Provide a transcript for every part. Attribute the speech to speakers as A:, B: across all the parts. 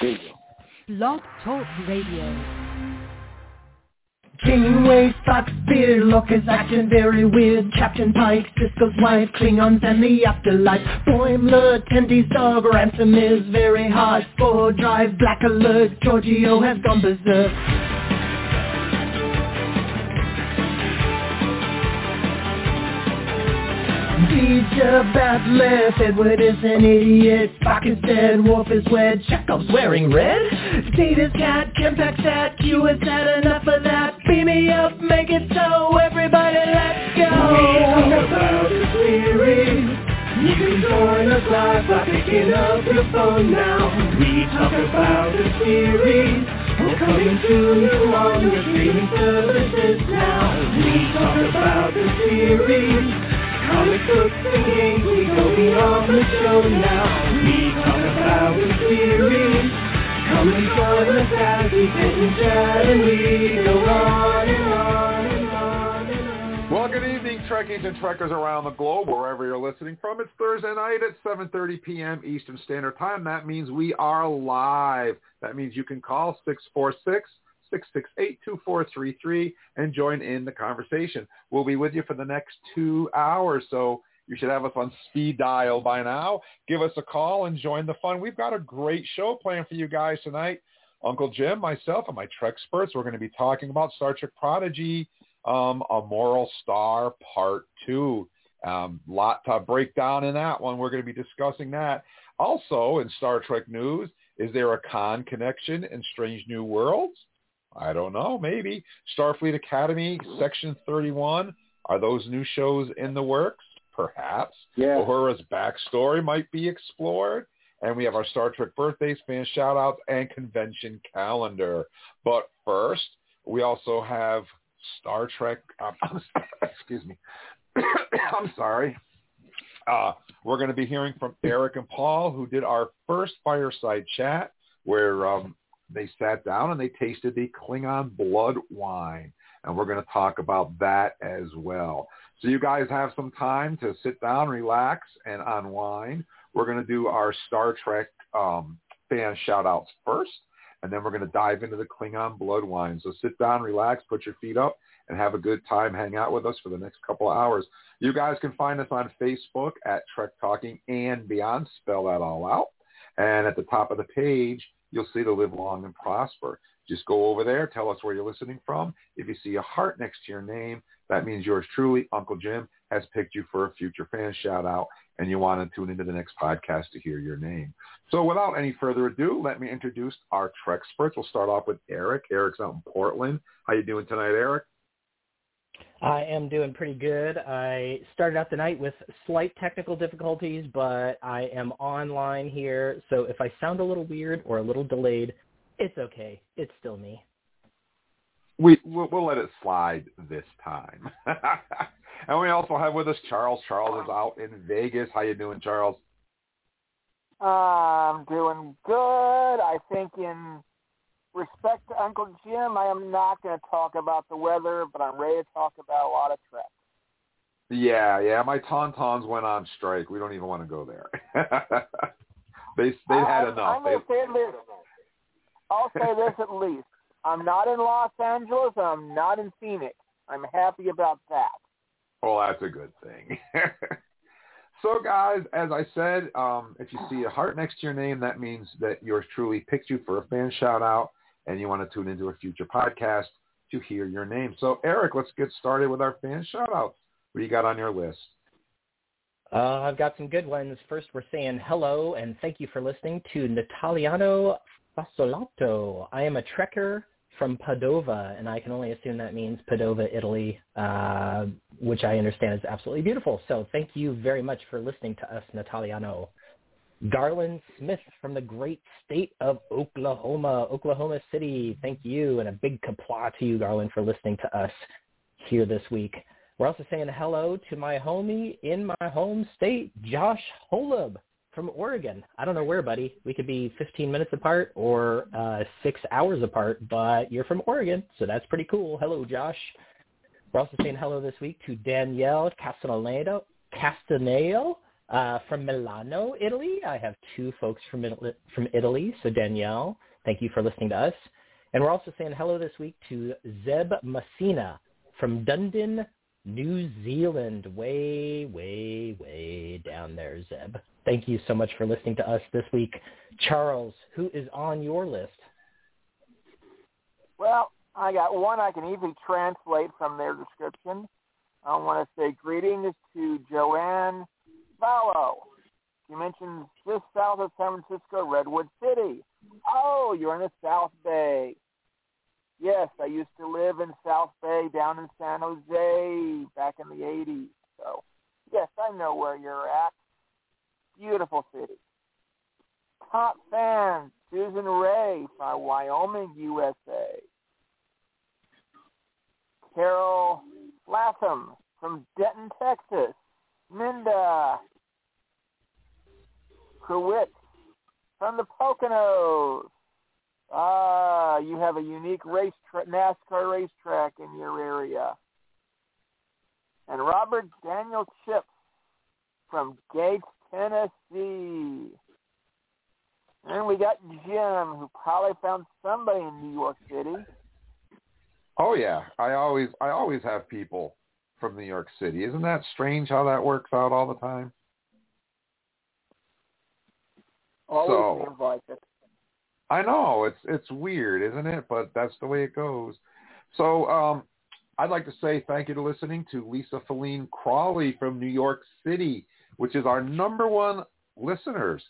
A: There you go.
B: Blog Talk Radio.
C: Janeway, Spock, Barclay's acting very weird Captain Pike, Sisko's wife, Klingons and the afterlife Boimler, Tendi's dog, Ransom is very hard Spore Drive, Black Alert, Georgiou has gone berserk Teacher, bad left, Edward is an idiot? Is dead, is wed, Chekov's wearing red. Data's cat, Q had enough of that. Beam me up, make it so, everybody let's go. We talk about the series You can join us live by picking up your phone now. We talk about the series We're coming to you on your streaming services now. We talk about the series Comic we go beyond the show now. We talk about the series. Come and join us as we sit and chat and we go on and on.
D: Well, good evening, Trekkies and Trekkers around the globe, wherever you're listening from. It's Thursday night at 7.30 p.m. Eastern Standard Time. That means we are live. That means you can call 646 668-2433 and join in the conversation. We'll be with you for the next two hours, so you should have us on speed dial by now. Give us a call and join the fun. We've got a great show planned for you guys tonight. Uncle Jim, myself, and my Trek experts, we're going to be talking about Star Trek Prodigy, um, A Moral Star Part 2. Um, lot to break down in that one. We're going to be discussing that. Also, in Star Trek news, is there a Khan connection in Strange New Worlds? I don't know. Maybe Starfleet Academy Section 31. Are those new shows in the works? Perhaps.
A: Yeah.
D: Uhura's backstory might be explored. And we have our Star Trek birthdays, fan shout-outs, and convention calendar. But first, we also have Star Trek. Um, excuse me. I'm sorry. Uh, we're going to be hearing from Erik and Paul, who did our first fireside chat, where um, they sat down and they tasted the Klingon blood wine. And we're going to talk about that as well. So you guys have some time to sit down, relax, and unwind. We're going to do our Star Trek um, fan shout-outs first, and then we're going to dive into the Klingon blood wine. So sit down, relax, put your feet up, and have a good time. Hang out with us for the next couple of hours. You guys can find us on Facebook at Trek Talking and Beyond. Spell that all out. And at the top of the page, you'll see to live long and prosper. Just go over there, tell us where you're listening from. If you see a heart next to your name, that means yours truly, Uncle Jim, has picked you for a future fan shout out and you want to tune into the next podcast to hear your name. So without any further ado, let me introduce our Trek experts. We'll start off with Erik. Erik's out in Portland. How you doing tonight, Erik?
E: I am doing pretty good. I started out the night with slight technical difficulties, but I am online here. So if I sound a little weird or a little delayed, it's okay. It's still me.
D: We we'll, we'll let it slide this time. and we also have with us Charles. Charles is out in Vegas. How you doing, Charles?
F: I'm doing good. I think in respect to Uncle Jim, I am not going to talk about the weather, but I'm ready to talk about a lot of Trek.
D: Yeah, yeah. My tauntauns went on strike. We don't even want to go there. they they had enough.
F: I'm say this. I'll say this at least. I'm not in Los Angeles. I'm not in Phoenix. I'm happy about that.
D: Well, that's a good thing. so, guys, as I said, um, if you see a heart next to your name, that means that yours truly picked you for a fan shout out and you want to tune into a future podcast to hear your name. So, Erik, let's get started with our fan shout-outs. What do you got on your list?
E: Uh, I've got some good ones. First, we're saying hello and thank you for listening to Nataliano Fasolato. I am a trekker from Padova, and I can only assume that means Padova, Italy, uh, which I understand is absolutely beautiful. So thank you very much for listening to us, Nataliano. Garland Smith from the great state of Oklahoma, Oklahoma City. Thank you, and a big Qapla' to you, Garland, for listening to us here this week. We're also saying hello to my homie in my home state, Josh Holub from Oregon. I don't know where, buddy. We could be 15 minutes apart or uh, six hours apart, but you're from Oregon, so that's pretty cool. Hello, Josh. We're also saying hello this week to Danielle Castaneda, Castaneo Uh, from Milano, Italy, I have two folks from from Italy. So Danielle, thank you for listening to us. And we're also saying hello this week to Zeb Messina from Dunedin, New Zealand. Way, way, way down there, Zeb. Thank you so much for listening to us this week. Charles, who is on your list?
F: Well, I got one I can easily translate from their description. I want to say greetings to Joanne Vallow. You mentioned just south of San Francisco, Redwood City. Oh, you're in the South Bay. Yes, I used to live in South Bay down in San Jose back in the 80s. So, yes, I know where you're at. Beautiful city. Top fan, Susan Ray from Wyoming, USA. Carol Latham from Denton, Texas. Minda Kruwitz from the Poconos. Ah, you have a unique race tra- NASCAR racetrack in your area. And Robert Daniel Chips from Gates, Tennessee. And we got Jim, who probably found somebody in New York City.
D: Oh yeah, I always I always have people from New York City. Isn't that strange how that works out all the time?
F: Always
D: So-
F: seems like it.
D: I know it's it's weird, isn't it? But that's the way it goes. So um, I'd like to say thank you to listening to Lisa Feline Crawley from New York City, which is our number one listeners.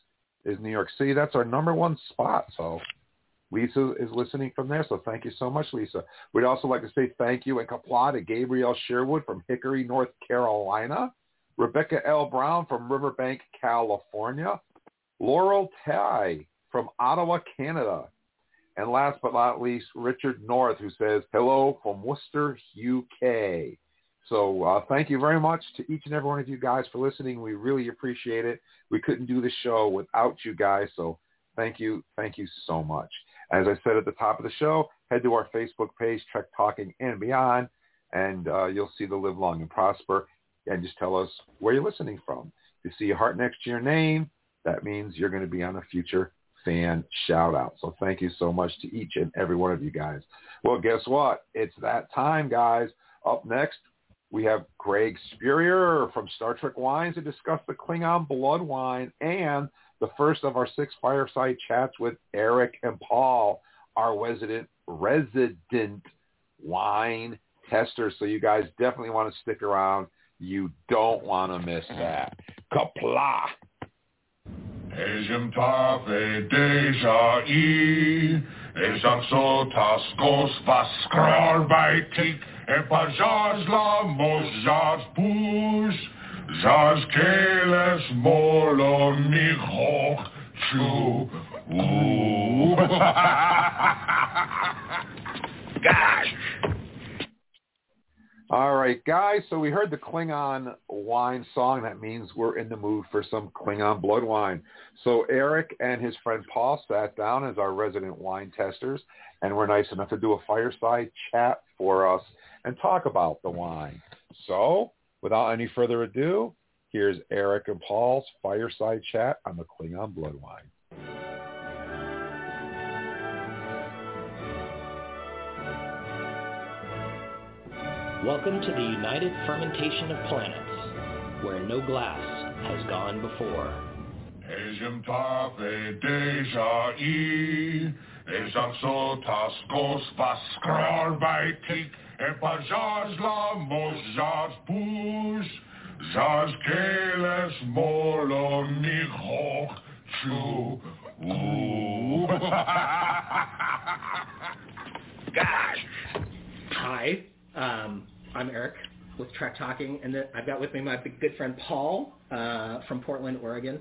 D: Is New York City? That's our number one spot. So Lisa is listening from there. So thank you so much, Lisa. We'd also like to say thank you and Qapla' to Gabrielle Sherwood from Hickory, North Carolina, Rebecca L. Brown from Riverbank, California, Laurel Tai from Ottawa, Canada. And last but not least, Richard North, who says, hello from Worcester, UK. So uh, thank you very much to each and every one of you guys for listening. We really appreciate it. We couldn't do the show without you guys. So thank you. Thank you so much. As I said at the top of the show, head to our Facebook page, Trek Talking and Beyond, and uh, you'll see the Live Long and Prosper. And just tell us where you're listening from. If you see a heart next to your name, that means you're going to be on a future fan shout out. So thank you so much to each and every one of you guys. Well, guess what? It's that time, guys. Up next, we have Craig Spurrier from Star Trek Wines to discuss the Klingon blood wine and the first of our six fireside chats with Erik and Paul, our resident resident wine testers. So you guys definitely want to stick around. You don't want to miss that. Qapla'!
A: Ezem tave deja i, ezam sotas gos vaskrar baitik, e pajaz la mojaz push, zaz keles molo nichoch chu. Ooh. Gosh.
D: All right, guys. So we heard the Klingon wine song. That means we're in the mood for some Klingon blood wine. So Erik and his friend Paul sat down as our resident wine testers and were nice enough to do a fireside chat for us and talk about the wine. So without any further ado, here's Erik and Paul's fireside chat on the Klingon blood wine.
E: Welcome to the United Fermentation of Planets, where no glass has gone before.
A: Ezem tave deja i, ezam sotas gos vaskrar e zaz keles molo. Gosh.
E: Hi, um, I'm Erik with Trek Talking, and I've got with me my good friend Paul uh, from Portland, Oregon.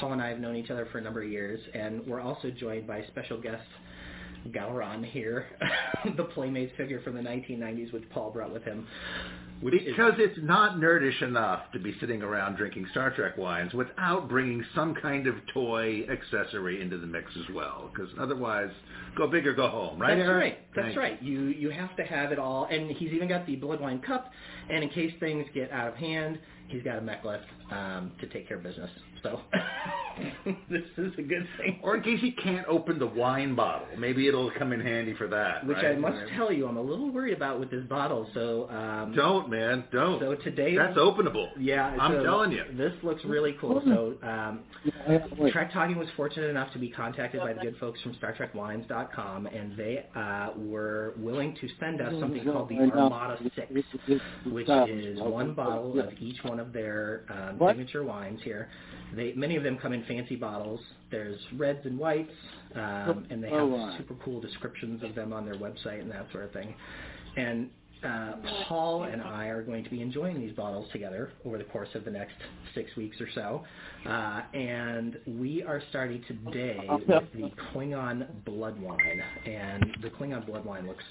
E: Paul and I have known each other for a number of years, and we're also joined by special guest Gowron here, the Playmates figure from the 1990s, which Paul brought with him. Which is-
G: Because it's not nerdish enough to be sitting around drinking Star Trek wines without bringing some kind of toy accessory into the mix as well. Because otherwise, go big or go home, right?
E: That's
G: Erik?
E: right. That's
G: Thank
E: right. You you have to have it all, and he's even got the blood wine cup. And in case things get out of hand, he's got a mek'leth um, to take care of business. So this is a good thing.
G: Or in case he can't open the wine bottle, maybe it'll come in handy for that.
E: Which
G: right?
E: I must tell you, I'm a little worried about with this bottle. So um,
G: Don't, man, don't.
E: So today,
G: That's openable.
E: Yeah,
G: I'm
E: so
G: telling you.
E: This looks really cool. So, um, Trek Talking was fortunate enough to be contacted by the good folks from Star Trek StarTrekWines.com, and they uh, were willing to send us something called the Armada Six, which is one bottle of each one of their um, signature wines here. They many of them come in fancy bottles. There's reds and whites, um, and they have super cool descriptions of them on their website and that sort of thing. And uh, Paul and I are going to be enjoying these bottles together over the course of the next six weeks or so. Uh, and we are starting today with the Klingon Blood Wine. And the Klingon Blood Wine looks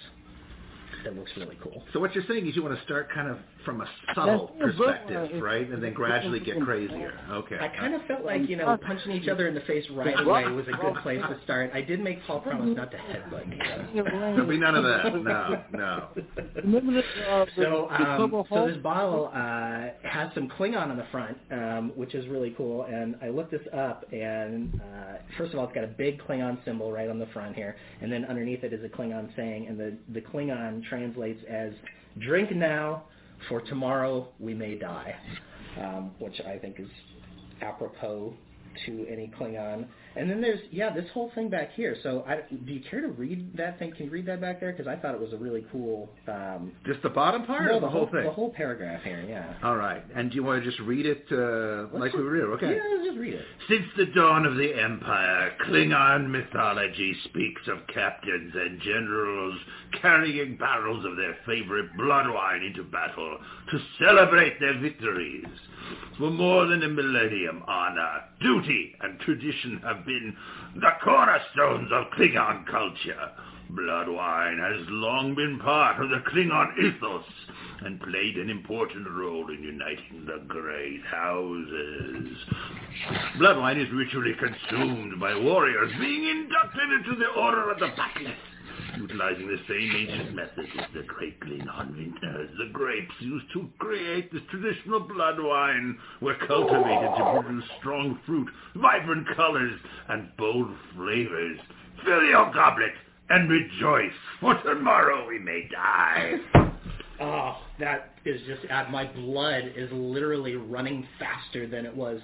E: that looks really cool.
G: So what you're saying is you want to start kind of from a subtle perspective, right, and then gradually get crazier. Okay.
E: I kind of felt like, you know, punching each other in the face right away was a good place to start. I did make Paul promise not to headbutt me. though.
G: There'll be none of that. No, no.
E: So, um, so this bottle uh, has some Klingon on the front, um, which is really cool. And I looked this up, and uh, first of all, it's got a big Klingon symbol right on the front here, and then underneath it is a Klingon saying, and the the Klingon translates as "Drink now, for tomorrow we may die," um, which I think is apropos to any Klingon. And then there's yeah this whole thing back here. So I, do you care to read that thing? Can you read that back there? Because I thought it was a really cool. Um,
G: Just the bottom part
E: no,
G: or the, whole thing?
E: The whole paragraph here, yeah.
G: All right. And do you want to just read it uh, like we read? Okay.
E: Yeah, let's just read it.
G: Since the dawn of the Empire, Klingon mythology speaks of captains and generals carrying barrels of their favorite blood wine into battle to celebrate their victories. For more than a millennium, honor, duty, and tradition have been the cornerstones of Klingon culture. Blood wine has long been part of the Klingon ethos and played an important role in uniting the great houses. Blood wine is ritually consumed by warriors being inducted into the Order of the Bat'leth. Utilizing the same ancient method as the Klingon vintners, the grapes used to create this traditional blood wine were cultivated to produce strong fruit, vibrant colors, and bold flavors. Fill your goblet and rejoice, for tomorrow we may die.
E: Oh, that is just my blood is literally running faster than it was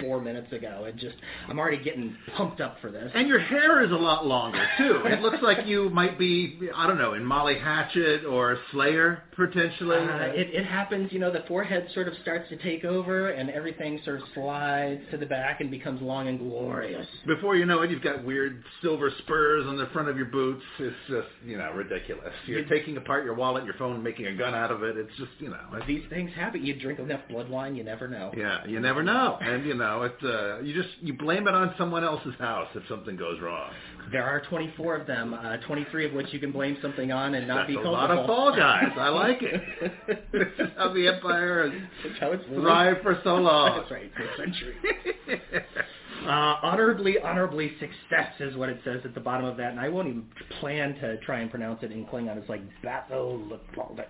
E: four minutes ago. It just I'm already getting pumped up for this.
G: And your hair is a lot longer too. It looks like you might be, I don't know, in Molly Hatchet or Slayer potentially.
E: Uh, it, it happens, you know, the forehead sort of starts to take over and everything sort of slides to the back and becomes long and glorious.
G: Before you know it, you've got weird silver spurs on the front of your boots. It's just, you know, ridiculous. You're taking apart your wallet, your phone, making a gun out of it. It's just, you know,
E: These things happen. You drink enough blood wine, you never know.
G: yeah, you never know. And you know, it uh, you just you blame it on someone else's house if something goes wrong.
E: There are 24 of them, uh, 23 of which you can blame something on and not
G: That's
E: be
G: a lot of fall guys. I like it. this is how the empire has
E: it's
G: thrived for so long.
E: That's right, for a century. Uh, honorably, honorably success is what it says at the bottom of that, and I won't even plan to try and pronounce it in Klingon. It's like Batho.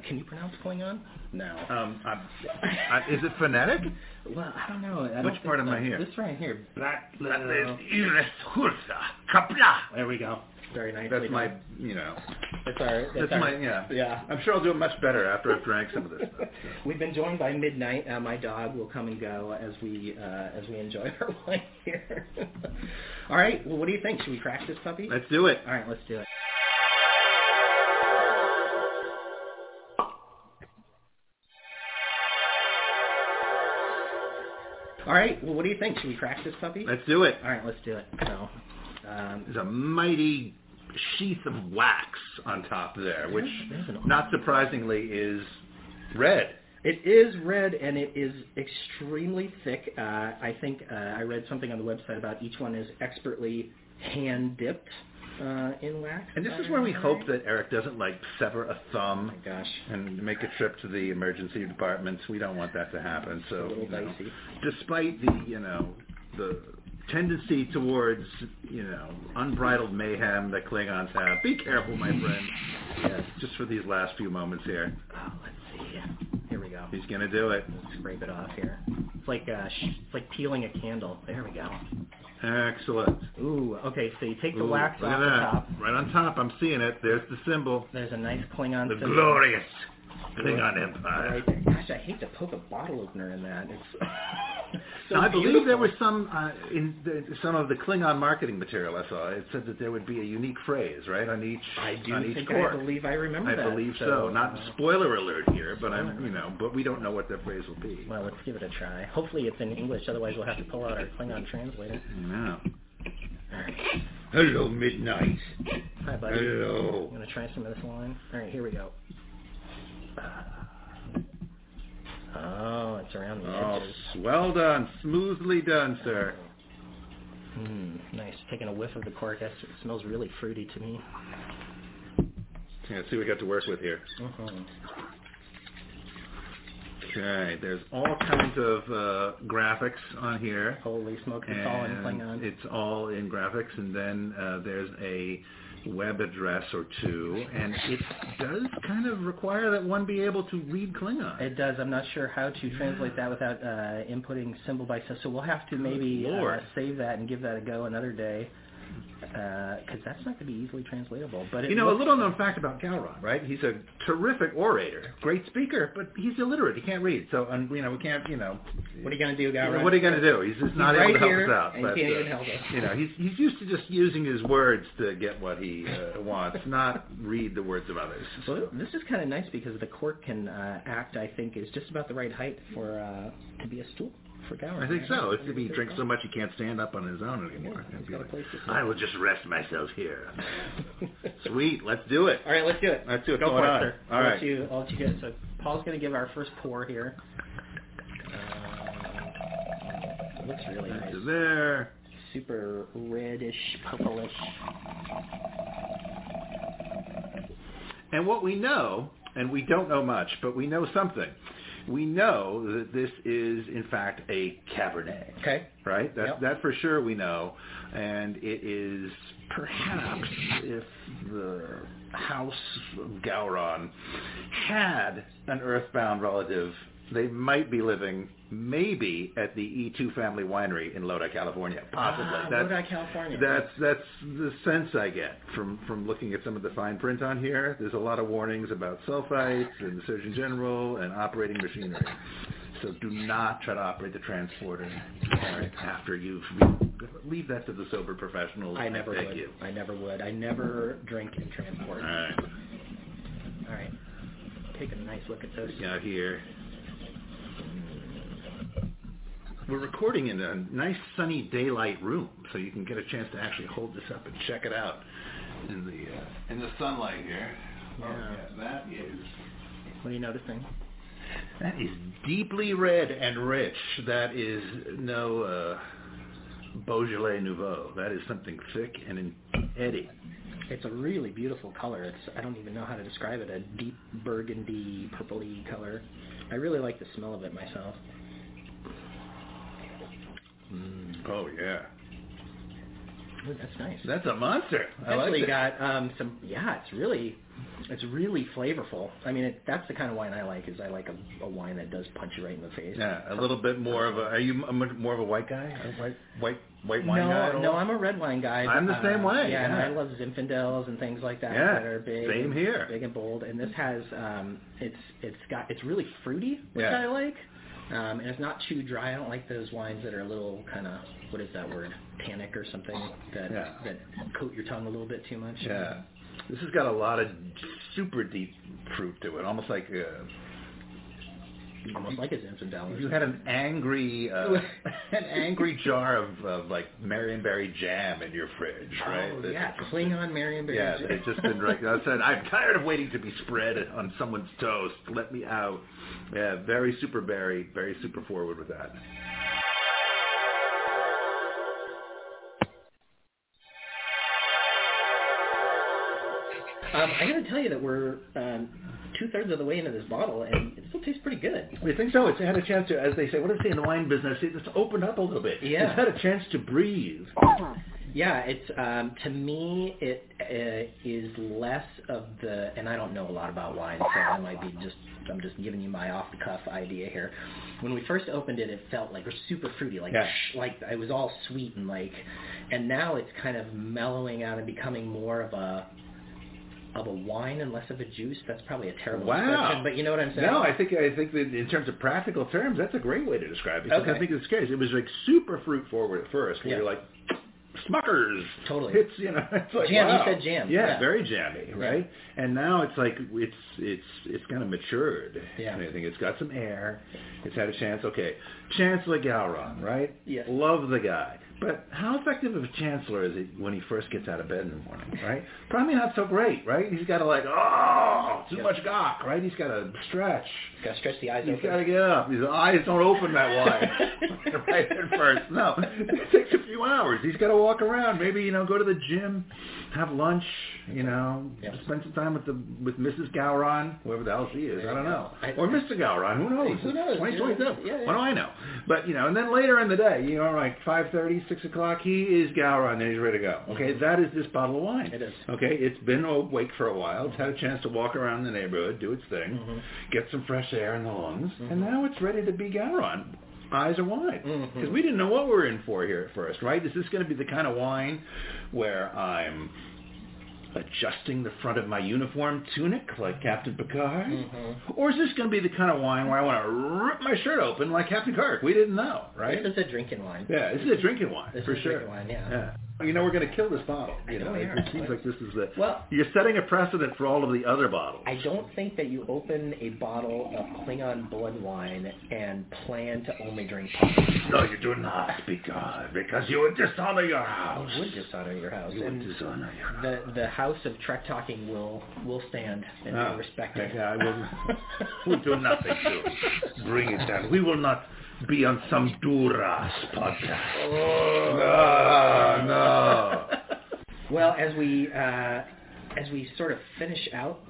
E: Can you pronounce Klingon? No.
G: Um, I'm, I, is it phonetic?
E: Well, I don't know. I
G: Which
E: don't
G: part
E: think
G: am I here?
E: This right here. Bat-
G: Qapla'.
E: There we go. Very nicely
G: That's
E: done.
G: my, you know,
E: That's our. That's,
G: that's
E: our,
G: my, yeah.
E: Yeah.
G: I'm sure I'll do it much better after I've drank some of this stuff.
E: We've been joined by midnight. Uh, my dog will come and go as we uh, as we enjoy our wine here. All right. Well, what do you think? Should we crack this puppy?
G: Let's do it.
E: All right. Let's do it. All right. Well, what do you think? Should we crack this puppy?
G: Let's do it.
E: All right. Let's do it. So, um,
G: There's a mighty sheath of wax on top there, which, not surprisingly, is red.
E: It is red and it is extremely thick. Uh, I think uh, I read something on the website about each one is expertly hand dipped. Uh, in wax.
G: And this is where we hope that Erik doesn't like sever a
E: Oh
G: thumb
E: my gosh.
G: and make a trip to the emergency department. We don't want that to happen. So, you know, despite the you know the tendency towards you know unbridled mayhem that Klingons have, be careful, my friend.
E: Yes.
G: Just for these last few moments here,
E: Oh, let's see. Here we go.
G: he's gonna do it.
E: Let's scrape it off here. It's like uh, sh- it's like peeling a candle. There we go.
G: Excellent.
E: Ooh. Okay. So you take the
G: Ooh,
E: wax
G: look
E: off
G: at
E: the
G: that.
E: top.
G: Right on top, I'm seeing it. There's the symbol.
E: There's a nice Klingon
G: The
E: symbol.
G: glorious Klingon Empire.
E: Right there. Gosh, I hate to poke a bottle opener in that. It's so
G: Now, I believe there was some uh, in the, some of the Klingon marketing material I saw. It said that there would be a unique phrase, right, on each
E: I do
G: on each
E: think
G: court.
E: I believe I remember
G: I
E: that.
G: I believe so. Not
E: uh,
G: spoiler alert here, but I'm you know, but we don't know what that phrase will be.
E: Well, let's give it a try. Hopefully it's in English, otherwise we'll have to pull out our Klingon translator.
G: Yeah.
E: All right.
G: Hello, midnight.
E: Hi, buddy.
G: Hello.
E: I'm going to try some of this line. All right, here we go. Oh, it's around the
G: Oh,
E: edges.
G: well done, smoothly done, sir.
E: Mm, nice. Taking a whiff of the cork. It smells really fruity to me.
G: Yeah, let's see what we got to work with here.
E: Mhm.
G: Okay, there's all kinds of uh, graphics on here.
E: Holy smokes, it's all in Klingon.
G: It's all in graphics, and then uh, there's a web address or two, and it does kind of require that one be able to read Klingon.
E: It does. I'm not sure how to translate that without uh, inputting symbol by symbol. So we'll have to maybe uh, save that and give that a go another day, because that's not going to be easily translatable. But
G: you know, a little known fact about Gowron, right? He's a terrific orator, great speaker, but he's illiterate. He can't read. So, um, you know, we can't, you know,
E: What are you going to do, Gowron?
G: what are you going to do? He's just not
E: He's
G: able to help
E: here,
G: us out.
E: and he can't
G: uh,
E: even help us.
G: You know, he's he's used to just using his words to get what he uh, wants, not read the words of others.
E: Well, this is kind of nice because the cork can uh, act. I think is just about the right height for uh, to be a stool
G: I think so. If
E: think
G: he drinks so much he can't stand up on his own anymore.
E: Yeah, he's
G: He'd be
E: got a
G: like,
E: place to sit.
G: I will just rest myself here. Sweet, let's do it.
E: All right, let's do it.
G: Let's do it.
E: Go for it, sir.
G: All
E: I'll
G: right.
E: Let you, I'll let you get it. So Paul's going to give our first pour here. Uh, looks really nice.
G: There.
E: Super reddish, purplish.
G: And what we know, and we don't know much, but we know something. We know that this is, in fact, a Cabernet.
E: Okay.
G: Right? That,
E: Yep.
G: that for sure we know. And it is perhaps if the House of Gowron had an earthbound relative, they might be living maybe at the E2 family winery in Lodi, California. Possibly.
E: Ah,
G: That's-
E: Lodi, California.
G: that's that's the sense I get from from looking at some of the fine print on here. There's a lot of warnings about sulfites and the Surgeon General and operating machinery. So do not try to operate the transporter after you've leave that to the sober professionals.
E: I never
G: beg
E: would.
G: you.
E: I never would. I never drink and transport.
G: All right,
E: All right. Take a nice look at those.
G: get out here. We're recording in a nice sunny daylight room, so you can get a chance to actually hold this up and check it out in the uh, in the sunlight here. Oh,
E: Yeah.
G: yeah, that is
E: What are you noticing?
G: that is deeply red and rich. That is no uh, Beaujolais Nouveau. That is something thick and eddy.
E: It's a really beautiful color. It's I don't even know how to describe it. A deep burgundy, purpley color. I really like the smell of it myself.
G: Oh yeah,
E: Ooh, that's nice.
G: that's a monster. I like
E: Actually got um, some. Yeah, it's really, it's really flavorful. I mean, it, that's the kind of wine I like. Is I like a, a wine that does punch you right in the face.
G: Yeah, a little bit more of a. Are you a more of a white guy? A white white white wine
E: no,
G: guy?
E: no, I'm a red wine guy.
G: I'm the
E: uh,
G: same way,
E: Yeah, and. I love Zinfandels and things like that
G: Yeah,
E: that are big.
G: same
E: and-
G: here.
E: Big and bold, and this has um, it's it's got it's really fruity, which
G: Yeah.
E: I like. Um, and it's not too dry. I don't like those wines that are a little kind of what is that word? Tannic or something that
G: Yeah.
E: that coat your tongue a little bit too much.
G: Yeah, this has got a lot of super deep fruit to it, almost like uh
E: almost like a or
G: you had an angry uh, an angry jar of, of like Marionberry jam in your fridge, right?
E: Oh
G: That-
E: yeah, Klingon Marion Berry.
G: Yeah, they've just been right. I said, I'm tired of waiting to be spread on someone's toast. Let me out. Yeah, very super berry, very super forward with that.
E: Um, I got to tell you that we're um, two thirds of the way into this bottle, and it still tastes pretty good.
G: I think so. It's had a chance to, as they say, what do they say in the wine business? It's opened up a little bit.
E: Yeah.
G: It's had a chance to breathe.
E: Yeah, it's um, to me it uh, is less of the, and I don't know a lot about wine, so I might be just I'm just giving you my off the cuff idea here. When we first opened it, it felt like super fruity, like
G: Yeah.
E: sh- like it was all sweet and like, and now it's kind of mellowing out and becoming more of a of a wine and less of a juice. That's probably a terrible
G: Wow.
E: description, but you know what I'm saying?
G: No, I think I think that in terms of practical terms, that's a great way to describe it. Because I
E: Okay.
G: think it's case. It was like super fruit forward at first. Where
E: Yeah.
G: you're like, Smuckers.
E: Totally.
G: It's you know, it's like
E: Jam, you said jam.
G: Yeah,
E: Yeah.
G: very jammy, right? And now it's like it's it's it's kind of matured.
E: Yeah.
G: I think it's got some air. It's had a chance. Okay, Chancellor Gowron, right?
E: Yes.
G: Love the guy. But how effective of a chancellor is he when he first gets out of bed in the morning, right? Probably not so great, right? He's got to like, oh, too much gagh, right? He's got to stretch.
E: He's Got to stretch the eyes
G: He's
E: open.
G: He's got to get up. His eyes don't open that wide right at first. No, it takes a few hours. He's got to walk around. Maybe you know, go to the gym, have lunch. You know,
E: Yep.
G: spend some time with the with Mrs. Gowron, whoever the hell she is. I don't know,
E: I-
G: or Mr. Gowron. Who knows?
E: Who knows?
G: Twenty twenty
E: yeah.
G: What do I know? But you know, and then later in the day, you know, like five thirty, six o'clock, he is Gowron and he's ready to go. Okay, that is this bottle of wine.
E: Mm-hmm. It is.
G: Okay, it's been awake for a while. It's had a chance to walk around the neighborhood, do its thing,
E: Mm-hmm.
G: get some fresh air in the lungs, and now it's ready to be Gowron. Eyes are wide. Because we didn't know what we were in for here at first, right? Is this going to be the kind of wine where I'm adjusting the front of my uniform tunic like Captain Picard?
E: Mhm.
G: Or is this going to be the kind of wine where I want to rip my shirt open like Captain Kirk? We didn't know, right?
E: This is a drinking wine.
G: Yeah, this is a drinking wine
E: This
G: for
E: is a
G: sure.
E: drinking wine, yeah.
G: yeah. You know, we're going to kill this bottle. You
E: know
G: know, it, seems like this is the.
E: Well-
G: you're setting a precedent for all of the other bottles.
E: I don't think that you open a bottle of Klingon blood wine and plan to only drink pop.
H: No, you do not, because because you would dishonor your house.
E: You would dishonor your house.
H: You would dishonor your house.
E: the the house of Trek talking will will stand and
G: Oh,
E: be ah, respected.
G: okay, I will-
H: We'll do nothing to bring it down. We will not be on some Duras podcast.
G: Ah, no.
E: well, as we uh, as we sort of finish out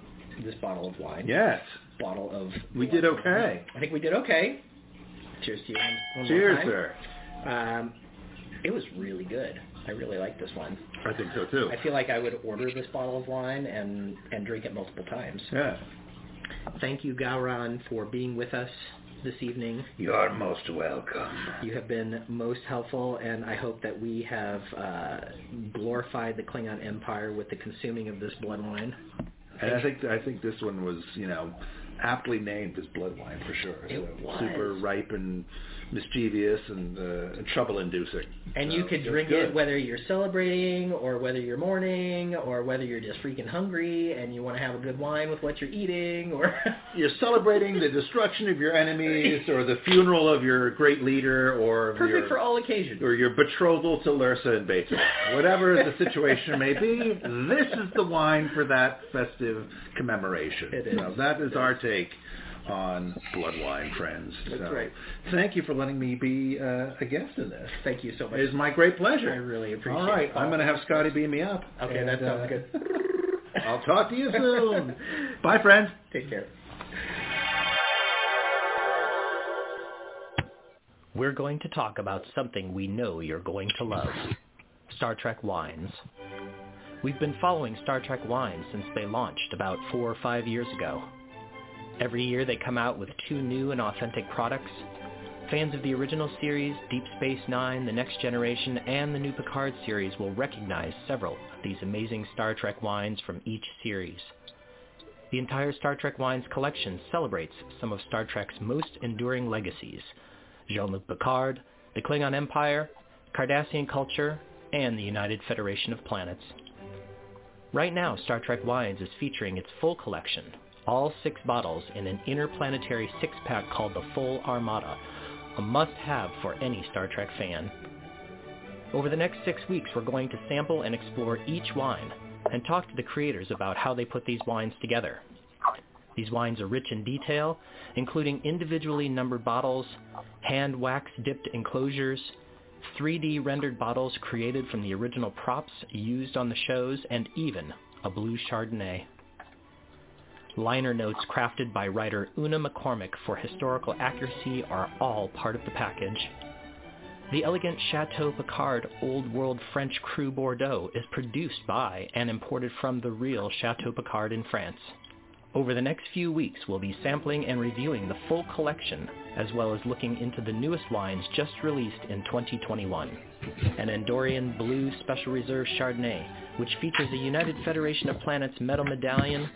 E: this bottle of wine,
G: Yes,
E: bottle of
G: we did okay.
E: I think we did okay. Cheers to you.
G: Cheers, sir.
E: Um, it was really good. I really like this one.
G: I think so too.
E: I feel like I would order this bottle of wine and and drink it multiple times.
G: Yeah.
E: Thank you, Gowron, for being with us this evening.
H: You are most welcome.
E: You have been most helpful, and I hope that we have uh, glorified the Klingon Empire with the consuming of this blood wine.
G: And I think I think this one was, you know, aptly named as blood wine for sure.
E: It
G: So
E: was.
G: Super ripe and mischievous and, uh, and trouble-inducing.
E: And you could drink
G: good.
E: it whether you're celebrating or whether you're mourning or whether you're just freaking hungry and you want to have a good wine with what you're eating or
G: You're celebrating the destruction of your enemies or the funeral of your great leader or
E: perfect
G: your,
E: for all occasions.
G: or your betrothal to Lursa and B'Etor. Whatever the situation may be, this is the wine for that festive commemoration.
E: It is.
G: So that is our take on Blood Wine friends.
E: That's
G: so,
E: right.
G: Thank you for letting me be uh, a guest in this.
E: Thank you so much.
G: It is my great pleasure.
E: I really appreciate it.
G: All right,
E: it.
G: I'm going to have Scotty beam me up.
E: Okay,
G: And,
E: that sounds
G: uh,
E: good.
G: I'll talk to you soon. Bye, friends.
E: Take care.
I: We're going to talk about something we know you're going to love. Star Trek wines. We've been following Star Trek wines since they launched about four or five years ago. Every year they come out with two new and authentic products. Fans of the original series, Deep Space Nine, The Next Generation, and the new Picard series will recognize several of these amazing Star Trek wines from each series. The entire Star Trek wines collection celebrates some of Star Trek's most enduring legacies, Jean-Luc Picard, the Klingon Empire, Cardassian culture, and the United Federation of Planets. Right now, Star Trek Wines is featuring its full collection, all six bottles in an interplanetary six-pack called the Full Armada, a must-have for any Star Trek fan. Over the next six weeks, we're going to sample and explore each wine and talk to the creators about how they put these wines together. These wines are rich in detail, including individually numbered bottles, hand wax dipped enclosures, 3D rendered bottles created from the original props used on the shows, and even a blue Chardonnay. Liner notes crafted by writer Una McCormack for historical accuracy are all part of the package. The elegant Chateau Picard Old World French Cru Bordeaux is produced by and imported from the real Chateau Picard in France. Over the next few weeks, we'll be sampling and reviewing the full collection, as well as looking into the newest wines just released in 2021. An Andorian Blue Special Reserve Chardonnay, which features a United Federation of Planets metal medallion,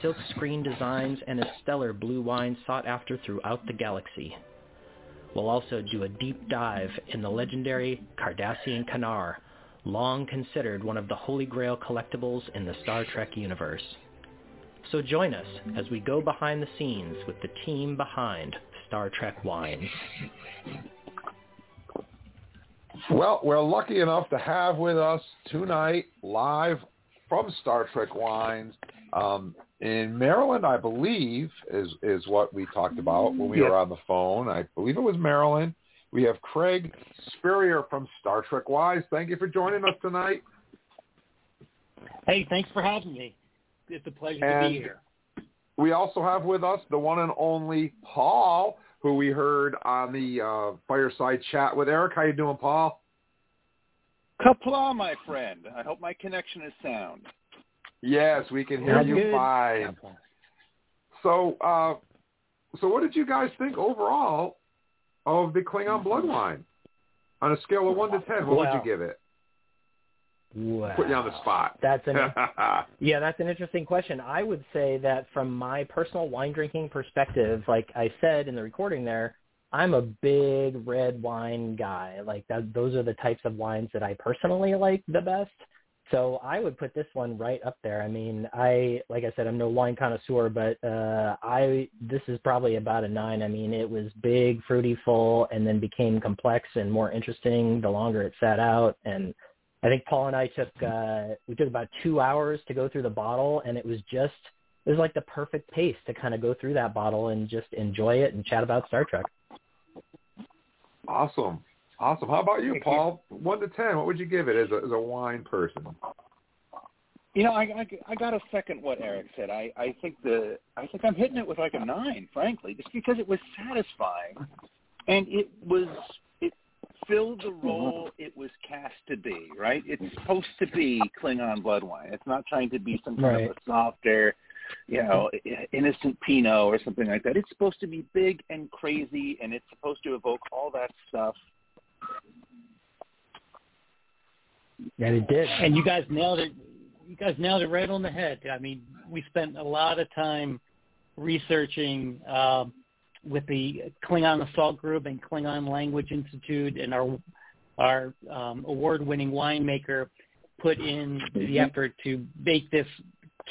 I: silk screen designs, and a stellar blue wine sought after throughout the galaxy. We'll also do a deep dive in the legendary Cardassian Kanar, long considered one of the holy grail collectibles in the Star Trek universe. So join us as we go behind the scenes with the team behind Star Trek Wines.
D: Well, we're lucky enough to have with us tonight, live from Star Trek Wines, um, in Maryland, I believe, is is what we talked about when we were on the phone. I believe it was Maryland. We have Craig Spurrier from Star Trek Wines. Thank you for joining us tonight.
J: Hey, thanks for having me. It's a pleasure to be here.
D: We also have with us the one and only Paul, who we heard on the uh, fireside chat with Erik. How you doing, Paul?
K: Qapla', my friend. I hope my connection is sound.
D: Yes, we can hear
K: Sounds
D: you
K: good.
D: fine. So, uh, so what did you guys think overall of the Klingon Blood Wine? On a scale of one to ten, what would you give it?
E: Wow.
D: Put you on the spot.
E: That's an yeah, that's an interesting question. I would say that from my personal wine drinking perspective, like I said in the recording there, I'm a big red wine guy. Like that, those are the types of wines that I personally like the best. So I would put this one right up there. I mean, I like I said, I'm no wine connoisseur, but uh I this is probably about a nine. I mean, it was big, fruity, full, and then became complex and more interesting the longer it sat out. And I think Paul and I took uh we took about two hours to go through the bottle and it was just it was like the perfect pace to kind of go through that bottle and just enjoy it and chat about Star Trek.
D: Awesome, awesome. How about you, Paul? One to ten, what would you give it as a as a wine person?
K: You know, I, I, I got to second what Erik said. I, I think the I think I'm hitting it with like a nine, frankly, just because it was satisfying, and it was it filled the role it was cast to be. Right? It's supposed to be Klingon blood wine. It's not trying to be some kind
E: Right.
K: of a softer, you know, innocent Pinot or something like that. It's supposed to be big and crazy, and it's supposed to evoke all that stuff.
E: And it did.
J: And you guys nailed it. You guys nailed it right on the head. I mean, we spent a lot of time researching um, with the Klingon Assault Group and Klingon Language Institute, and our our um, award-winning winemaker put in the effort to make this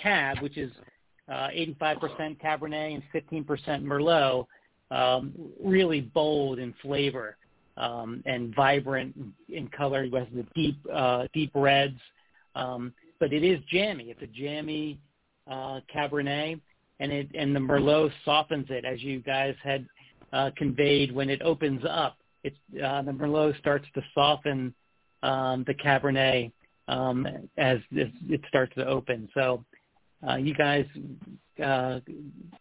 J: cab, which is uh, 85% Cabernet and 15% Merlot, um, really bold in flavor um, and vibrant in color. It has the deep, uh, deep reds, um, but it is jammy. It's a jammy uh, Cabernet, and it and the Merlot softens it, as you guys had uh, conveyed when it opens up. It's uh, the Merlot starts to soften um, the Cabernet um, as it, it starts to open. So uh, you guys uh,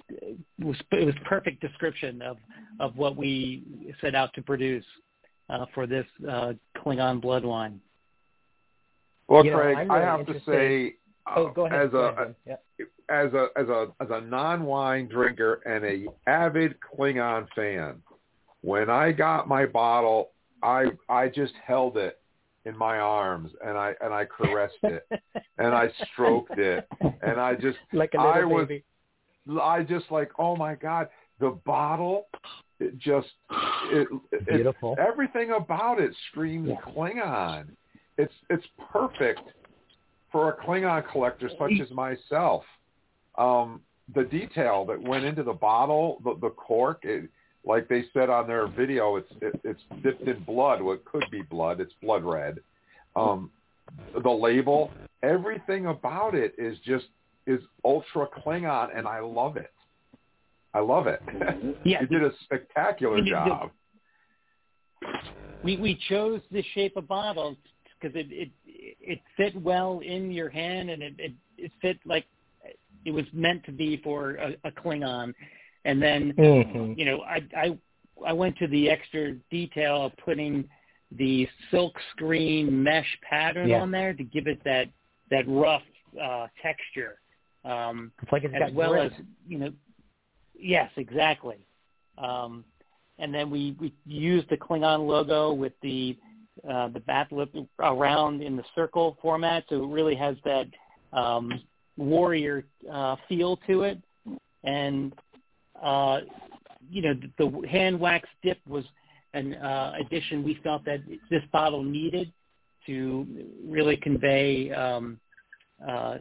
J: it was it was perfect description of of what we set out to produce uh, for this uh, Klingon blood wine.
D: Well,
E: You
D: Craig,
E: I'm
D: I
E: really
D: have to say,
E: Oh,
D: uh,
E: go ahead.
D: as
E: go
D: a
E: ahead, Yeah.
D: As a as a as a non-wine drinker and a avid Klingon fan, when I got my bottle, I I just held it in my arms and I and I caressed it and I stroked it and I just
E: like a little
D: I was
E: baby.
D: I just like oh my god the bottle it just it, it
E: Beautiful.
D: everything about it screams Klingon. It's it's perfect for a Klingon collector such as myself. Um, the detail that went into the bottle, the, the cork, it, like they said on their video, it's it, it's dipped in blood. Well, it could be blood. It's blood red. Um, the label, everything about it is just is ultra Klingon, and I love it. I love it.
J: Yeah.
D: you did a spectacular job.
J: we we chose the shape of bottle because it it it fit well in your hand and it it, it fit like it was meant to be for a, a Klingon, and then
E: Mhm.
J: you know I I I went to the extra detail of putting the silk screen mesh pattern
E: Yeah.
J: on there to give it that that rough uh, texture, um,
E: It's like it's
J: as
E: got
J: well
E: grit.
J: as you know. Yes, exactly. Um, and then we we used the Klingon logo with the uh, the bat'leth around in the circle format, so it really has that um, warrior uh, feel to it. And uh, you know, the, the hand wax dip was an uh, addition we felt that this bottle needed to really convey um, uh,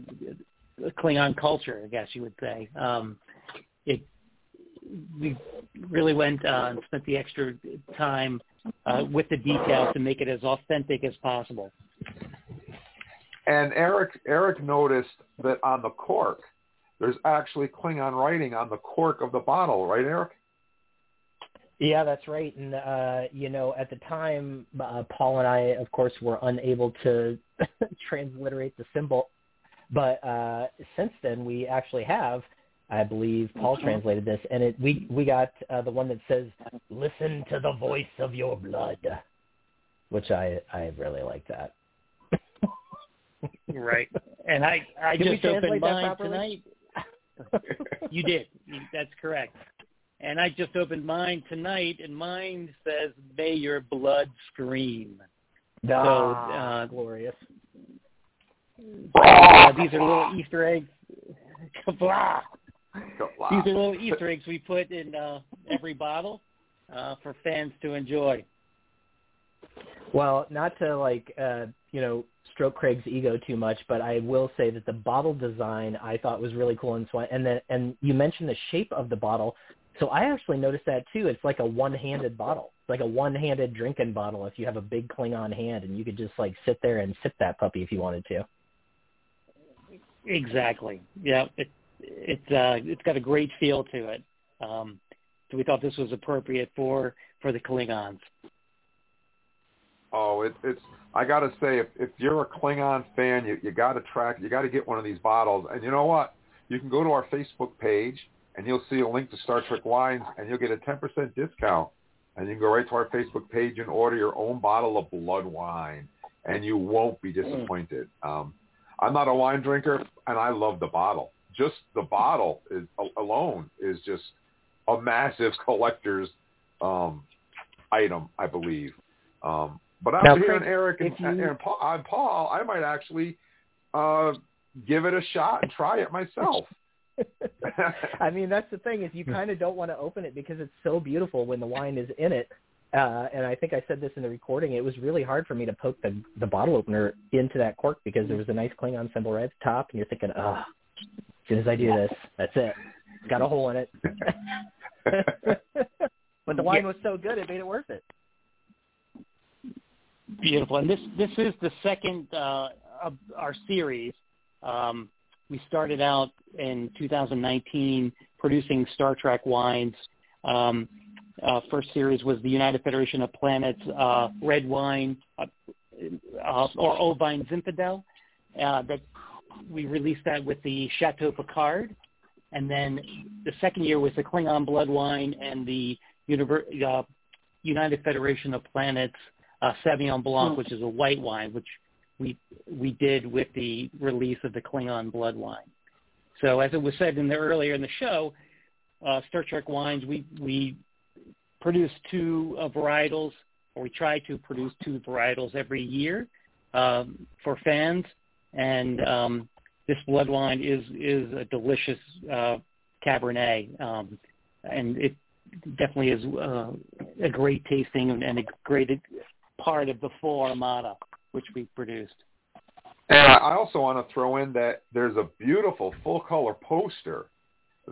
J: Klingon culture, I guess you would say. Um, it we really went uh, and spent the extra time uh, with the details to make it as authentic as possible.
D: And Eric Eric noticed that on the cork, there's actually Klingon writing on the cork of the bottle, right, Eric?
E: Yeah, that's right. And uh, you know, at the time, uh, Paul and I, of course, were unable to transliterate the symbol, but uh, since then, we actually have. I believe Paul translated this, and it we we got uh, the one that says "Listen to the voice of your blood," which I I really like that.
J: Right. And I I
E: Did
J: just opened mine tonight. You did. That's correct. And I just opened mine tonight, and mine says, "May your blood scream." So
E: Ah,
J: uh,
E: glorious.
J: uh, these are little Easter eggs. Qapla'! These are little Easter eggs we put in uh, every bottle uh, for fans to enjoy.
E: Well, not to like uh, you know stroke Craig's ego too much, but I will say that the bottle design I thought was really cool and so and then and you mentioned the shape of the bottle. So I actually noticed that too. It's like a one-handed bottle. It's like a one-handed drinking bottle if you have a big Klingon hand and you could just like sit there and sip that puppy if you wanted to.
J: Exactly. Yeah. It, it's uh, it's got a great feel to it. Um, so we thought this was appropriate for for the Klingons.
D: Oh, it, it's. I got to say, if if you're a Klingon fan, you you got to track. You got to get one of these bottles. And you know what? You can go to our Facebook page, and you'll see a link to Star Trek wines, and you'll get a 10% discount. And you can go right to our Facebook page and order your own bottle of blood wine, and you won't be disappointed. Um, I'm not a wine drinker, and I love the bottle. Just the bottle is alone is just a massive collector's um, item, I believe. Um, but
E: Now,
D: after hearing Eric and,
E: you-
D: and, Paul, and Paul, I might actually uh, give it a shot and try it myself.
E: I mean, that's the thing is you kind of don't want to open it because it's so beautiful when the wine is in it. Uh, and I think I said this in the recording. It was really hard for me to poke the the bottle opener into that cork because there was a nice Klingon symbol right at the top, and you're thinking, oh, as soon as I do this, that's it. It's got a hole in it. but the wine was so good, it made it worth it.
J: Beautiful. And this this is the second uh, of our series. Um, we started out in 2019 producing Star Trek wines. Um, uh, first series was the United Federation of Planets uh, red wine, uh, uh, or Old Vine Zinfandel. Uh, that we released that with the Chateau Picard, and then the second year was the Klingon blood wine and the Univer- United Federation of Planets uh, Sauvignon Blanc, which is a white wine, which we we did with the release of the Klingon blood wine. So as it was said in the earlier in the show, uh, Star Trek wines, we we produce two uh, varietals, or we try to produce two varietals every year um, for fans, and um, this blood wine is is a delicious uh, Cabernet, um, and it definitely is uh, a great tasting and, and a great part of the full armada which we produced.
D: And I also want to throw in that there's a beautiful full color poster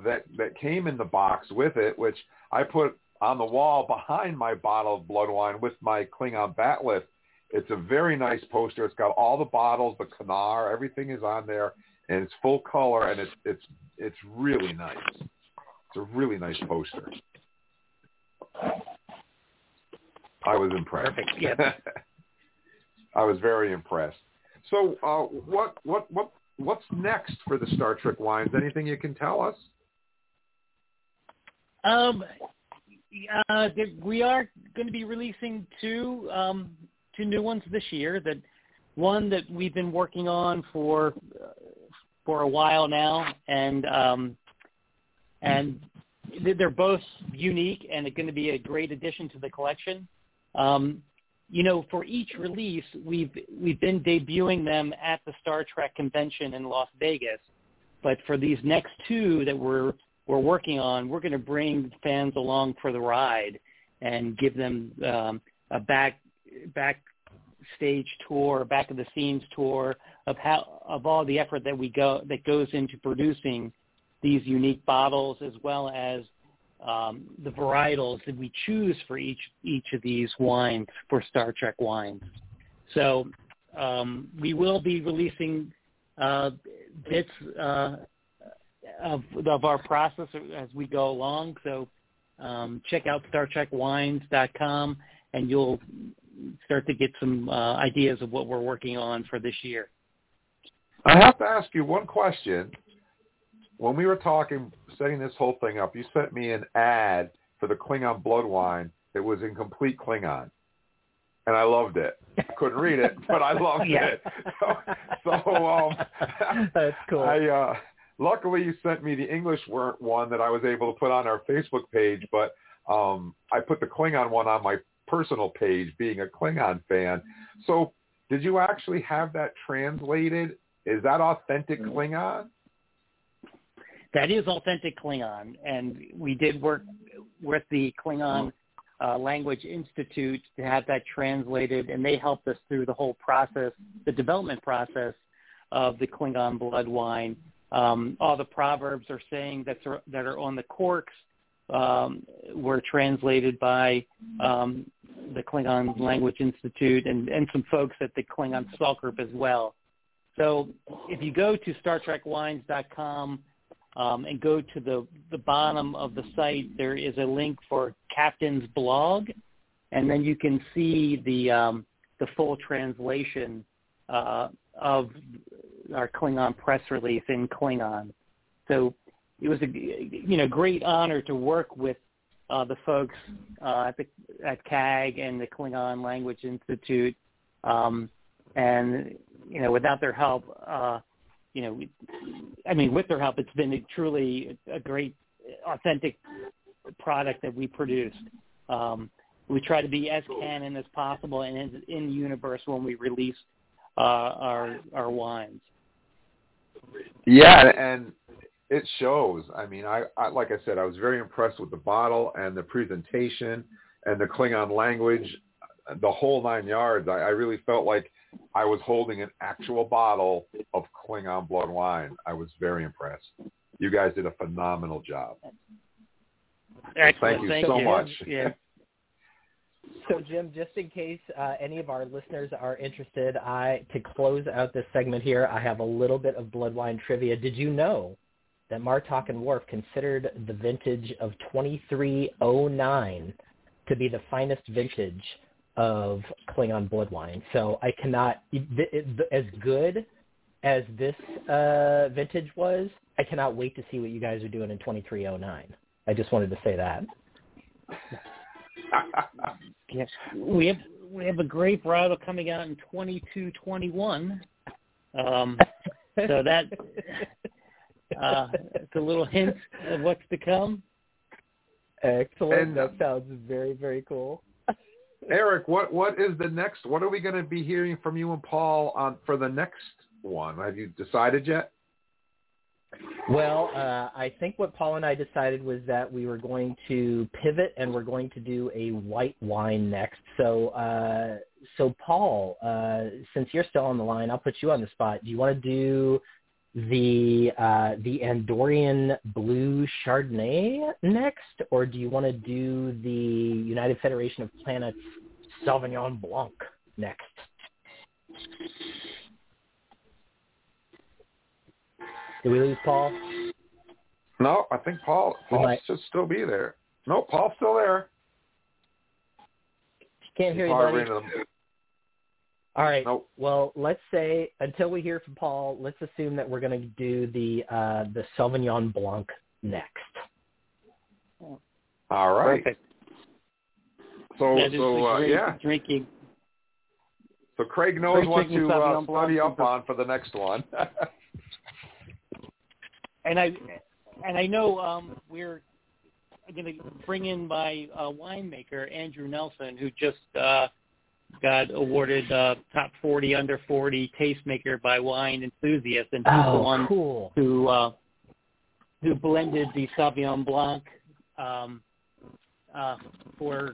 D: that that came in the box with it, which I put on the wall behind my bottle of blood wine with my Klingon bat'leth. It's a very nice poster. It's got all the bottles, the canar, everything is on there, and it's full color, and it's it's it's really nice. It's a really nice poster. I was impressed.
J: Perfect. Yeah.
D: I was very impressed. So, uh, what what what what's next for the Star Trek wines? Anything you can tell us?
J: Um, uh, we are going to be releasing two um, two new ones this year. That one that we've been working on for uh, for a while now, and um, and they're both unique and going to be a great addition to the collection. Um, you know, for each release, we've we've been debuting them at the Star Trek convention in Las Vegas, but for these next two that we're we're working on, we're going to bring fans along for the ride and give them um, a back backstage tour, back of the scenes tour of how of all the effort that we go that goes into producing these unique bottles as well as um, the varietals that we choose for each each of these wines for Star Trek wines. So um, we will be releasing uh, bits uh, of of our process as we go along. So um, check out StarTrekWines.com and you'll start to get some uh, ideas of what we're working on for this year.
D: I have to ask you one question when we were talking, setting this whole thing up, you sent me an ad for the Klingon blood wine that was in complete Klingon. And I loved it. I couldn't read it, but I loved
E: yeah.
D: it. So, so um,
E: that's cool.
D: I uh, luckily you sent me the English one that I was able to put on our Facebook page, but um, I put the Klingon one on my personal page, being a Klingon fan. So, did you actually have that translated? Is that authentic Klingon?
J: That is authentic Klingon, and we did work with the Klingon uh, Language Institute to have that translated, and they helped us through the whole process, the development process of the Klingon blood wine. Um, all the proverbs are saying that are, that are on the corks um, were translated by um, the Klingon Language Institute and, and some folks at the Klingon Assault Group as well. So if you go to StarTrekWines.com um, and go to the, the bottom of the site, there is a link for Captain's blog, and then you can see the um, the full translation uh, of our Klingon press release in Klingon. So it was a you know great honor to work with uh, the folks uh, at the at KAG and the Klingon Language Institute, um, and you know without their help, uh, you know, I mean, with their help, it's been a truly a great, authentic product that we produced. Um, we try to be as canon as possible and in, in universe when we release uh, our our wines.
D: Yeah, and it shows. I mean, I, I like I said, I was very impressed with the bottle and the presentation and the Klingon language, the whole nine yards. I, I really felt like I was holding an actual bottle of Klingon blood wine. I was very impressed. You guys did a phenomenal job.
J: Excellent.
D: Thank you
J: Thank
D: so
J: you.
D: much.
J: Yeah.
E: So Jim, just in case uh, any of our listeners are interested, I to close out this segment here, I have a little bit of blood wine trivia. Did you know that Martok and Worf considered the vintage of 2309 to be the finest vintage of Klingon blood wine. So I cannot, as good as this uh, vintage was, I cannot wait to see what you guys are doing in 2309. I just wanted to say that.
J: yes, we have we have a great bridal coming out in 2221. Um, so that uh, it's a little hint of what's to come.
E: Excellent.
D: And,
E: that sounds very very cool.
D: Eric, what what is the next? What are we going to be hearing from you and Paul on for the next one? Have you decided yet?
E: Well, uh, I think what Paul and I decided was that we were going to pivot and we're going to do a white wine next. So, uh, so Paul, uh, since you're still on the line, I'll put you on the spot. Do you want to do the uh, the Andorian Blue Chardonnay next, or do you want to do the United Federation of Planets Sauvignon Blanc next? Did we lose Paul?
D: No, I think Paul Paul
E: might-
D: should still be there. No, Paul's still there.
E: Can't hear you, buddy.
D: ran to the-
E: All right.
D: Nope.
E: Well, let's say until we hear from Paul, let's assume that we're going to do the uh, the Sauvignon Blanc next.
D: All right.
J: Perfect.
D: So
J: That is
D: so uh, yeah.
J: drinking.
D: So Craig knows
J: Great
D: what to uh,
J: Sauvignon
D: study up
J: from-
D: on for the next one.
J: and I and I know um, we're going to bring in my uh, winemaker Andrew Nelson, who just uh, got awarded uh, top 40 under 40 tastemaker by Wine Enthusiast, and he's the
E: Oh,
J: one
E: cool.
J: who uh, who blended the Sauvignon Blanc um, uh, for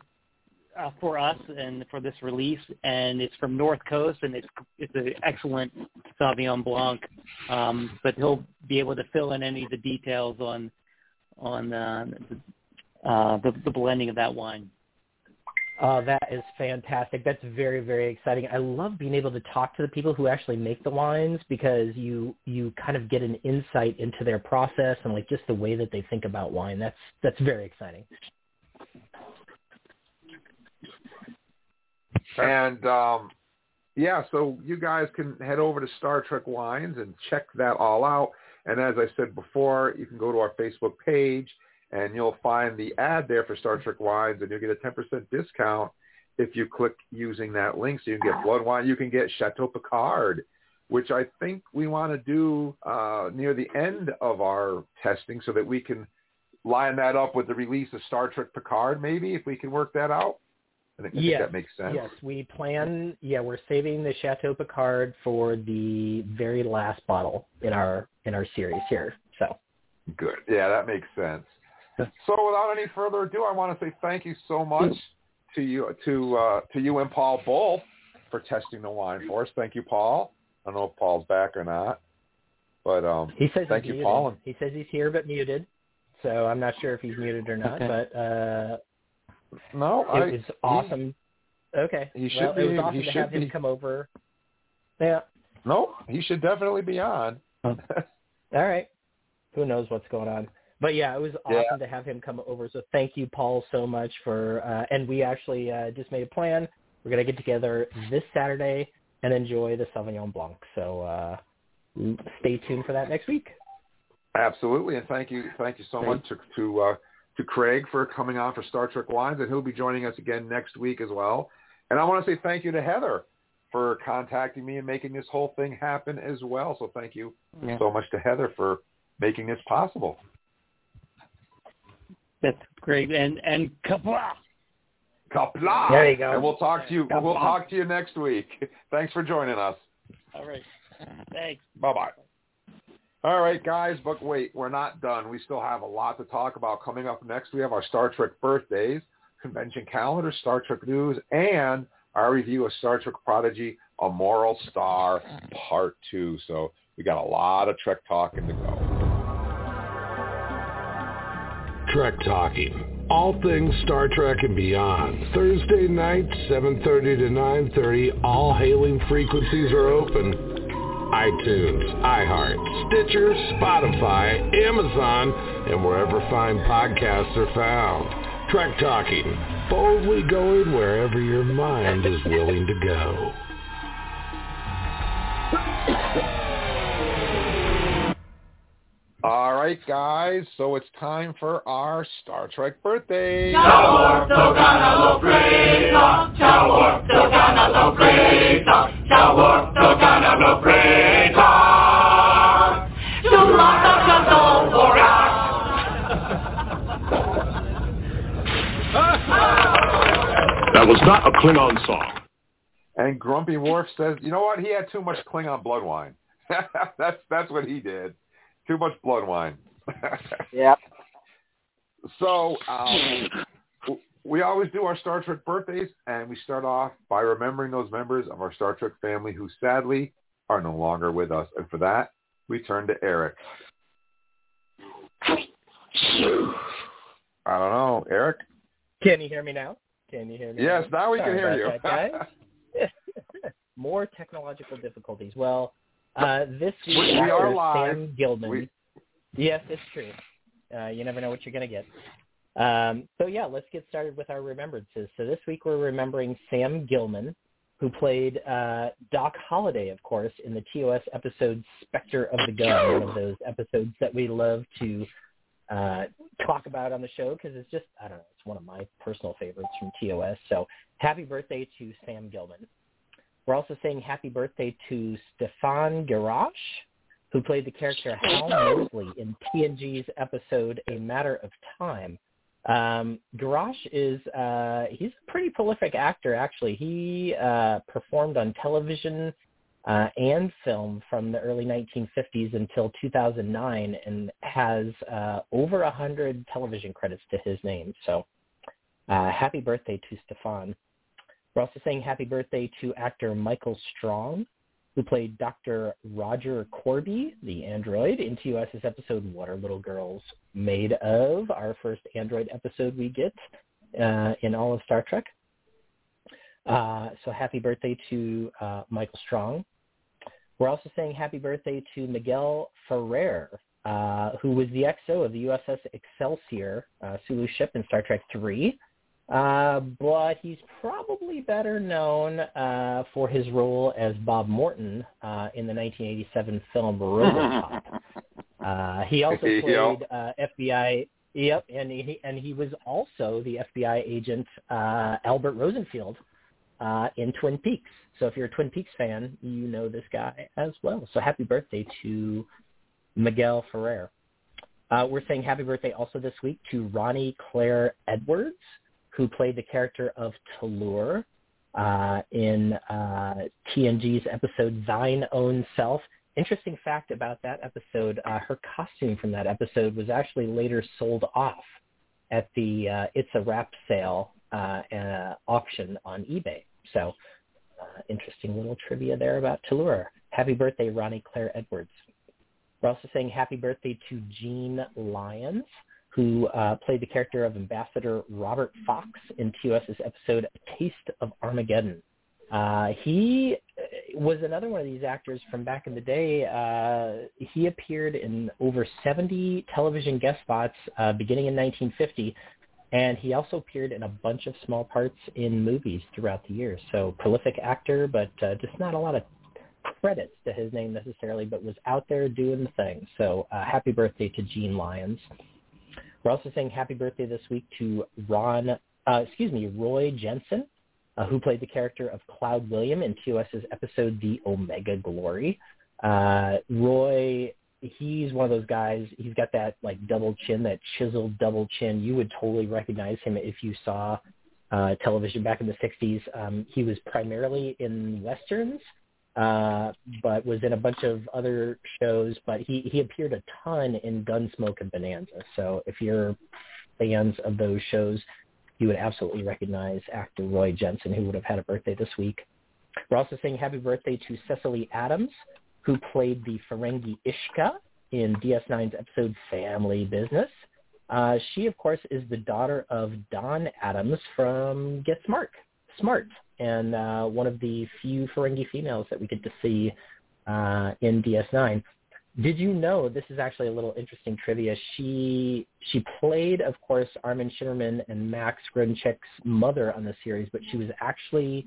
J: uh, for us and for this release, and it's from North Coast, and it's it's an excellent Sauvignon Blanc. Um, but he'll be able to fill in any of the details on on uh, the, uh, the the blending of that wine.
E: Uh, that is fantastic. That's very, very exciting. I love being able to talk to the people who actually make the wines because you you kind of get an insight into their process and like just the way that they think about wine. That's that's very exciting.
D: And um, yeah, so you guys can head over to Star Trek Wines and check that all out. And as I said before, you can go to our Facebook page and you'll find the ad there for Star Trek Wines, and you'll get a 10% discount if you click using that link. So you can get blood wine, you can get Chateau Picard, which I think we want to do uh, near the end of our testing so that we can line that up with the release of Star Trek Picard, maybe if we can work that out. I think, I think
E: yes,
D: that makes sense.
E: Yes, we plan. Yeah, we're saving the Chateau Picard for the very last bottle in our in our series here. So
D: Good. Yeah, that makes sense. So without any further ado, I want to say thank you so much to you to uh, to you and Paul both for testing the wine for us. Thank you, Paul. I don't know if Paul's back or not, but um,
E: he says
D: thank you,
E: muted.
D: Paul.
E: He says he's here but muted. So I'm not sure if he's muted or not, but uh,
D: no,
E: it
D: I,
E: was awesome. okay,
D: he should
E: well, it was
D: be-
E: awesome
D: he
E: to
D: should
E: have him
D: be.
E: come over. Yeah.
D: no, he should definitely be on.
E: All right. Who knows what's going on? But yeah, it was
D: Yeah.
E: awesome to have him come over. So thank you, Paul, so much for. Uh, and we actually uh, just made a plan. We're gonna get together this Saturday and enjoy the Sauvignon Blanc. So uh, stay tuned for that next week.
D: Absolutely, and thank you, thank you so
E: Great.
D: much to to, uh, to Craig for coming on for Star Trek Wines, and he'll be joining us again next week as well. And I want to say thank you to Heather for contacting me and making this whole thing happen as well. So thank you
J: Yeah.
D: so much to Heather for making this possible.
J: That's great. And and Qapla'.
D: Qapla'!
E: There you go.
D: And we'll talk to you. We'll talk to you next week. Thanks for joining us.
J: All right. Thanks.
D: Bye bye. All right, guys, but wait, we're not done. We still have a lot to talk about. Coming up next, we have our Star Trek birthdays, convention calendar, Star Trek news, and our review of Star Trek Prodigy, A Moral Star, Part 2. So we got a lot of Trek talking to go.
A: Trek Talking. All things Star Trek and beyond. Thursday night, 7.30 to 9.30. All hailing frequencies are open. iTunes, iHeart, Stitcher, Spotify, Amazon, and wherever fine podcasts are found. Trek Talking. Boldly going wherever your mind is willing to go.
D: All right, guys, so it's time for our Star Trek birthday.
A: That was not a Klingon song.
D: And Grumpy Worf says, you know what? He had too much Klingon blood wine. that's that's what he did. Too much blood wine.
F: Yep.
D: So um, we always do our Star Trek birthdays, and we start off by remembering those members of our Star Trek family who sadly are no longer with us. And for that, we turn to Eric. I don't know, Eric.
E: Can you hear me now? Can you hear me?
D: Yes, now we can hear you.
E: that, guys. More technological difficulties. Well, uh, this week
D: We-
E: after
D: live.
E: Sam Gilman.
D: We-
E: Yes, it's true. Uh, you never know what you're going to get. Um, so yeah, let's get started with our remembrances. So this week we're remembering Sam Gilman, who played uh, Doc Holliday, of course, in the TOS episode Spectre of the Gun, one of those episodes that we love to uh, talk about on the show because it's just, I don't know, it's one of my personal favorites from TOS. So happy birthday to Sam Gilman. We're also saying happy birthday to Stefan Gierasch, who played the character Hal Mosley in TNG's episode A Matter of Time. Um, is uh, he's a pretty prolific actor. Actually, he uh, performed on television uh, and film from the early 1950s until 2009, and has uh, over a hundred television credits to his name. So, uh, happy birthday to Stefan. We're also saying happy birthday to actor Michael Strong, who played Dr. Roger Korby, the android, in TOS's episode What Are Little Girls Made Of, our first android episode we get uh, in all of Star Trek. Uh, so happy birthday to uh, Michael Strong. We're also saying happy birthday to Miguel Ferrer, uh, who was the XO of the USS Excelsior, uh, Sulu ship in Star Trek 3. Uh, but he's probably better known uh, for his role as Bob Morton uh, in the 1987 film RoboCop. uh, he also played uh, FBI. Yep, and he and he was also the FBI agent uh, Albert Rosenfield uh, in Twin Peaks. So if you're a Twin Peaks fan, you know this guy as well. So happy birthday to Miguel Ferrer. Uh, we're saying happy birthday also this week to Ronnie Claire Edwards, who played the character of Talur uh, in uh, TNG's episode Thine Own Self. Interesting fact about that episode, uh, her costume from that episode was actually later sold off at the uh, It's a Wrap sale uh, uh, auction on eBay. So uh, interesting little trivia there about Talur. Happy birthday, Ronnie Claire Edwards. We're also saying happy birthday to Gene Lyons, who uh, played the character of Ambassador Robert Fox in TOS's episode A Taste of Armageddon. Uh, he was another one of these actors from back in the day. Uh, he appeared in over 70 television guest spots uh, beginning in 1950, and he also appeared in a bunch of small parts in movies throughout the years. So prolific actor, but uh, just not a lot of credits to his name necessarily, but was out there doing the thing. So uh, happy birthday to Gene Lyons. We're also saying happy birthday this week to Ron, uh, excuse me, Roy Jensen, uh, who played the character of Cloud William in TOS's episode The Omega Glory. Uh, Roy he's one of those guys. He's got that like double chin, that chiseled double chin. You would totally recognize him if you saw uh, television back in the '60s. Um, he was primarily in westerns, uh, but was in a bunch of other shows. But he he appeared a ton in Gunsmoke and Bonanza. So if you're fans of those shows, you would absolutely recognize actor Roy Jensen, who would have had a birthday this week. We're also saying happy birthday to Cecily Adams, who played the Ferengi Ishka in DS9's episode Family Business. Uh, she, of course, is the daughter of Don Adams from Get Smart, Smart, and uh, one of the few Ferengi females that we get to see uh, in DS9. Did you know this is actually a little interesting trivia? She she played, of course, Armin Shimerman and Max Grodénchik's mother on the series, but she was actually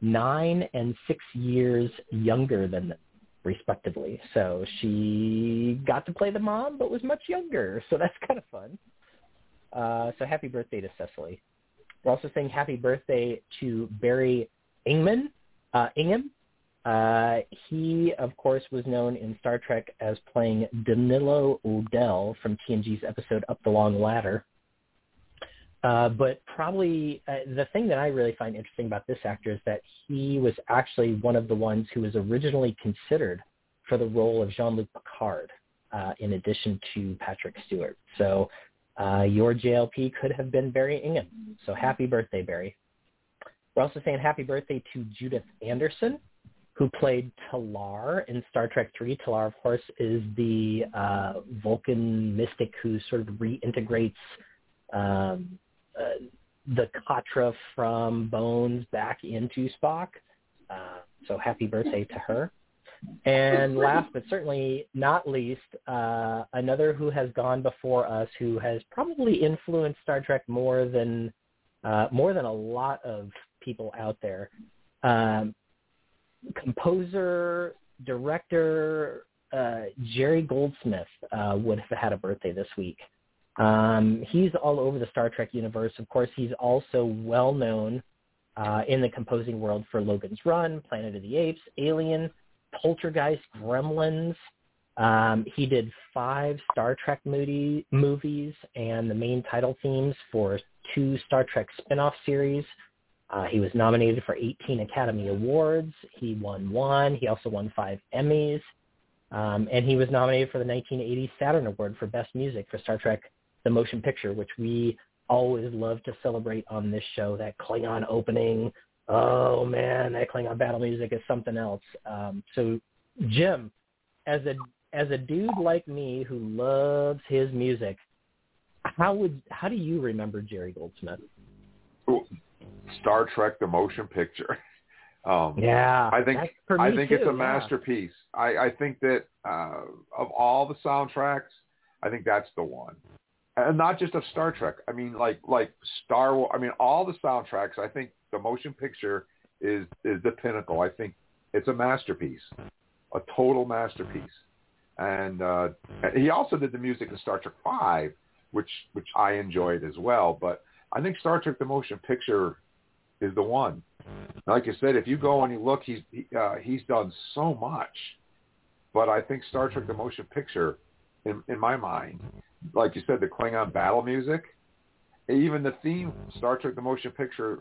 E: nine and six years younger than them respectively. So she got to play the mom, but was much younger. So that's kind of fun. Uh, so happy birthday to Cecily. We're also saying happy birthday to Barry Ingman, uh, Ingham. Uh, he, of course, was known in Star Trek as playing Danilo O'Dell from TNG's episode Up the Long Ladder. Uh, but probably uh, the thing that I really find interesting about this actor is that he was actually one of the ones who was originally considered for the role of Jean-Luc Picard, uh, in addition to Patrick Stewart. So uh, your JLP could have been Barry Ingham. So happy birthday, Barry. We're also saying happy birthday to Judith Anderson, who played T'Lar in Star Trek III. T'Lar, of course, is the uh, Vulcan mystic who sort of reintegrates um, uh, the Katra from Bones back into Spock. Uh, so happy birthday to her. And last but certainly not least, uh, another who has gone before us, who has probably influenced Star Trek more than uh, more than a lot of people out there. Um, composer, director uh, Jerry Goldsmith uh, would have had a birthday this week. Um, he's all over the Star Trek universe. Of course, he's also well known uh, in the composing world for Logan's Run, Planet of the Apes, Alien, Poltergeist, Gremlins. Um, he did five Star Trek movie, movies and the main title themes for two Star Trek spin-off series. Uh, he was nominated for 18 Academy Awards. He won one. He also won five Emmys. Um, and he was nominated for the 1980 Saturn Award for Best Music for Star Trek The Motion Picture, which we always love to celebrate on this show. That Klingon opening, oh man, that Klingon battle music is something else. Um, so, Jim, as a as a dude like me who loves his music, how would how do you remember Jerry Goldsmith?
D: Star Trek: The Motion Picture. Um,
E: yeah,
D: I think I think
E: too,
D: it's a
E: yeah.
D: masterpiece. I, I think that uh, of all the soundtracks, I think that's the one, and not just of Star Trek. I mean, like like Star Wars. I mean, all the soundtracks. I think the motion picture is is the pinnacle. I think it's a masterpiece, a total masterpiece. And uh, he also did the music in Star Trek Five, which which I enjoyed as well. But I think Star Trek: The Motion Picture is the one. Like you said, if you go and you look, he's he, uh, he's done so much. But I think Star Trek: The Motion Picture, in in my mind, like you said, the Klingon battle music, even the theme, Star Trek: The Motion Picture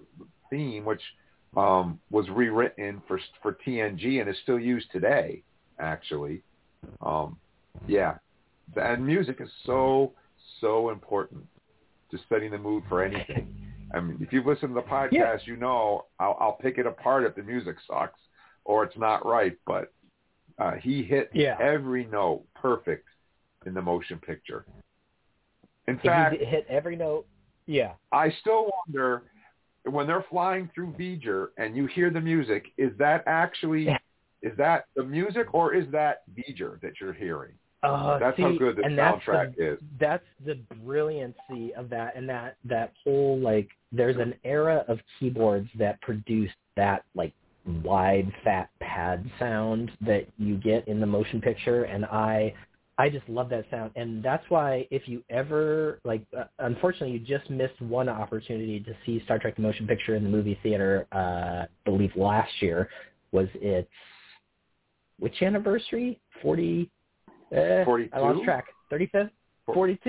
D: theme, which um, was rewritten for for TNG and is still used today, actually. Um, yeah, and music is so so important to setting the mood for anything. I mean, if you've listened to the podcast,
E: Yeah.
D: you know I'll, I'll pick it apart if the music sucks or it's not right. But uh, he hit
E: Yeah.
D: every note perfect in the motion picture. In fact,
E: you hit every note, yeah.
D: I still wonder when they're flying through V'ger and you hear the music, is that actually is that the music or is that V'ger that you're hearing?
E: Uh,
D: That's
E: see,
D: how good the soundtrack
E: the,
D: is.
E: That's the brilliancy of that, and that that whole like. There's an era of keyboards that produced that like wide fat pad sound that you get in the motion picture, and I I just love that sound, and that's why if you ever like, uh, unfortunately, you just missed one opportunity to see Star Trek: The Motion Picture in the movie theater. Uh, I believe last year was its which anniversary? Forty. Uh, I lost track. Thirty fifth. Forty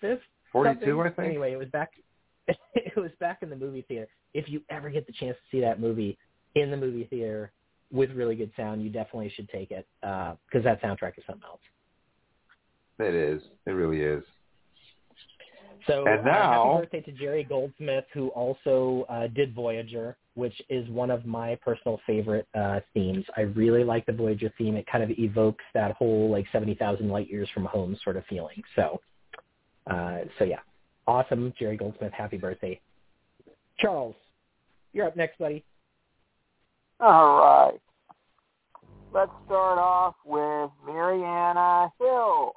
E: fifth.
D: 42, I think.
E: Anyway, it was back. it was back in the movie theater. If you ever get the chance to see that movie in the movie theater with really good sound, you definitely should take it because that soundtrack is something else.
D: It is. It really is.
E: So
D: And
E: uh,
D: now-
E: happy birthday to Jerry Goldsmith, who also uh, did Voyager, which is one of my personal favorite uh, themes. I really like the Voyager theme. It kind of evokes that whole like seventy thousand light years from home sort of feeling. So, uh, so yeah, awesome, Jerry Goldsmith. Happy birthday, Charles. You're up next, buddy.
F: All right. Let's start off with Marianna Hill,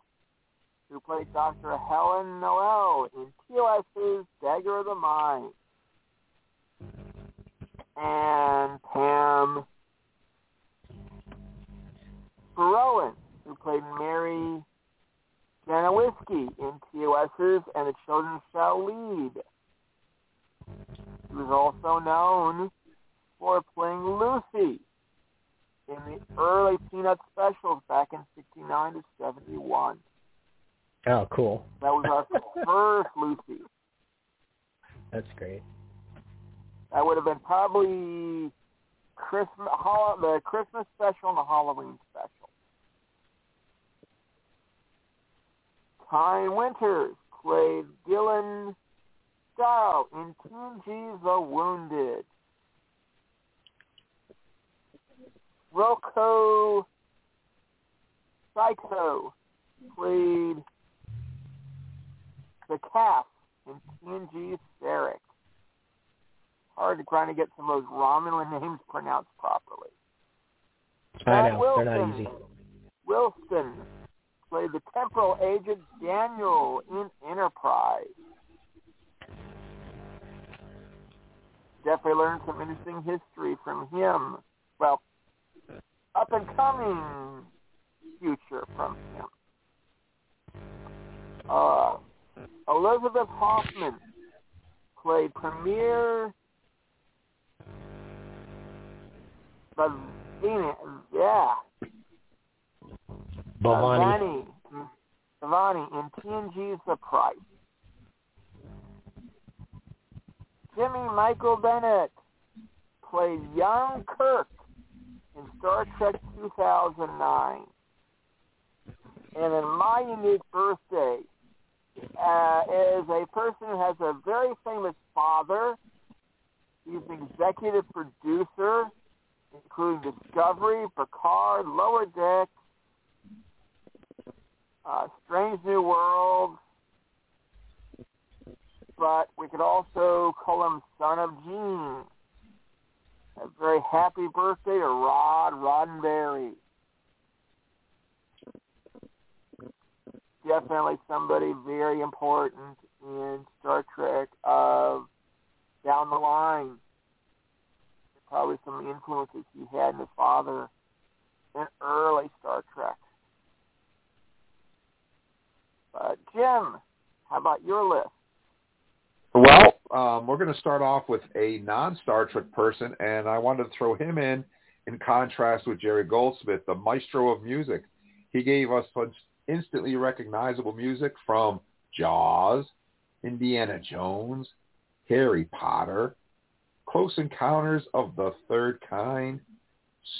F: who played Dr. Helen Noel in TOS's Dagger of the Mind. And Pam Rowan, who played Mary Janowiski in TOS's And the Children Shall Lead. Was also known for playing Lucy in the early Peanut specials back in 69 to 71.
E: Oh, cool.
F: That was our first Lucy.
E: That's great.
F: That would have been probably Christmas, the Christmas special and the Halloween special. Ty Winters played Dylan Starr in TNG's The Wounded. Rocco Psycho played the calf in TNG's Ferric. Hard to try to get some of those Romulan names pronounced properly.
E: I know
F: Wilson,
E: they're not easy.
F: Wilson played the temporal agent Daniel in Enterprise. definitely learned some interesting history from him. Well, up and coming future from him. Uh, Elizabeth Hoffman played Premier Bavini, yeah,
E: Bhavani.
F: Bhavani in TNG's The Price. Jimmy Michael Bennett played young Kirk in Star Trek 2009. And then my unique birthday uh, is a person who has a very famous father. He's an executive producer, including Discovery, Picard, Lower Deck, uh, Strange New World, but we could also call him Son of Gene. A very happy birthday to Rod Roddenberry. Definitely somebody very important in Star Trek of down the line. Probably some influences he had in his father in early Star Trek. But Jim, how about your list?
D: Well, um, we're going to start off with a non-Star Trek person, and I wanted to throw him in in contrast with Jerry Goldsmith, the maestro of music. He gave us instantly recognizable music from Jaws, Indiana Jones, Harry Potter, Close Encounters of the Third Kind,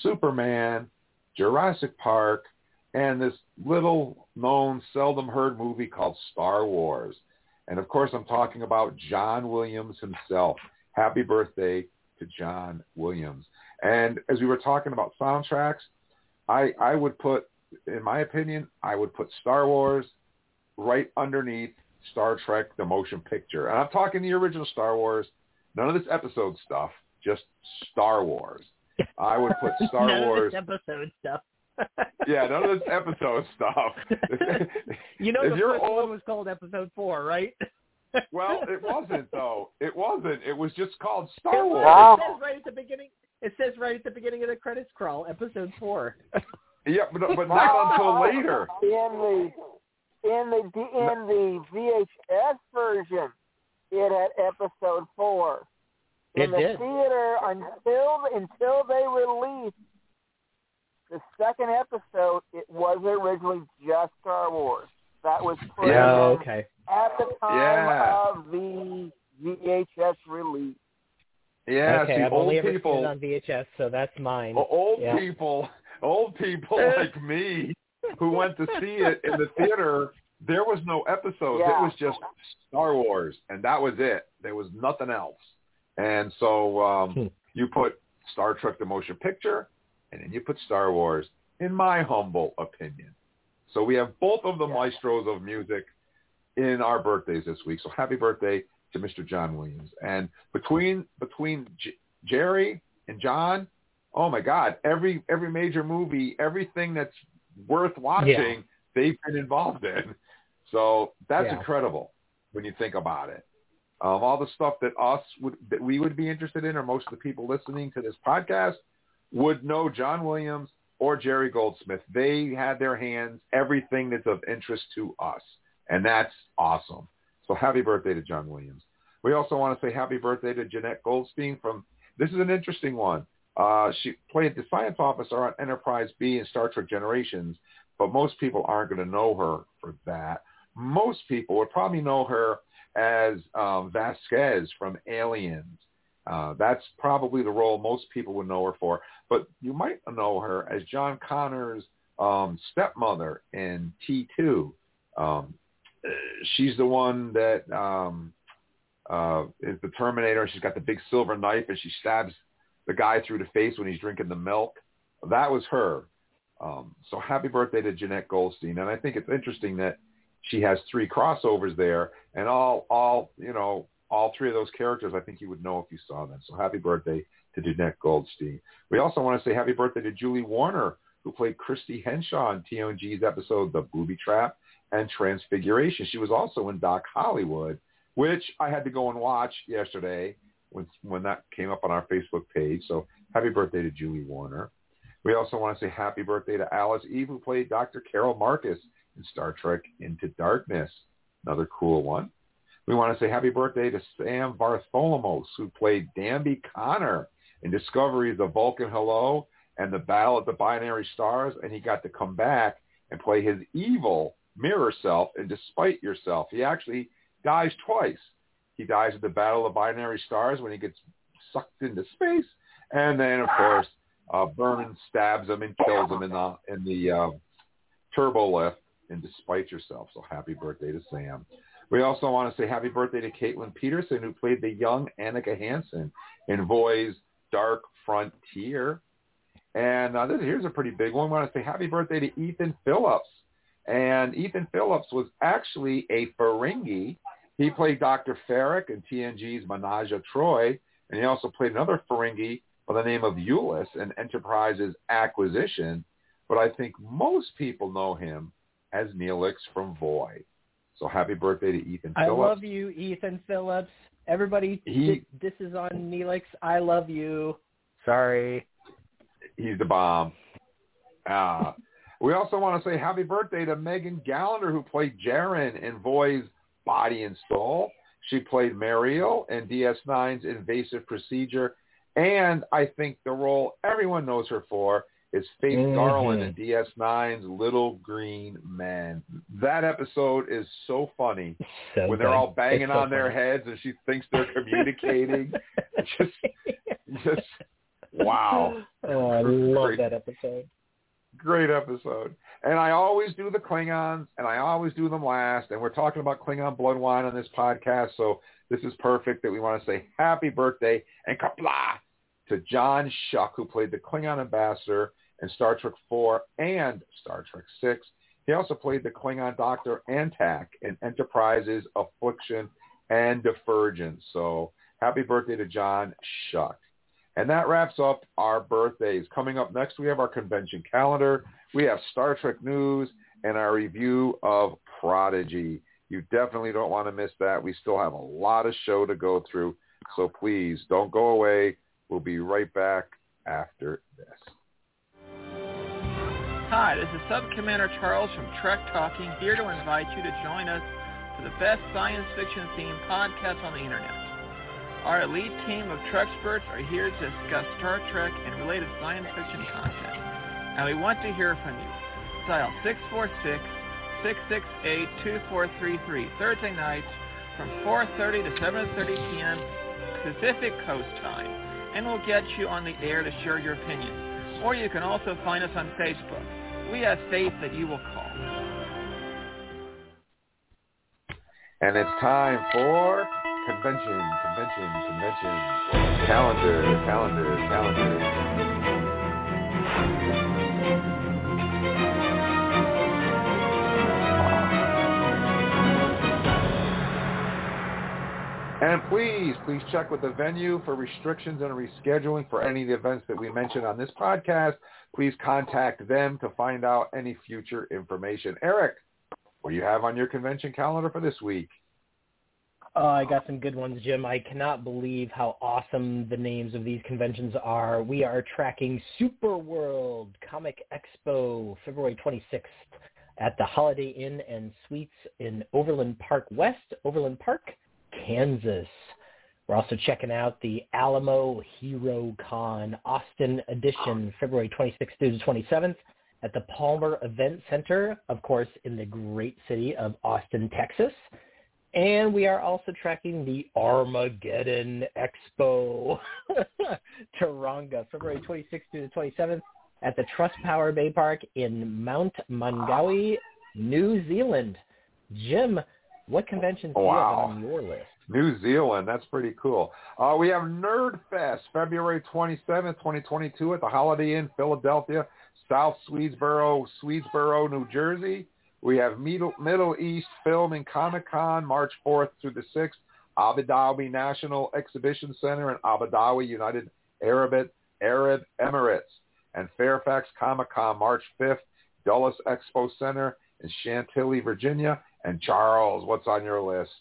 D: Superman, Jurassic Park, and this little known, seldom heard movie called Star Wars. And of course, I'm talking about John Williams himself. Happy birthday to John Williams. And as we were talking about soundtracks, I, I would put, in my opinion, I would put Star Wars right underneath Star Trek, the motion picture. And I'm talking the original Star Wars, none of this episode stuff, just Star Wars. I would put Star
E: None
D: Wars.
E: Of this episode stuff.
D: yeah, none of this episode stuff.
E: you know
D: If
E: the first
D: old-
E: one was called episode four, right?
D: well, it wasn't though. It wasn't. It was just called Star Wars.
E: It says right at the beginning. It says right at the beginning of the credits crawl, episode four.
D: Yeah, but but not until later.
F: In the in the in the VHS version, it had episode four. In
E: It
F: the
E: did.
F: theater until until they released the second episode, it was originally just Star Wars. That was put
D: Yeah.
E: Oh, okay.
F: at the time
D: Yeah.
F: of the VHS release.
D: Yeah,
E: okay,
D: see,
E: I've
D: old
E: only ever seen it on VHS, so that's mine.
D: o- old
E: Yeah.
D: people, old people like me who went to see it in the theater. There was no episodes.
F: Yeah.
D: It was just Star Wars, and that was it. There was nothing else. And so um,
E: Hmm.
D: you put Star Trek: The Motion Picture, and then you put Star Wars. In my humble opinion, so we have both of the maestros of music in our birthdays this week. So happy birthday to Mr. John Williams. And between between J- Jerry and John, oh my God, every every major movie, everything that's worth watching, they've been involved in. So that's
E: Yeah.
D: incredible when you think about it. Um, all the stuff that us would that we would be interested in, or most of the people listening to this podcast would know John Williams or Jerry Goldsmith. They had their hands everything that's of interest to us, and that's awesome. So happy birthday to John Williams. We also want to say happy birthday to Jenette Goldstein from. This is an interesting one. Uh, she played the science officer on Enterprise B in Star Trek Generations, but most people aren't going to know her for that. Most people would probably know her as um, Vasquez from Aliens. Uh, that's probably the role most people would know her for. But you might know her as John Connor's um, stepmother in T2. Um, she's the one that um, uh, is the Terminator. She's got the big silver knife and she stabs the guy through the face when he's drinking the milk. That was her. Um, so happy birthday to Jenette Goldstein. And I think it's interesting that she has three crossovers there and all, all, you know, all three of those characters, I think you would know if you saw them. So happy birthday to Jenette Goldstein. We also want to say happy birthday to Julie Warner, who played Christy Henshaw in TNG's episode The Booby Trap and Transfiguration. She was also in Doc Hollywood, which I had to go and watch yesterday. When when that came up on our Facebook page. So happy birthday to Julie Warner. We also want to say happy birthday to Alice Eve, who played Dr. Carol Marcus in Star Trek Into Darkness. Another cool one. We want to say happy birthday to Sam Vartholomeos, who played Danby Connor in Discovery, The Vulcan Hello, and The Battle of the Binary Stars, and he got to come back and play his evil mirror self in Despite Yourself. He actually dies twice. He dies at the Battle of Binary Stars when he gets sucked into space, and then of course uh, Burnham stabs him and kills him in the in the uh, turbo lift in Despite Yourself. So happy birthday to Sam. We also want to say happy birthday to Katelin Petersen, who played the young Annika Hansen in Voy's Dark Frontier. And uh, this, here's a pretty big one. We want to say happy birthday to Ethan Phillips. And Ethan Phillips was actually a Ferengi. He played Dr. Farek in TNG's Menage a Troi, and he also played another Ferengi by the name of Ulis in Enterprise's Acquisition. But I think most people know him as Neelix from Voy. So happy birthday to Ethan Phillips.
E: I love you, Ethan Phillips. Everybody,
D: He-
E: this is on Neelix. I love you. Sorry.
D: He's the bomb. Uh, we also want to say happy birthday to Megan Gallagher, who played Jaren in Voy's Body and Soul. She played Mareel in DS9's Invasive Procedure. And I think the role everyone knows her for is Faith
E: Mhm.
D: Garland in DS9's Little Green Men. That episode is so funny
E: So
D: when they're all banging
E: so
D: on their
E: funny.
D: heads and she thinks they're communicating. just, just wow.
E: Oh, I love
D: Great.
E: that episode.
D: Great episode. And I always do the Klingons, and I always do them last. And we're talking about Klingon blood wine on this podcast, so this is perfect that we want to say happy birthday and Qapla' to John Shuck, who played the Klingon ambassador in Star Trek 4 and Star Trek 6. He also played the Klingon Doctor Antaak in Enterprise's Affliction and Divergence. So happy birthday to John Shuck. And that wraps up our birthdays. Coming up next, we have our convention calendar. We have Star Trek news and our review of Prodigy. You definitely don't want to miss that. We still have a lot of show to go through. So please don't go away. We'll be right back after this.
L: Hi, this is Sub Commander Charles from Trek Talking, here to invite you to join us for the best science fiction themed podcast on the internet. Our elite team of Trexperts are here to discuss Star Trek and related science fiction content, and we want to hear from you. Dial 646-668-2433 Thursday nights from 4.30 to 7.30 p.m. Pacific Coast Time, and we'll get you on the air to share your opinion. Or you can also find us on Facebook. We have faith that you will call.
D: And it's time for convention, convention, convention, calendar, calendar, calendar. And please, please check with the venue for restrictions and rescheduling for any of the events that we mentioned on this podcast. Please contact them to find out any future information. Eric, what do you have on your convention calendar for this week?
E: Oh, I got some good ones, Jim. I cannot believe how awesome the names of these conventions are. We are tracking Super World Comic Expo February 26th at the Holiday Inn and Suites in Overland Park West, Overland Park, Kansas. We're also checking out the Alamo Hero Con Austin edition February 26th through the 27th at the Palmer Event Center, of course, in the great city of Austin, Texas. And we are also tracking the Armageddon Expo, Tauranga, February 26th through the 27th at the Trust Power Bay Park in Mount Maunganui, New Zealand. Jim, what conventions do you have on your list?
D: New Zealand. That's pretty cool. Uh, we have Nerd Fest, February 27th, 2022 at the Holiday Inn, Philadelphia, South Swedesboro, Swedesboro, New Jersey. We have Middle, Middle East Film and Comic Con, March 4th through the 6th, Abu Dhabi National Exhibition Center in Abu Dhabi, United Arab, Arab Emirates. And Fairfax Comic Con, March 5th, Dulles Expo Center in Chantilly, Virginia. And Charles, what's on your list?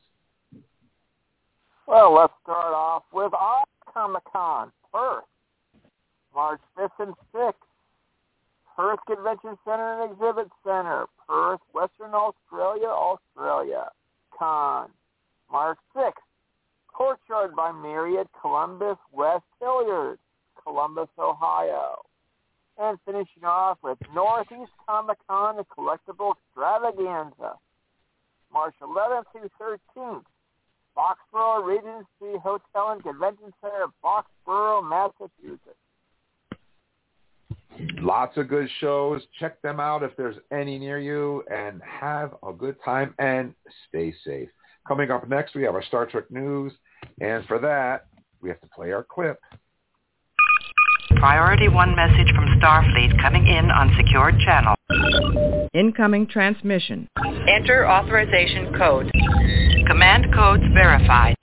F: Well, let's start off with our Comic Con, first, March 5th and 6th. Perth Convention Center and Exhibit Center, Perth, Western Australia, Australia. Con, March 6th. Courtyard by Marriott, Columbus, West Hilliard, Columbus, Ohio. And finishing off with Northeast Comic Con and Collectible Extravaganza, March 11th through 13th. Foxborough Regency Hotel and Convention Center, Foxborough, Massachusetts.
D: Lots of good shows. Check them out if there's any near you and have a good time and stay safe. Coming up next, we have our Star Trek news. And for that, we have to play our clip.
M: Priority 1 message from Starfleet coming in on secured channel.
N: Incoming transmission.
M: Enter authorization code. Command codes verified.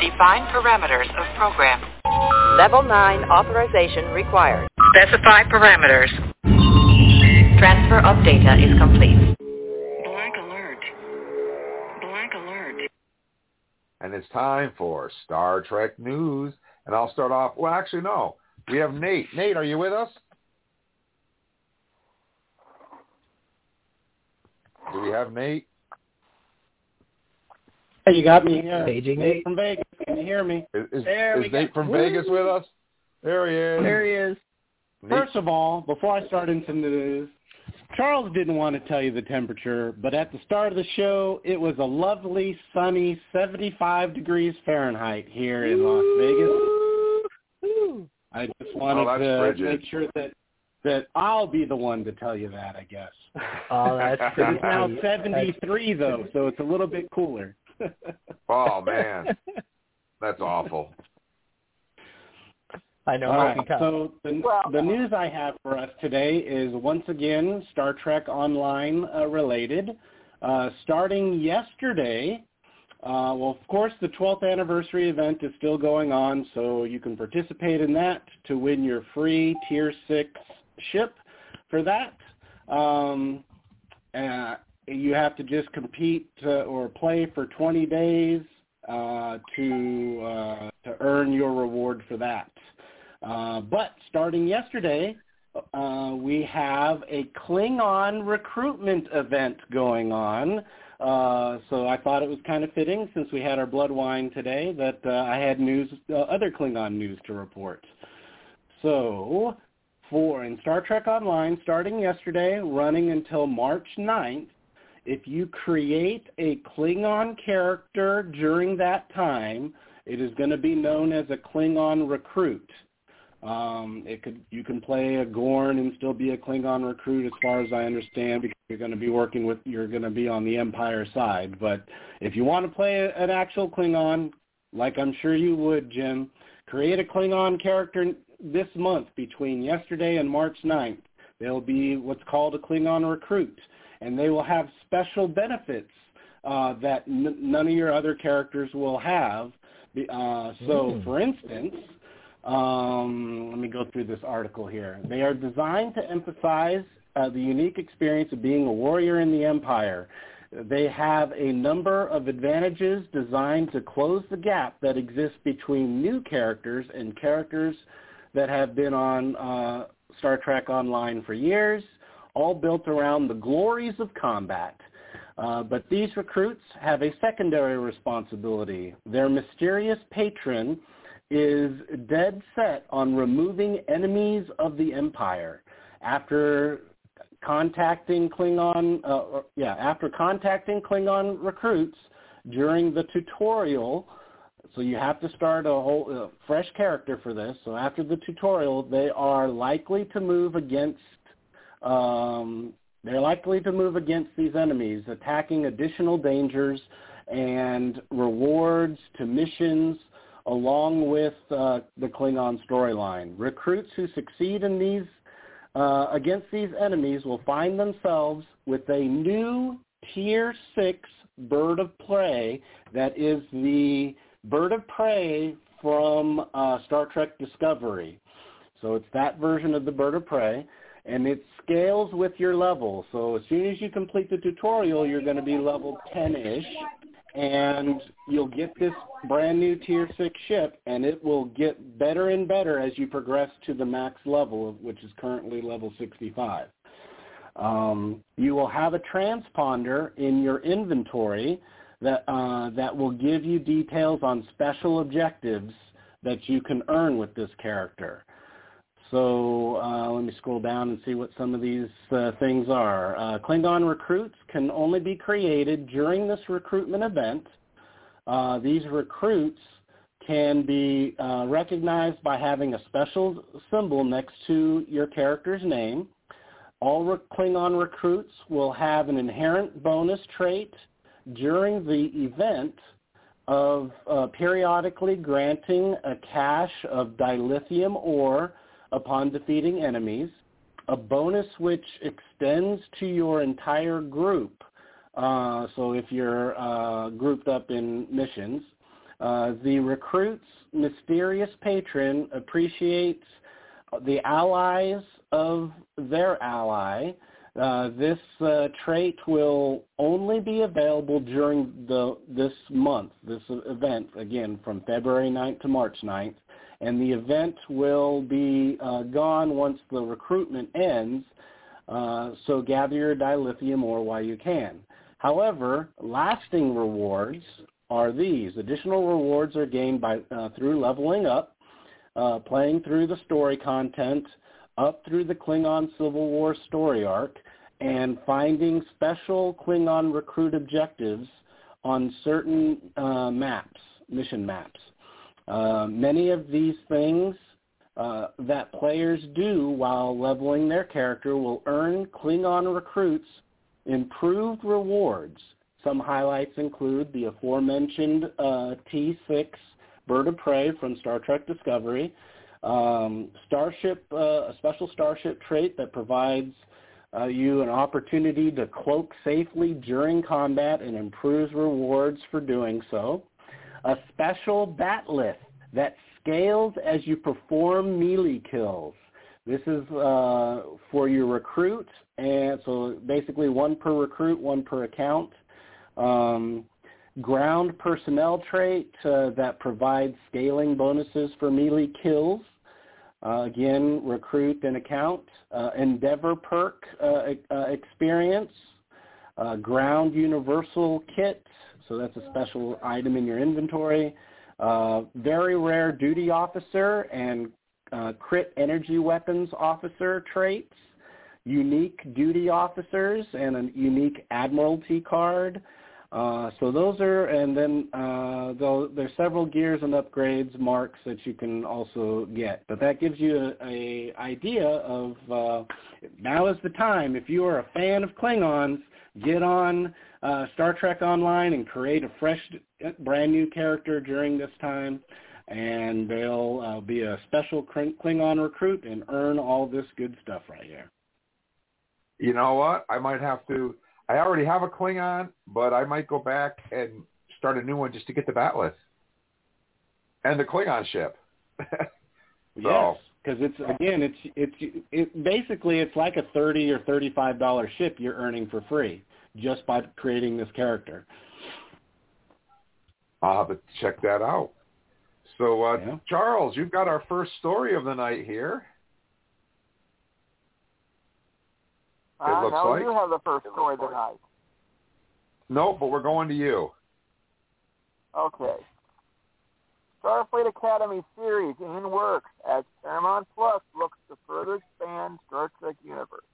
M: Define parameters of program. Level 9 authorization required. Specify parameters. Transfer of data is complete.
O: Black alert. Black alert.
D: And it's time for Star Trek news. And I'll start off. Well, actually, no. We have Nate. Nate, are you with us? Do we have Nate?
P: Hey, you got me. Uh,
E: Paging
P: Nate
E: Nate.
P: from Vegas. Can you hear me?
D: Is, is,
P: There we
D: is Nate
P: go.
D: from
P: Woo!
D: Vegas with us? There he is.
P: There he is.
D: Nate-
P: First of all, before I start into the news, Charles didn't want to tell you the temperature, but at the start of the show, it was a lovely, sunny 75 degrees Fahrenheit here in Las Vegas. I just oh, wanted
D: Oh,
P: to
D: frigid.
P: make sure that that I'll be the one to tell you that. I guess.
E: Oh, that's pretty
P: It's now
E: sweet.
P: 73 though, so it's a little bit cooler.
D: Oh, man. That's awful.
E: I know.
P: All
E: must
P: right,
E: be tough.
P: so the, the news I have for us today is once again Star Trek Online uh, related. Uh, starting yesterday, uh, well, of course, the 12th anniversary event is still going on, so you can participate in that to win your free Tier 6 ship for that. Um, uh, you have to just compete uh, or play for 20 days uh, to uh, to earn your reward for that. Uh, but starting yesterday, uh, we have a Klingon recruitment event going on. Uh, so I thought it was kind of fitting since we had our blood wine today that uh, I had news, uh, other Klingon news to report. So for in Star Trek Online, starting yesterday, running until March 9th, if you create a Klingon character during that time, it is going to be known as a Klingon recruit. Um, it could you can play a Gorn and still be a Klingon recruit, as far as I understand, because you're going to be working with you're going to be on the Empire side. But if you want to play a- an actual Klingon, like I'm sure you would, Jim, create a Klingon character this month between yesterday and March 9th. They'll be what's called a Klingon recruit, and they will have special benefits uh, that n- none of your other characters will have. Uh, so,
E: Mm.
P: for instance, um, let me go through this article here. They are designed to emphasize uh, the unique experience of being a warrior in the Empire. They have a number of advantages designed to close the gap that exists between new characters and characters that have been on uh, Star Trek Online for years, all built around the glories of combat. Uh, but these recruits have a secondary responsibility. Their mysterious patron is dead set on removing enemies of the Empire. After contacting Klingon, uh, yeah, after contacting Klingon recruits during the tutorial, so you have to start a whole uh, fresh character for this. So after the tutorial, they are likely to move against um, they're likely to move against these enemies, attacking additional dangers and rewards to missions along with uh, the Klingon storyline. Recruits who succeed in these uh, against these enemies will find themselves with a new Tier 6 bird of prey that is the bird of prey from uh, Star Trek Discovery. So it's that version of the bird of prey, and it scales with your level. So as soon as you complete the tutorial, you're going to be level 10-ish, and you'll get this brand new tier 6 ship and it will get better and better as you progress to the max level which is currently level 65 um, you will have a transponder in your inventory that uh, that will give you details on special objectives that you can earn with this character so uh, let me scroll down and see what some of these uh, things are. Uh, Klingon recruits can only be created during this recruitment event. Uh, these recruits can be uh, recognized by having a special symbol next to your character's name. All re- Klingon recruits will have an inherent bonus trait during the event of uh, periodically granting a cache of dilithium ore upon defeating enemies, a bonus which extends to your entire group. Uh, so if you're uh, grouped up in missions, uh, the recruit's mysterious patron appreciates the allies of their ally. Uh, this uh, trait will only be available during the this month, this event, again, from February 9th to March 9th and the event will be uh, gone once the recruitment ends. Uh, so gather your dilithium ore while you can. However, lasting rewards are these. Additional rewards are gained by uh, through leveling up, uh, playing through the story content, up through the Klingon Civil War story arc, and finding special Klingon recruit objectives on certain uh, maps, mission maps. Uh, many of these things uh, that players do while leveling their character will earn Klingon recruits improved rewards. Some highlights include the aforementioned uh, T6 Bird of Prey from Star Trek Discovery, um, Starship, uh, a special Starship trait that provides uh, you an opportunity to cloak safely during combat and improves rewards for doing so a special bat'leth that scales as you perform melee kills. This is uh, for your recruit, and so basically one per recruit, one per account. Um, ground personnel trait uh, that provides scaling bonuses for melee kills. Uh, again, recruit and account. Uh, Endeavor perk uh, uh, experience. ground universal kit so that's a special item in your inventory. Uh, very rare duty officer and uh, crit energy weapons officer traits, unique duty officers, and a unique admiralty card. Uh, so those are, and then uh, there's several gears and upgrades marks that you can also get. But that gives you a, a idea of uh, now is the time. If you are a fan of Klingons, get on uh, Star Trek Online and create a fresh, brand new character during this time, and they'll uh, be a special Klingon recruit and earn all this good stuff right here.
D: You know what? I might have to. I already have a Klingon, but I might go back and start a new one just to get the bat'leth and the Klingon ship. so.
P: Yes, because it's again, it's it's it basically it's like a thirty or thirty five dollar ship you're earning for free just by creating this character.
D: I'll have to check that out. So, uh, yeah. Charles, you've got our first story of the night here.
F: It uh, looks no, like. you have the first story of the night.
D: No, but we're going to you.
F: Okay. Starfleet Academy series in works as Paramount Plus looks to further expand Star Trek universe.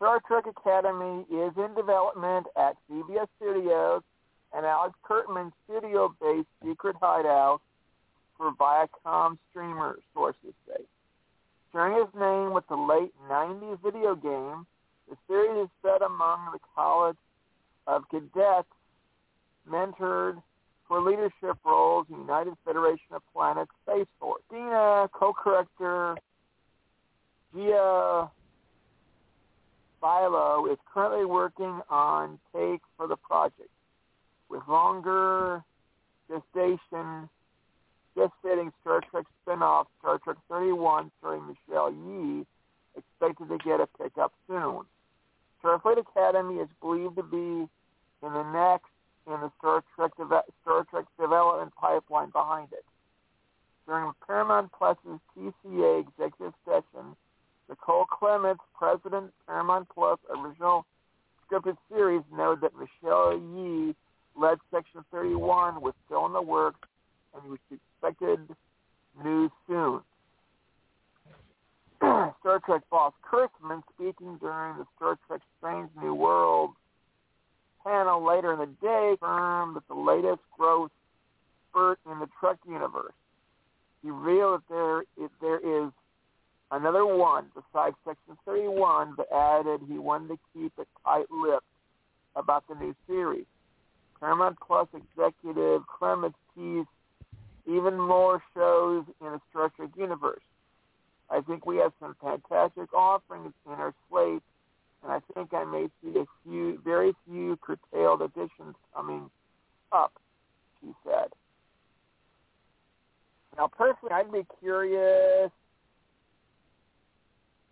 F: Star Trek Academy is in development at CBS Studios and Alex Kurtzman's studio-based secret hideout for Viacom streamers, sources say. Sharing his name with the late 90s video game, the series is set among the College of Cadets mentored for leadership roles in United Federation of Planets Space Force. Dina, co-corrector Gaia Violo is currently working on take for the project, with longer gestation gestating Star Trek spin-off Star Trek 31 starring Michelle Yeoh expected to get a pickup soon. Starfleet Academy is believed to be in the next in the Star Trek deve- Star Trek's development pipeline behind it. During Paramount Plus's TCA executive session, Nicole Clements, president Paramount Plus original scripted series, noted that Michelle Yeoh led Section 31 was still in the works and was expected news soon. Star Trek boss Kurtzman, speaking during the Star Trek Strange New World panel later in the day, confirmed that the latest growth spurt in the Trek universe. Revealed that there, there is another one besides Section 31, but added he wanted to keep it tight-lipped about the new series. Paramount Plus executive Clements teased even more shows in a structured universe. I think we have some fantastic offerings in our slate, and I think I may see a few, very few curtailed additions coming up, she said. Now, personally, I'd be curious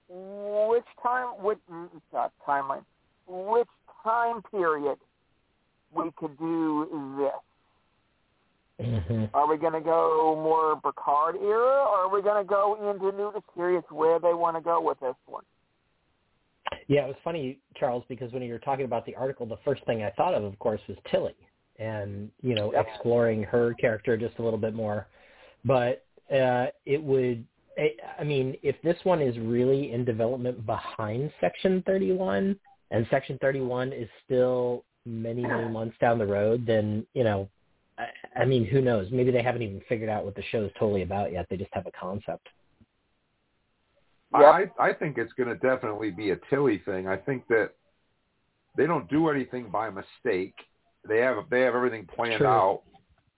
F: which time, which not timeline, which time period we could do this.
E: Mm-hmm.
F: Are we going to go more Picard era, or are we going to go into new curious where they want to go with this one?
E: Yeah, it was funny, Charles, because when you were talking about the article, the first thing I thought of, of course, was Tilly, and you know,
F: Yep.
E: exploring her character just a little bit more. But uh, it would, I I mean, if this one is really in development behind Section 31, and Section 31 is still many, many months down the road, then you know, I, I mean, who knows? Maybe they haven't even figured out what the show is totally about yet. They just have a concept.
D: I I think it's going to definitely be a Tilly thing. I think that they don't do anything by mistake. They have they have everything planned
E: True.
D: out,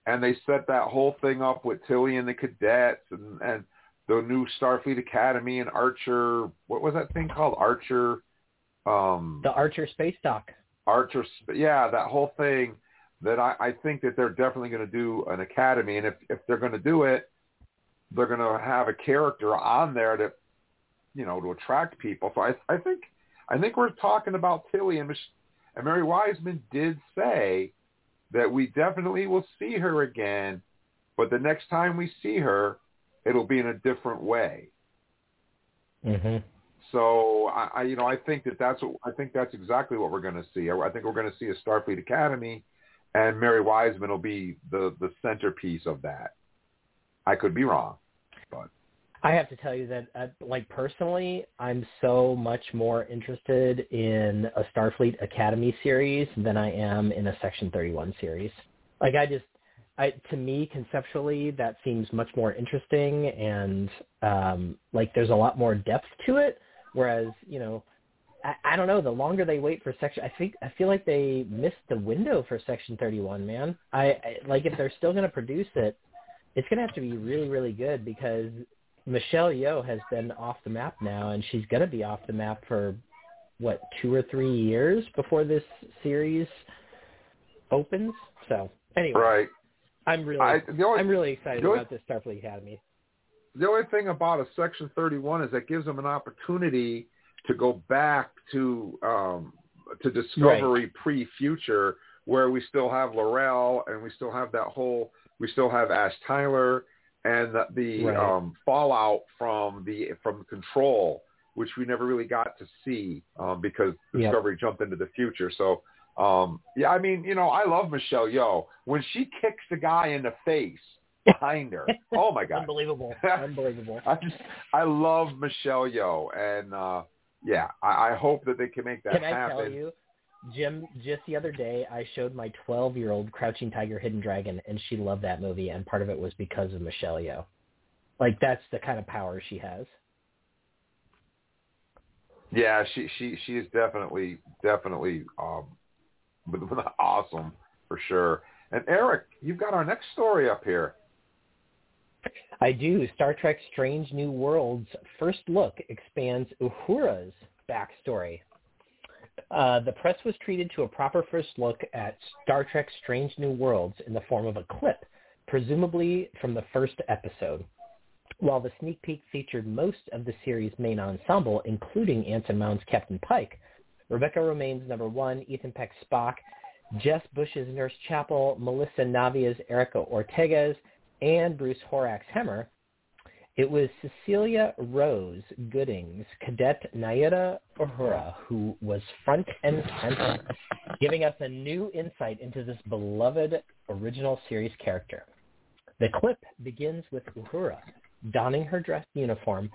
D: and they set that whole thing up with Tilly and the cadets and and the new Starfleet Academy and Archer. What was that thing called? Archer. Um,
E: The Archer Space Dock.
D: Archer. Yeah, that whole thing. That I, I think that they're definitely going to do an academy, and if if they're going to do it, they're going to have a character on there that you know to attract people. So I I think I think we're talking about Tilly and Mich- and Mary Wiseman did say that we definitely will see her again, but the next time we see her, it'll be in a different way.
E: Mm-hmm.
D: So I, I you know I think that that's what, I think that's exactly what we're going to see. I, I think we're going to see a Starfleet Academy, and Mary Wiseman will be the the centerpiece of that. I could be wrong, but
E: I have to tell you that, uh, like personally, I'm so much more interested in a Starfleet Academy series than I am in a Section 31 series. Like I just, I to me conceptually that seems much more interesting and um, like there's a lot more depth to it. Whereas you know, I, I don't know. The longer they wait for section, I think I feel like they missed the window for Section 31. Man, I, I like if they're still going to produce it, it's going to have to be really, really good because Michelle Yeoh has been off the map now, and she's going to be off the map for what two or three years before this series opens. So anyway,
D: right.
E: I'm really,
D: I, only,
E: I'm really excited
D: the only-
E: about this Starfleet Academy.
D: the only thing about a Section 31 is that gives them an opportunity to go back to um, to Discovery pre-future, where we still have Laurel and we still have that whole we still have Ash Tyler and the, the
E: Right.
D: um, fallout from the from Control, which we never really got to see um, because
E: Yep.
D: Discovery jumped into the future. So um, yeah, I mean, you know, I love Michelle Yeoh. when she kicks the guy in the face behind her. Oh my god,
E: Unbelievable, unbelievable.
D: I just I love Michelle Yeoh, and uh, yeah, I, I hope that they can make that
E: Can I
D: happen.
E: tell you, Jim? Just the other day, I showed my 12-year-old Crouching Tiger, Hidden Dragon, and she loved that movie, and part of it was because of Michelle Yeoh. Like that's the kind of power she has.
D: Yeah, she she she is definitely definitely um, awesome for sure. And Eric, you've got our next story up here.
E: I do. Star Trek Strange New Worlds First Look expands Uhura's backstory. Uh, the press was treated to a proper first look at Star Trek Strange New Worlds in the form of a clip, presumably from the first episode. While the sneak peek featured most of the series' main ensemble, including Anson Mount's Captain Pike, Rebecca Romijn's number one, Ethan Peck's Spock, Jess Bush's Nurse Chapel, Melissa Navia's Erica Ortegas, and Bruce Horak's Hemmer, it was Cecilia Rose Gooding's cadet Nyota Uhura who was front and center, giving us a new insight into this beloved original series character. The clip begins with Uhura donning her dress uniform,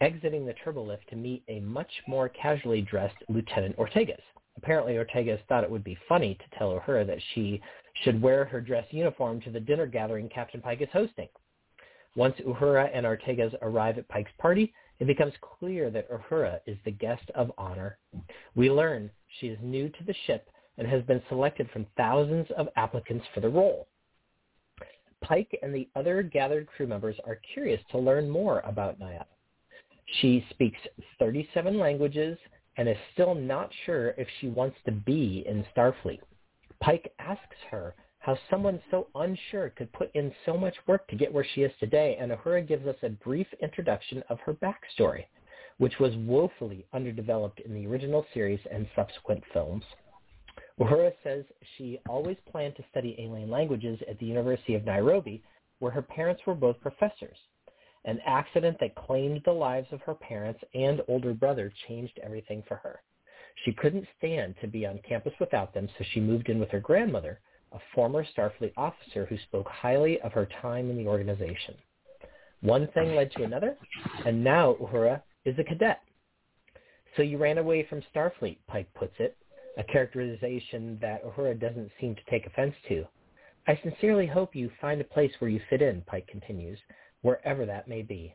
E: exiting the turbolift to meet a much more casually dressed Lieutenant Ortegas. Apparently, Ortegas thought it would be funny to tell Uhura that she should wear her dress uniform to the dinner gathering Captain Pike is hosting. Once Uhura and Ortegas arrive at Pike's party, it becomes clear that Uhura is the guest of honor. We learn she is new to the ship and has been selected from thousands of applicants for the role. Pike and the other gathered crew members are curious to learn more about Nyota. She speaks 37 languages and is still not sure if she wants to be in Starfleet. Pike asks her how someone so unsure could put in so much work to get where she is today, and Uhura gives us a brief introduction of her backstory, which was woefully underdeveloped in the original series and subsequent films. Uhura says she always planned to study alien languages at the University of Nairobi, where her parents were both professors. An accident that claimed the lives of her parents and older brother changed everything for her. She couldn't stand to be on campus without them, so she moved in with her grandmother, a former Starfleet officer who spoke highly of her time in the organization. One thing led to another, and now Uhura is a cadet. So you ran away from Starfleet, Pike puts it, a characterization that Uhura doesn't seem to take offense to. I sincerely hope you find a place where you fit in, Pike continues, wherever that may be.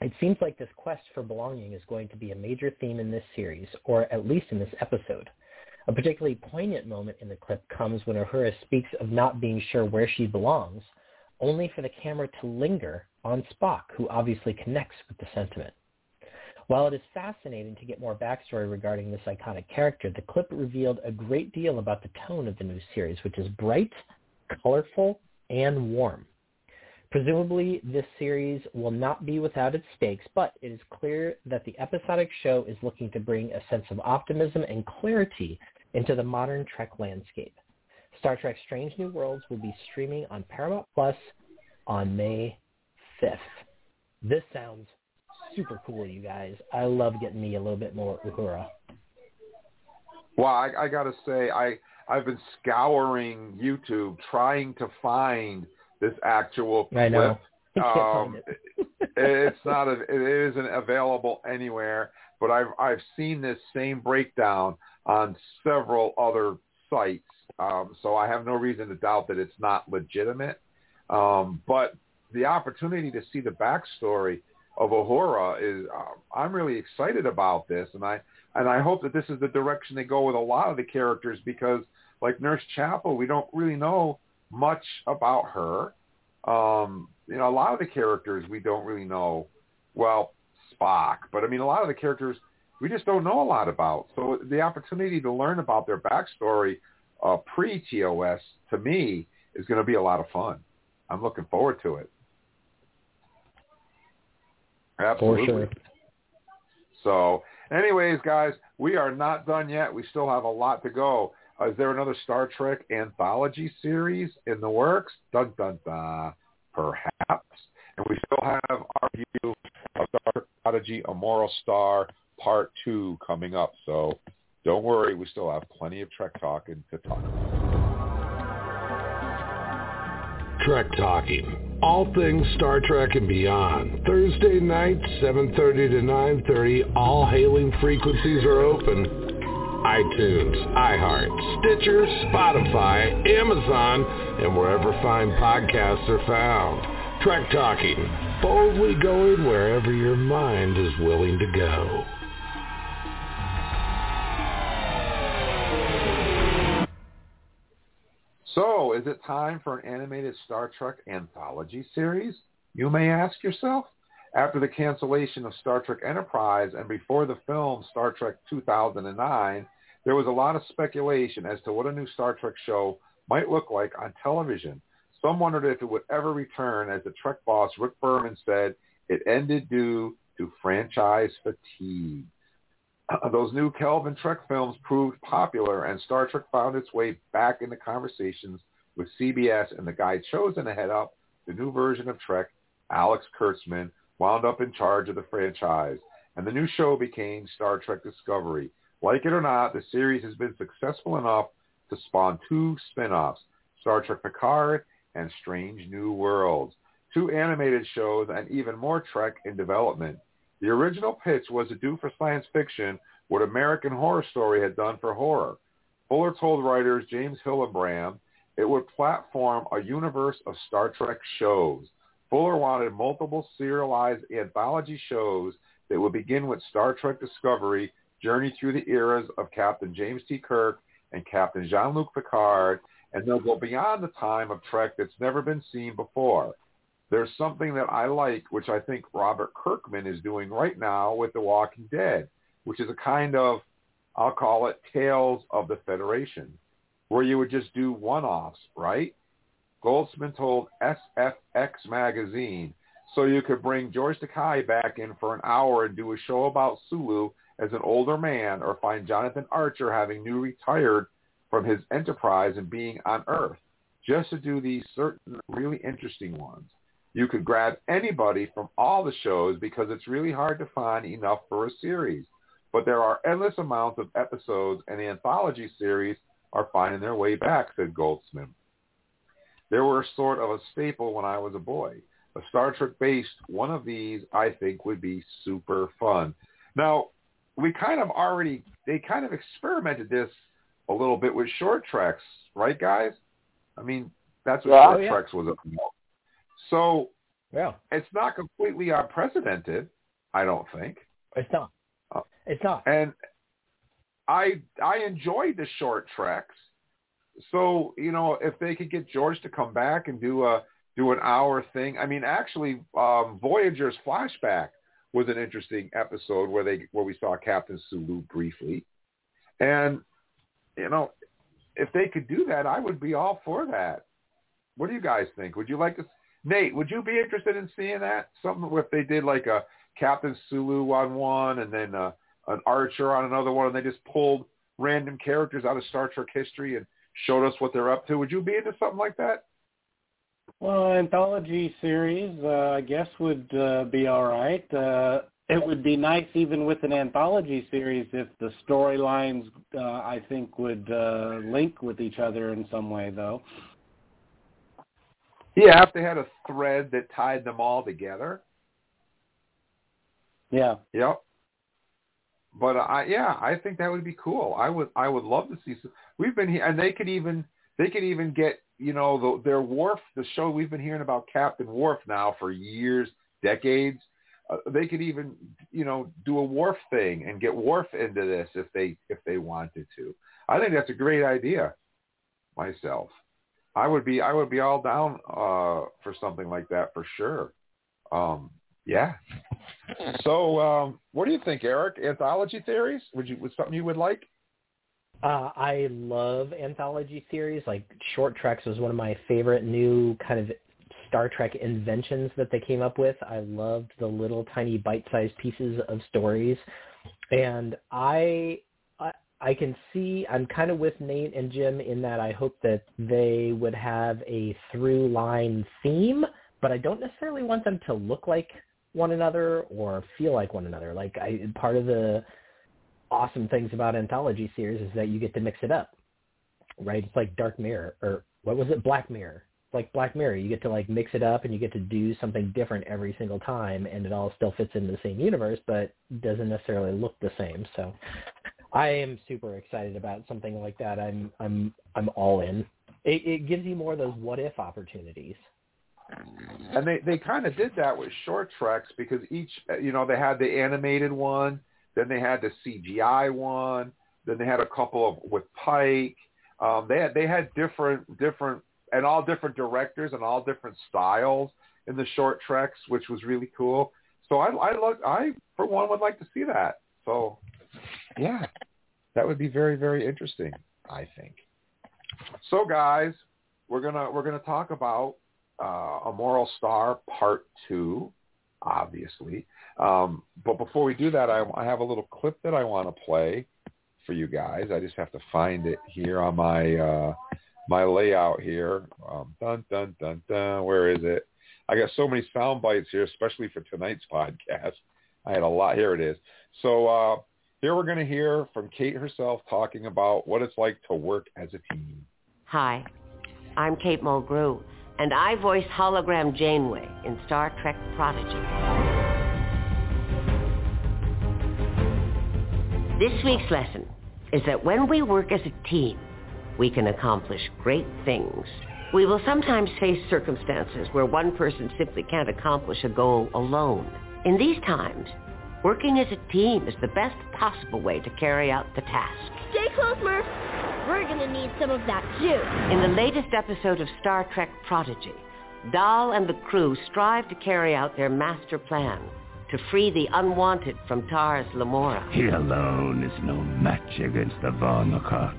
E: It seems like this quest for belonging is going to be a major theme in this series, or at least in this episode. A particularly poignant moment in the clip comes when Uhura speaks of not being sure where she belongs, only for the camera to linger on Spock, who obviously connects with the sentiment. While it is fascinating to get more backstory regarding this iconic character, the clip revealed a great deal about the tone of the new series, which is bright, colorful, and warm. Presumably, this series will not be without its stakes, but it is clear that the episodic show is looking to bring a sense of optimism and clarity into the modern Trek landscape. Star Trek Strange New Worlds will be streaming on Paramount Plus on May 5th. This sounds super cool, you guys. I love getting me a little bit more Uhura.
D: Well, I, I got to say, I I've been scouring YouTube trying to find this actual clip.
E: I know.
D: Um, it. it's not a, it isn't available anywhere, but I've I've seen this same breakdown on several other sites. Um, so I have no reason to doubt that it's not legitimate. Um, but the opportunity to see the backstory of Uhura is uh, I'm really excited about this, and I and I hope that this is the direction they go with a lot of the characters because, like Nurse Chapel, we don't really know much about her. Um, you know, a lot of the characters we don't really know. Well, Spock, but I mean, a lot of the characters we just don't know a lot about. So the opportunity to learn about their backstory uh, pre-TOS to me is going to be a lot of fun. I'm looking forward to it. Absolutely.
E: For sure.
D: So, anyways, guys, we are not done yet. We still have a lot to go. Uh, is there another Star Trek anthology series in the works? Dun dun dun. Perhaps. And we still have our view of Star Prodigy, A Moral Star, Part 2 coming up. So don't worry, we still have plenty of Trek talking to talk
A: Trek Talking. All things Star Trek and beyond. Thursday nights, 7.30 to 9.30. All hailing frequencies are open. iTunes, iHeart, Stitcher, Spotify, Amazon, and wherever fine podcasts are found. Trek Talking. Boldly going wherever your mind is willing to go.
D: So, is it time for an animated Star Trek anthology series? You may ask yourself. After the cancellation of Star Trek Enterprise and before the film Star Trek 2009, there was a lot of speculation as to what a new Star Trek show might look like on television. Some wondered if it would ever return, as the Trek boss Rick Berman said, it ended due to franchise fatigue. those new Kelvin Trek films proved popular, and Star Trek found its way back into conversations with CBS, and the guy chosen to head up the new version of Trek, Alex Kurtzman, wound up in charge of the franchise, and the new show became Star Trek Discovery. Like it or not, the series has been successful enough to spawn two spin-offs, Star Trek Picard and Strange New Worlds, two animated shows, and even more Trek in development. The original pitch was to do for science fiction what American Horror Story had done for horror. Fuller told writers James Hibberd it would platform a universe of Star Trek shows. Fuller wanted multiple serialized anthology shows that would begin with Star Trek Discovery, journey through the eras of Captain James T. Kirk and Captain Jean-Luc Picard, and they'll go beyond the time of Trek that's never been seen before. There's something that I like, which I think Robert Kirkman is doing right now with The Walking Dead, which is a kind of, I'll call it Tales of the Federation, where you would just do one-offs, right? Goldsman told SFX magazine, so you could bring George Takei back in for an hour and do a show about Sulu as an older man or find Jonathan Archer having new retired from his enterprise and being on Earth, just to do these certain really interesting ones. You could grab anybody from all the shows because it's really hard to find enough for a series. But there are endless amounts of episodes and the anthology series are finding their way back, said Goldsman. They were sort of a staple when I was a boy. A Star Trek based one of these I think would be super fun. Now, we kind of already, they kind of experimented this a little bit with short treks, right guys? I mean, that's what
E: Yeah.
D: short
E: Oh, yeah.
D: treks was about. So
E: Yeah.
D: it's not completely unprecedented, I don't think.
E: It's not.
D: Uh,
E: It's not.
D: And I I enjoyed the short treks. So, you know, if they could get George to come back and do a do an hour thing. I mean, actually um Voyager's flashback was an interesting episode where they where we saw Captain Sulu briefly. And you know, if they could do that, I would be all for that. What do you guys think? Would you like to Nate, would you be interested in seeing that? Something if they did like a Captain Sulu on one and then uh, an Archer on another one and they just pulled random characters out of Star Trek history and showed us what they're up to. Would you be into something like that?
P: Well, anthology series, uh, I guess, would uh, be all right. Uh, it would be nice, even with an anthology series, if the storylines, uh, I think, would uh, link with each other in some way, though.
D: Yeah, if they had a thread that tied them all together.
P: Yeah.
D: Yep. But I yeah, I think that would be cool. I would I would love to see. Some, we've been here, and they could even they could even get you know the, their Worf, the show we've been hearing about Captain Worf now for years, decades. Uh, they could even you know do a Worf thing and get Worf into this if they if they wanted to. I think that's a great idea. Myself, I would be I would be all down uh, for something like that for sure. Um, yeah. So, um, what do you think, Eric? Anthology theories? Would you was something you would like?
E: Uh, I love anthology series. Like Short Treks was one of my favorite new kind of Star Trek inventions that they came up with. I loved the little tiny bite-sized pieces of stories, and I, I I can see I'm kind of with Nate and Jim in that I hope that they would have a through line theme, but I don't necessarily want them to look like one another or feel like one another. Like I part of the awesome things about anthology series is that you get to mix it up. Right? It's like Dark Mirror or what was it? Black Mirror. Like Black Mirror. You get to like mix it up and you get to do something different every single time and it all still fits into the same universe but doesn't necessarily look the same. So I am super excited about something like that. I'm I'm I'm all in. It, it gives you more of those what if opportunities.
D: And they they kind of did that with short treks because each you know they had the animated one, then they had the CGI one, then they had a couple of with Pike. Um, they had they had different different and all different directors and all different styles in the short treks, which was really cool. So I I look I for one would like to see that. So yeah, that would be very very interesting. I think. So guys, we're gonna we're gonna talk about uh, a moral star part two obviously. Um, but before we do that, I, I have a little clip that I want to play for you guys. I just have to find it here on my uh, my layout here. Um, dun dun dun dun. Where is it? I got so many sound bites here, especially for tonight's podcast. I had a lot. Here it is. So uh, here we're going to hear from Kate herself talking about what it's like to work as a team.
Q: Hi, I'm Kate Mulgrew, and I voice hologram Janeway in Star Trek Prodigy. This week's lesson is that when we work as a team, we can accomplish great things. We will sometimes face circumstances where one person simply can't accomplish a goal alone. In these times, working as a team is the best possible way to carry out the task.
R: Stay close, Murph. We're going to need some of that too.
Q: In the latest episode of Star Trek Prodigy, Dal and the crew strive to carry out their master plan to free the unwanted from Tars Lamora.
S: He alone is no match against the Vau N'Akat.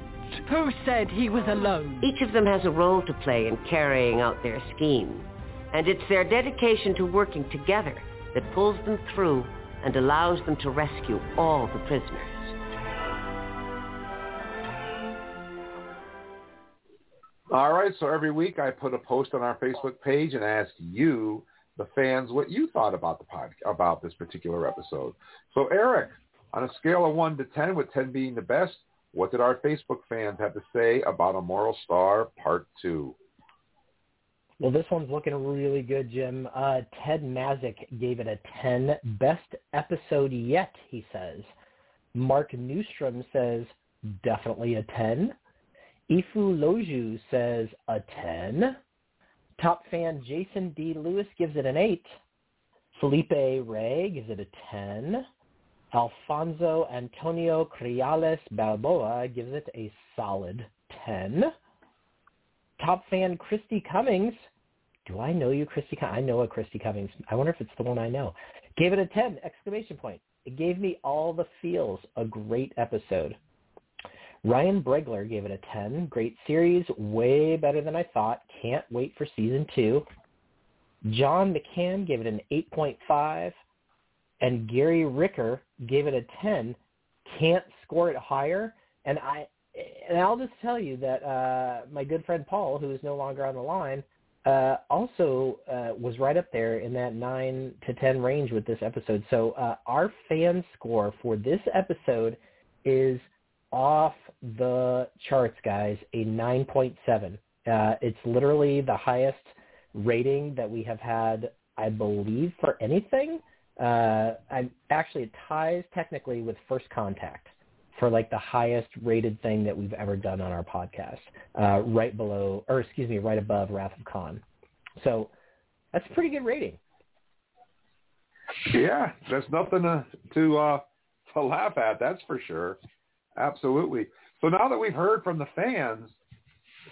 N: Who said he was alone?
Q: Each of them has a role to play in carrying out their scheme. And it's their dedication to working together that pulls them through and allows them to rescue all the prisoners.
D: All right, so every week I put a post on our Facebook page and ask you the fans what you thought about the pod, about this particular episode. So Erik, on a scale of one to ten, with ten being the best, what did our Facebook fans have to say about A Moral Star Part Two?
E: Well, this one's looking really good, Jim. Uh, Ted Mazik gave it a 10. Best episode yet, he says. Mark Newstrom says, definitely a 10. Ifu Loju says, a 10. Top fan Jason D. Lewis gives it an 8. Felipe Ray gives it a 10. Alfonso Antonio Criales Balboa gives it a solid 10. Top fan Christy Cummings. Do I know you, Christy? I know a Christy Cummings. I wonder if it's the one I know. Gave it a 10, exclamation point. It gave me all the feels. A great episode. Ryan Bregler gave it a 10. Great series. Way better than I thought. Can't wait for season two. John McCann gave it an 8.5. And Gary Ricker gave it a 10. Can't score it higher. And I and I'll just tell you that uh, my good friend Paul, who is no longer on the line, uh, also uh, was right up there in that nine to ten range with this episode. So uh, our fan score for this episode is off the charts, guys. A nine point seven. Uh, it's literally the highest rating that we have had, I believe, for anything. Uh, I'm actually it ties technically with First Contact for like the highest rated thing that we've ever done on our podcast, uh, right below, or excuse me, right above Wrath of Khan. So that's a pretty good rating.
D: Yeah, there's nothing to to, uh, to laugh at. That's for sure. Absolutely. So now that we've heard from the fans,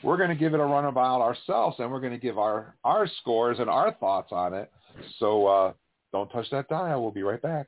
D: we're going to give it a run runabout ourselves, and we're going to give our our scores and our thoughts on it. So uh, don't touch that dial. We'll be right back.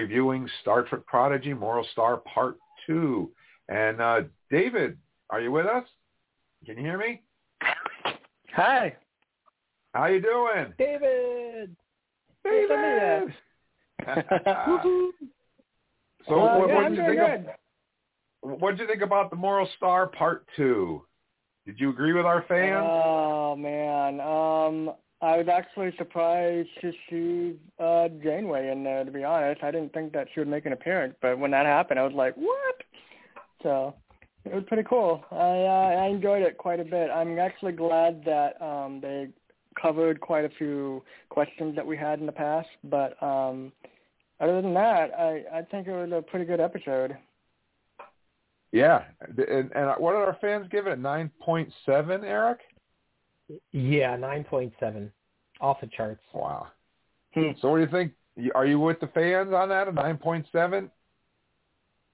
D: Reviewing Star Trek Prodigy, Moral Star Part 2. And uh, David, are you with us? Can you hear me?
F: Hi.
D: How you doing?
E: David.
D: David. so
F: Uh,
D: what,
F: yeah,
D: what did you think
F: good.
D: of, what did you think about the Moral Star Part 2? Did you agree with our fans?
F: Oh man, um, I was actually surprised to see uh, Janeway in there. To be honest, I didn't think that she would make an appearance, but when that happened, I was like, "What?" So it was pretty cool. I uh, I enjoyed it quite a bit. I'm actually glad that um, they covered quite a few questions that we had in the past. But um, other than that, I I think it was a pretty good episode.
D: yeah. And, and what did our fans give it? 9.7, Erik?
E: Yeah, nine point seven, off the charts.
D: Wow. So what do you think? Are you with the fans on that? A nine point seven?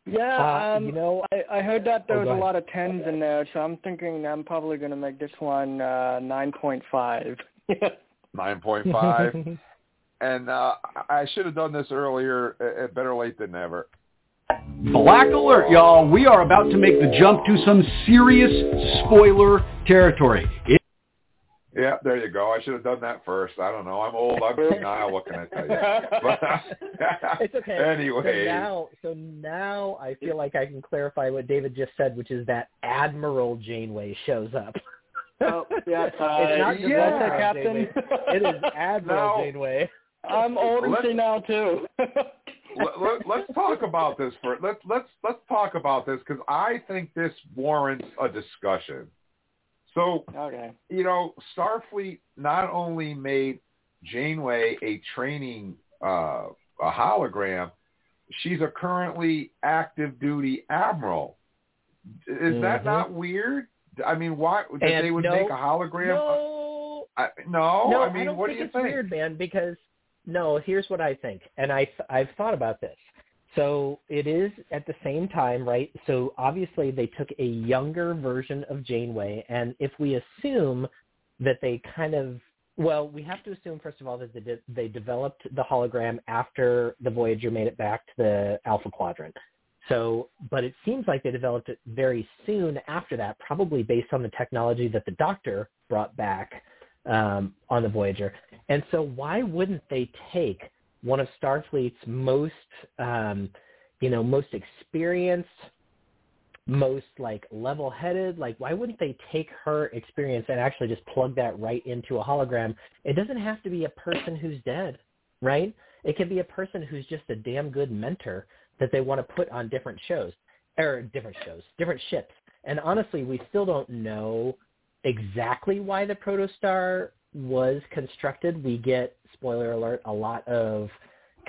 T: Yeah,
E: Uh,
T: um,
E: you know-
T: I, I heard that there
E: Oh,
T: was
E: go
T: a lot of tens in there, so I'm thinking I'm probably going to make this one uh, 9.5.
D: Nine point five. and uh, I I should have done this earlier. Better late than never.
U: Black alert, y'all. We are about to make the jump to some serious spoiler territory. It-
D: Yeah, there you go. I should have done that first. I don't know. I'm old. I'm senile. What can I tell you? But,
E: it's okay.
D: Anyway.
E: so now, so now I feel like I can clarify what David just said, which is that Admiral Janeway shows up.
T: Oh, yeah,
E: it's not uh, just
T: yeah.
E: Admiral
T: Captain.
E: It is Admiral
D: No.
E: Janeway.
T: I'm old and
D: Let's-
T: senile too.
D: let, let, let's talk about this for let's let's let's talk about this because I think this warrants a discussion. So
T: okay.
D: you know, Starfleet not only made Janeway a training uh, a hologram, she's a currently active duty admiral. Is that
E: Mhm.
D: not weird? I mean, why that they would
E: no-
D: make a hologram?
E: No,
D: I, no,
E: no,
D: I mean,
E: don't
D: what
E: think
D: do you
E: it's
D: think?
E: weird, man. Because no, here's what I think, and I I've thought about this. So it is at the same time, right? So obviously they took a younger version of Janeway, and if we assume that they kind of well, we have to assume first of all that they, de- they developed the hologram after the Voyager made it back to the Alpha Quadrant. So, but it seems like they developed it very soon after that, probably based on the technology that the Doctor brought back um, on the Voyager. And so, why wouldn't they take one of Starfleet's most, um, you know, most experienced, most like level-headed? Like, why wouldn't they take her experience and actually just plug that right into a hologram? It doesn't have to be a person who's dead, right? It can be a person who's just a damn good mentor that they want to put on different shows or different shows, different ships. And honestly, we still don't know exactly why the protostar was constructed. We get, spoiler alert, a lot of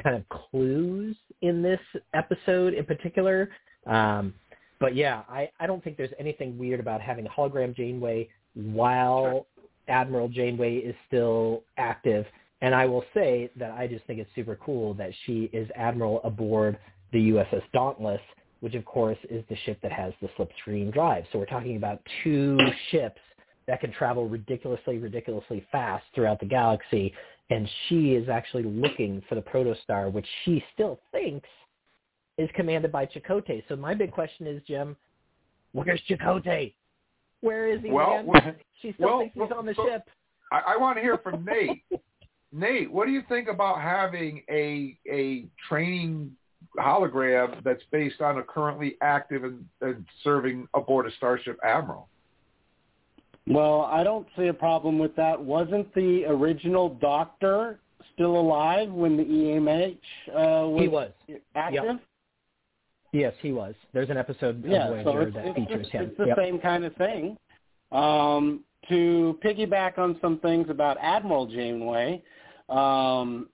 E: kind of clues in this episode in particular. Um, but yeah, I, I don't think there's anything weird about having a hologram Janeway while Admiral Janeway is still active. And I will say that I just think it's super cool that she is Admiral aboard the USS Dauntless, which of course is the ship that has the slipstream drive. So we're talking about two ships that can travel ridiculously, ridiculously fast throughout the galaxy. And she is actually looking for the protostar, which she still thinks is commanded by Chakotay. So my big question is, Jim, where's Chakotay? Where is he,
D: Well,
E: she still
D: well,
E: thinks he's
D: well,
E: on the
D: so-
E: ship.
D: I, I want to hear from Nate. Nate, what do you think about having a a training hologram that's based on a currently active and, and serving aboard a starship admiral?
P: Well, I don't see a problem with that. Wasn't the original Doctor still alive when the EMH uh, was,
E: He was.
P: active?
E: Yep. Yes, he was. There's an episode of
P: Yeah,
E: Voyager
P: so
E: that features
P: it's,
E: him.
P: it's the
E: Yep.
P: same kind of thing. Um, to piggyback on some things about Admiral Janeway, um,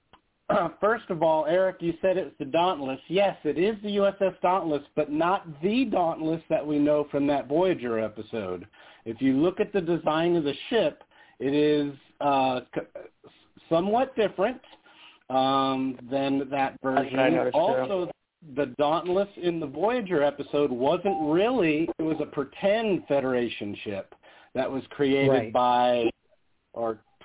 P: first of all, Erik, you said it's the Dauntless. Yes, it is the USS Dauntless, but not the Dauntless that we know from that Voyager episode. If you look at the design of the ship, it is uh, somewhat different um, than that version.
T: I noticed, too.
P: also, the Dauntless in the Voyager episode wasn't really, it was a pretend Federation ship that was created
E: Right.
P: by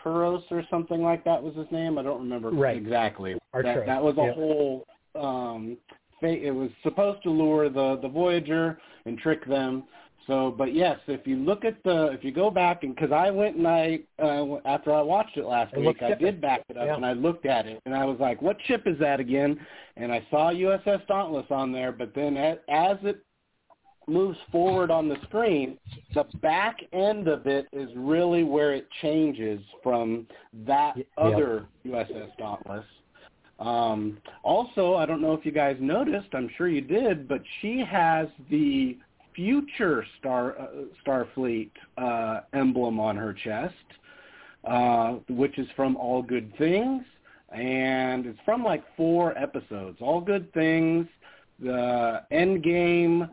P: Arturis or something like that was his name. I don't remember
E: Right.
P: exactly.
E: Arturis,
P: That, that was a
E: yep.
P: whole, um, fa- it was supposed to lure the, the Voyager and trick them. So, but yes, if you look at the, if you go back and because I went and I uh, after I watched it last
E: It
P: week, I did back it up
E: Yeah.
P: and I looked at it and I was like, what ship is that again? And I saw USS Dauntless on there, but then as it moves forward on the screen, the back end of it is really where it changes from that
E: Y-
P: other USS Dauntless. Um, also, I don't know if you guys noticed, I'm sure you did, but she has the future Star uh, Starfleet uh, emblem on her chest, uh, which is from All Good Things, and it's from like four episodes. All Good Things, the Endgame.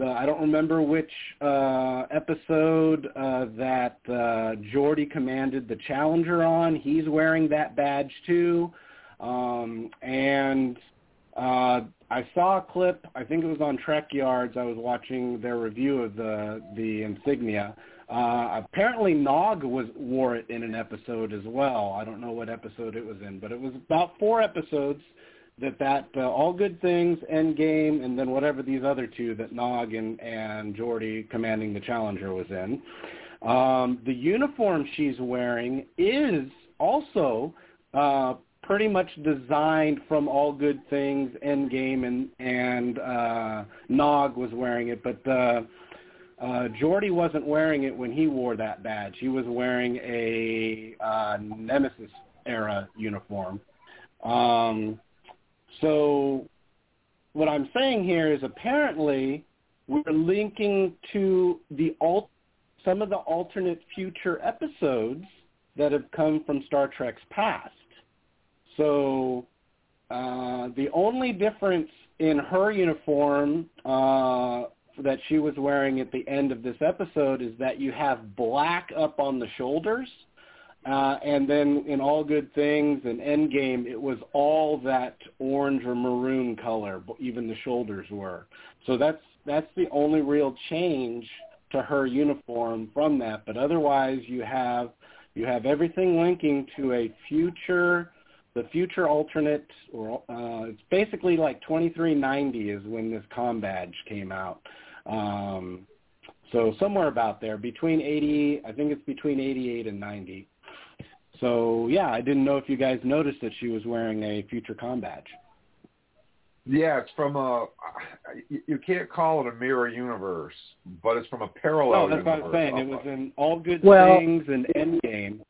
P: The, I don't remember which uh, episode uh, that uh, Geordi commanded the Challenger on. He's wearing that badge too. Um, and uh, I saw a clip. I think it was on Trek Yards. I was watching their review of the the insignia. Uh, apparently, Nog was wore it in an episode as well. I don't know what episode it was in, but it was about four episodes that that uh, all good things, Endgame, and then whatever these other two that Nog and and Geordi commanding the Challenger was in. Um, the uniform she's wearing is also uh, pretty much designed from All Good Things, Endgame, and and uh, Nog was wearing it, but uh, uh, Geordi wasn't wearing it when he wore that badge. He was wearing a uh, Nemesis era uniform. Um, so what I'm saying here is apparently we're linking to the alt- some of the alternate future episodes that have come from Star Trek's past. So uh, the only difference in her uniform uh, that she was wearing at the end of this episode is that you have black up on the shoulders. Uh, and then in All Good Things and Endgame, it was all that orange or maroon color, even the shoulders were. So that's that's the only real change to her uniform from that. But otherwise, you have you have everything linking to a future, the future alternate, or uh, it's basically like 2390 is when this com badge came out. Um, so somewhere about there, between 80, I think it's between 88 and 90. So yeah, I didn't know if you guys noticed that she was wearing a future com badge.
D: Yeah, it's from a. You can't call it a mirror universe, but it's from a parallel. Universe.
P: Oh, that's
D: universe.
P: what I'm saying. It was in All Good
E: Well-
P: Things and Endgame.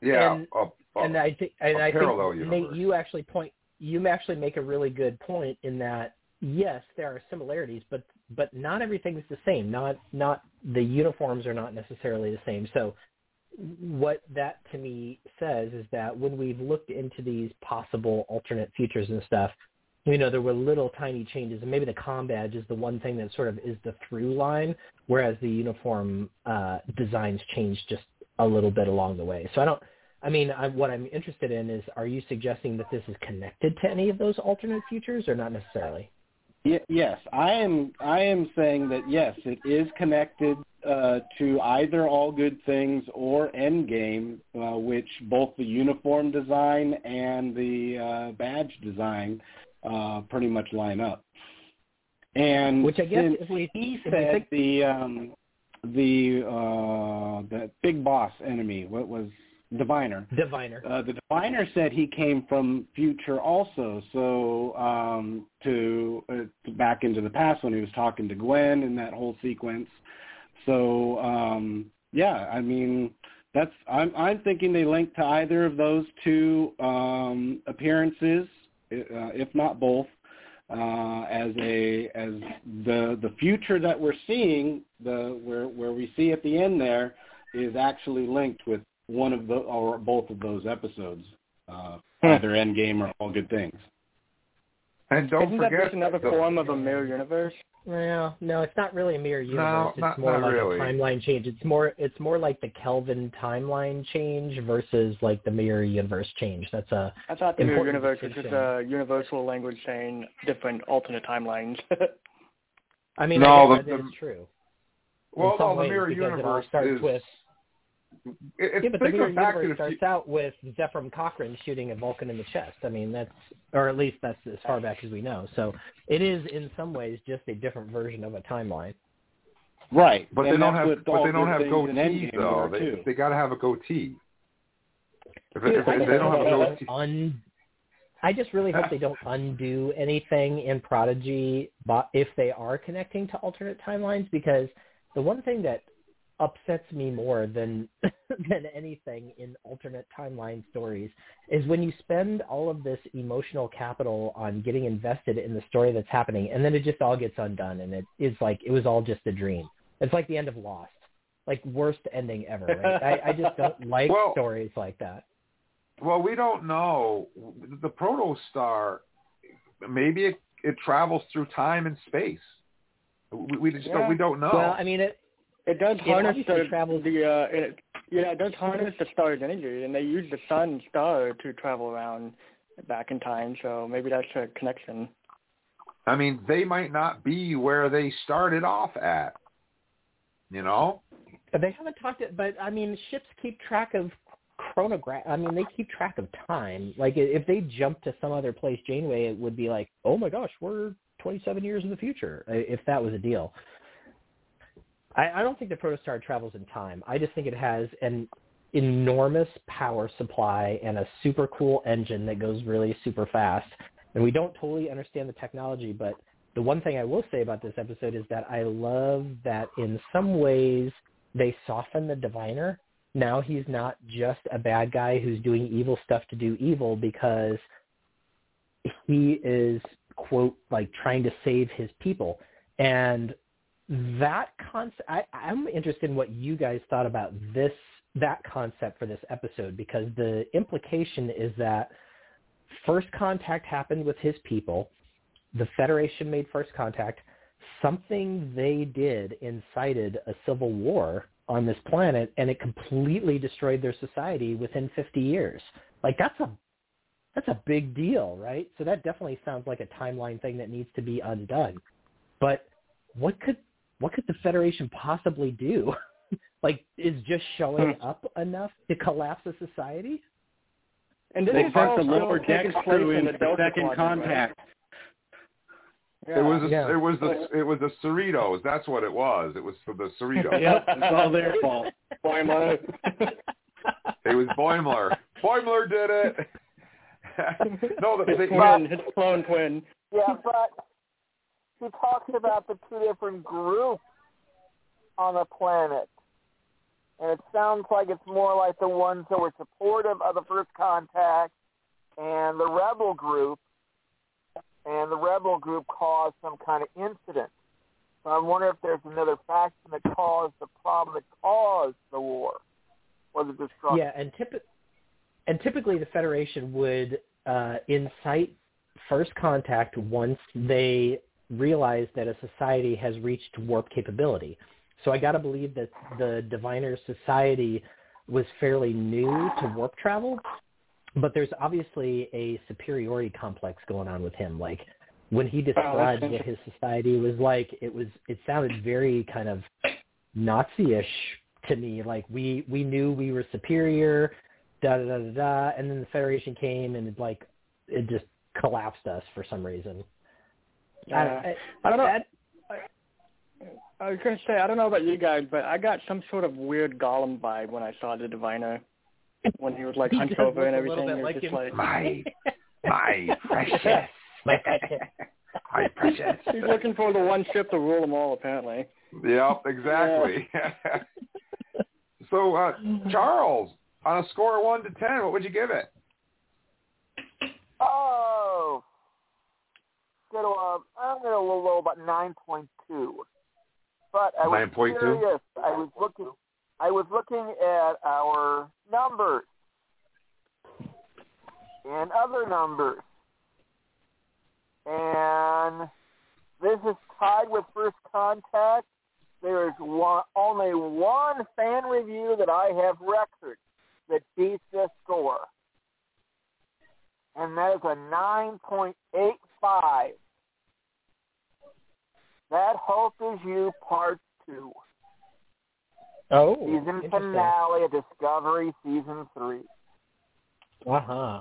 D: Yeah,
E: And-
D: a, a,
E: and I think and
D: a
E: I
D: parallel
E: think
D: universe.
E: Nate, you actually point you actually make a really good point in that yes, there are similarities, but but not everything is the same. Not not the uniforms are not necessarily the same. So what that to me says is that when we've looked into these possible alternate futures and stuff, you know, there were little tiny changes, and maybe the com badge is the one thing that sort of is the through line, whereas the uniform uh, designs changed just a little bit along the way. So I don't. I mean, I, what I'm interested in is, are you suggesting that this is connected to any of those alternate futures, or not necessarily?
P: Y- yes, I am. I am saying that yes, it is connected uh, to either All Good Things or Endgame, uh, which both the uniform design and the uh, badge design uh, pretty much line up. And
E: Which I guess if we
P: he
E: if we
P: said
E: think-
P: the um, the uh, the big boss enemy, what was Diviner?
E: Diviner.
P: Uh, the diviner said he came from future also, so um, to, uh, to back into the past when he was talking to Gwyn in that whole sequence. So um, yeah, I mean that's I'm I'm thinking they link to either of those two um, appearances, uh, if not both, uh, as a as the the future that we're seeing the where where we see at the end there is actually linked with one of the or both of those episodes, uh, either Endgame or All Good Things.
D: And don't
T: Isn't that
D: forget
T: just another form of a mirror universe?
E: Well, no, it's not really a mirror universe. it's
D: not-
E: more
D: not
E: like
D: really.
E: a timeline change. It's more it's more like the Kelvin timeline change versus like the mirror universe change. That's a
T: I thought the mirror universe was just a universal language saying different alternate timelines.
E: I mean,
D: No,
E: I guess
D: the-
E: that
D: the-
E: is true.
D: Well,
E: in some
D: no, the mirror
E: because it all
D: universe
E: starts
D: is.
E: with
D: it, it's
E: yeah, but the
D: think
E: mirror
D: of
E: universe
D: the
E: starts out with Zefram Cochrane shooting a Vulcan in the chest. I mean, that's or at least that's as far back as we know. So it is in some ways just a different version of a timeline.
P: Right,
D: But
P: and
D: they don't have, but they don't have
P: Things
D: goatees though. They
P: too.
D: they got to have a goatee. If,
E: Dude,
D: if
E: I
D: they,
E: just
D: they don't have a goatee,
E: un- I just really hope they don't undo anything in Prodigy, if they are connecting to alternate timelines, because the one thing that upsets me more than than anything in alternate timeline stories is when you spend all of this emotional capital on getting invested in the story that's happening, and then it just all gets undone, and it is like it was all just a dream. It's like the end of Lost, like worst ending ever. Right? I, I just don't like
D: Well-
E: stories like that.
D: well, we don't know. The protostar, maybe it, it travels through time and space. We, we just don't, we don't know.
E: Well, I mean, it
T: It does harness
E: obviously
T: the,
E: travels-
T: the uh, it, yeah, it does harness the star's energy, and they use the sun star to travel around back in time. So maybe that's a connection.
D: I mean, they might not be where they started off at. You know?
E: They haven't talked it, but I mean, ships keep track of chronograph. I mean, they keep track of time. Like if they jump to some other place, Janeway, it would be like, oh my gosh, we're 27 years in the future. If that was a deal. I, I don't think the protostar travels in time. I just think it has an enormous power supply and a super cool engine that goes really super fast. And we don't totally understand the technology, but the one thing I will say about this episode is that I love that in some ways they soften the diviner. Now he's not just a bad guy who's doing evil stuff to do evil because he is quote like trying to save his people. And that concept I'm interested in what you guys thought about this that concept for this episode because the implication is that first contact happened with his people. The Federation made first contact. Something they did incited a civil war on this planet and it completely destroyed their society within 50 years. Like that's a that's a big deal, right? So that definitely sounds like a timeline thing that needs to be undone. But what could what could the Federation possibly do? like is just showing
T: Hmm.
E: up enough to collapse a society?
T: And this
P: They
T: is
P: sent the lower
T: taking
P: decks crew in
T: the
P: second
T: Quadrant, right?
P: contact.
D: It was a,
T: Yeah.
D: it was the it was the Cerritos. That's what it was. It was for the Cerritos.
P: Yep, it's all their fault.
T: Boimler.
D: It was Boimler. Boimler did it. no, the,
T: his
D: the,
T: twin, his clone twin.
F: Yeah, but he talks about the two different groups on the planet. And it sounds like it's more like the ones that were supportive of the first contact and the rebel group. And the rebel group caused some kind of incident. So I wonder if there's another faction that caused the problem that caused the war or the destruction.
E: Yeah, and typ- and typically the Federation would uh, incite first contact once they realize that a society has reached warp capability. So I got to believe that the Diviner Society was fairly new to warp travel, but there's obviously a superiority complex going on with him. Like when he described what his society was like, it was it sounded very kind of Nazi-ish to me. Like we we knew we were superior, da da da da da, and then the Federation came and it like it just collapsed us for some reason.
T: Yeah.
E: I,
T: I don't know.
E: that-
T: I was gonna say I don't know about you guys, but I got some sort of weird Gollum vibe when I saw the Diviner when he was like
E: He
T: hunched over and
E: look a little
T: everything.
E: bit
T: He was
E: like
T: just
E: him.
T: like
D: my my precious,
E: My precious.
T: he's looking for the one ship to rule them all. Apparently.
D: Yep, exactly. so, uh, Charles, on a score of one to ten, what would you give it?
F: Oh, to uh, I'm going to low low about nine point two. But I was
D: 9.2?
F: curious. I was looking. I was looking at our numbers and other numbers, and this is tied with First Contact. There is one, only one fan review that I have record that beats this score and that is a 9.85. That Hope Is You Part 2.
E: Oh,
F: Season finale of Discovery Season 3.
E: Uh-huh.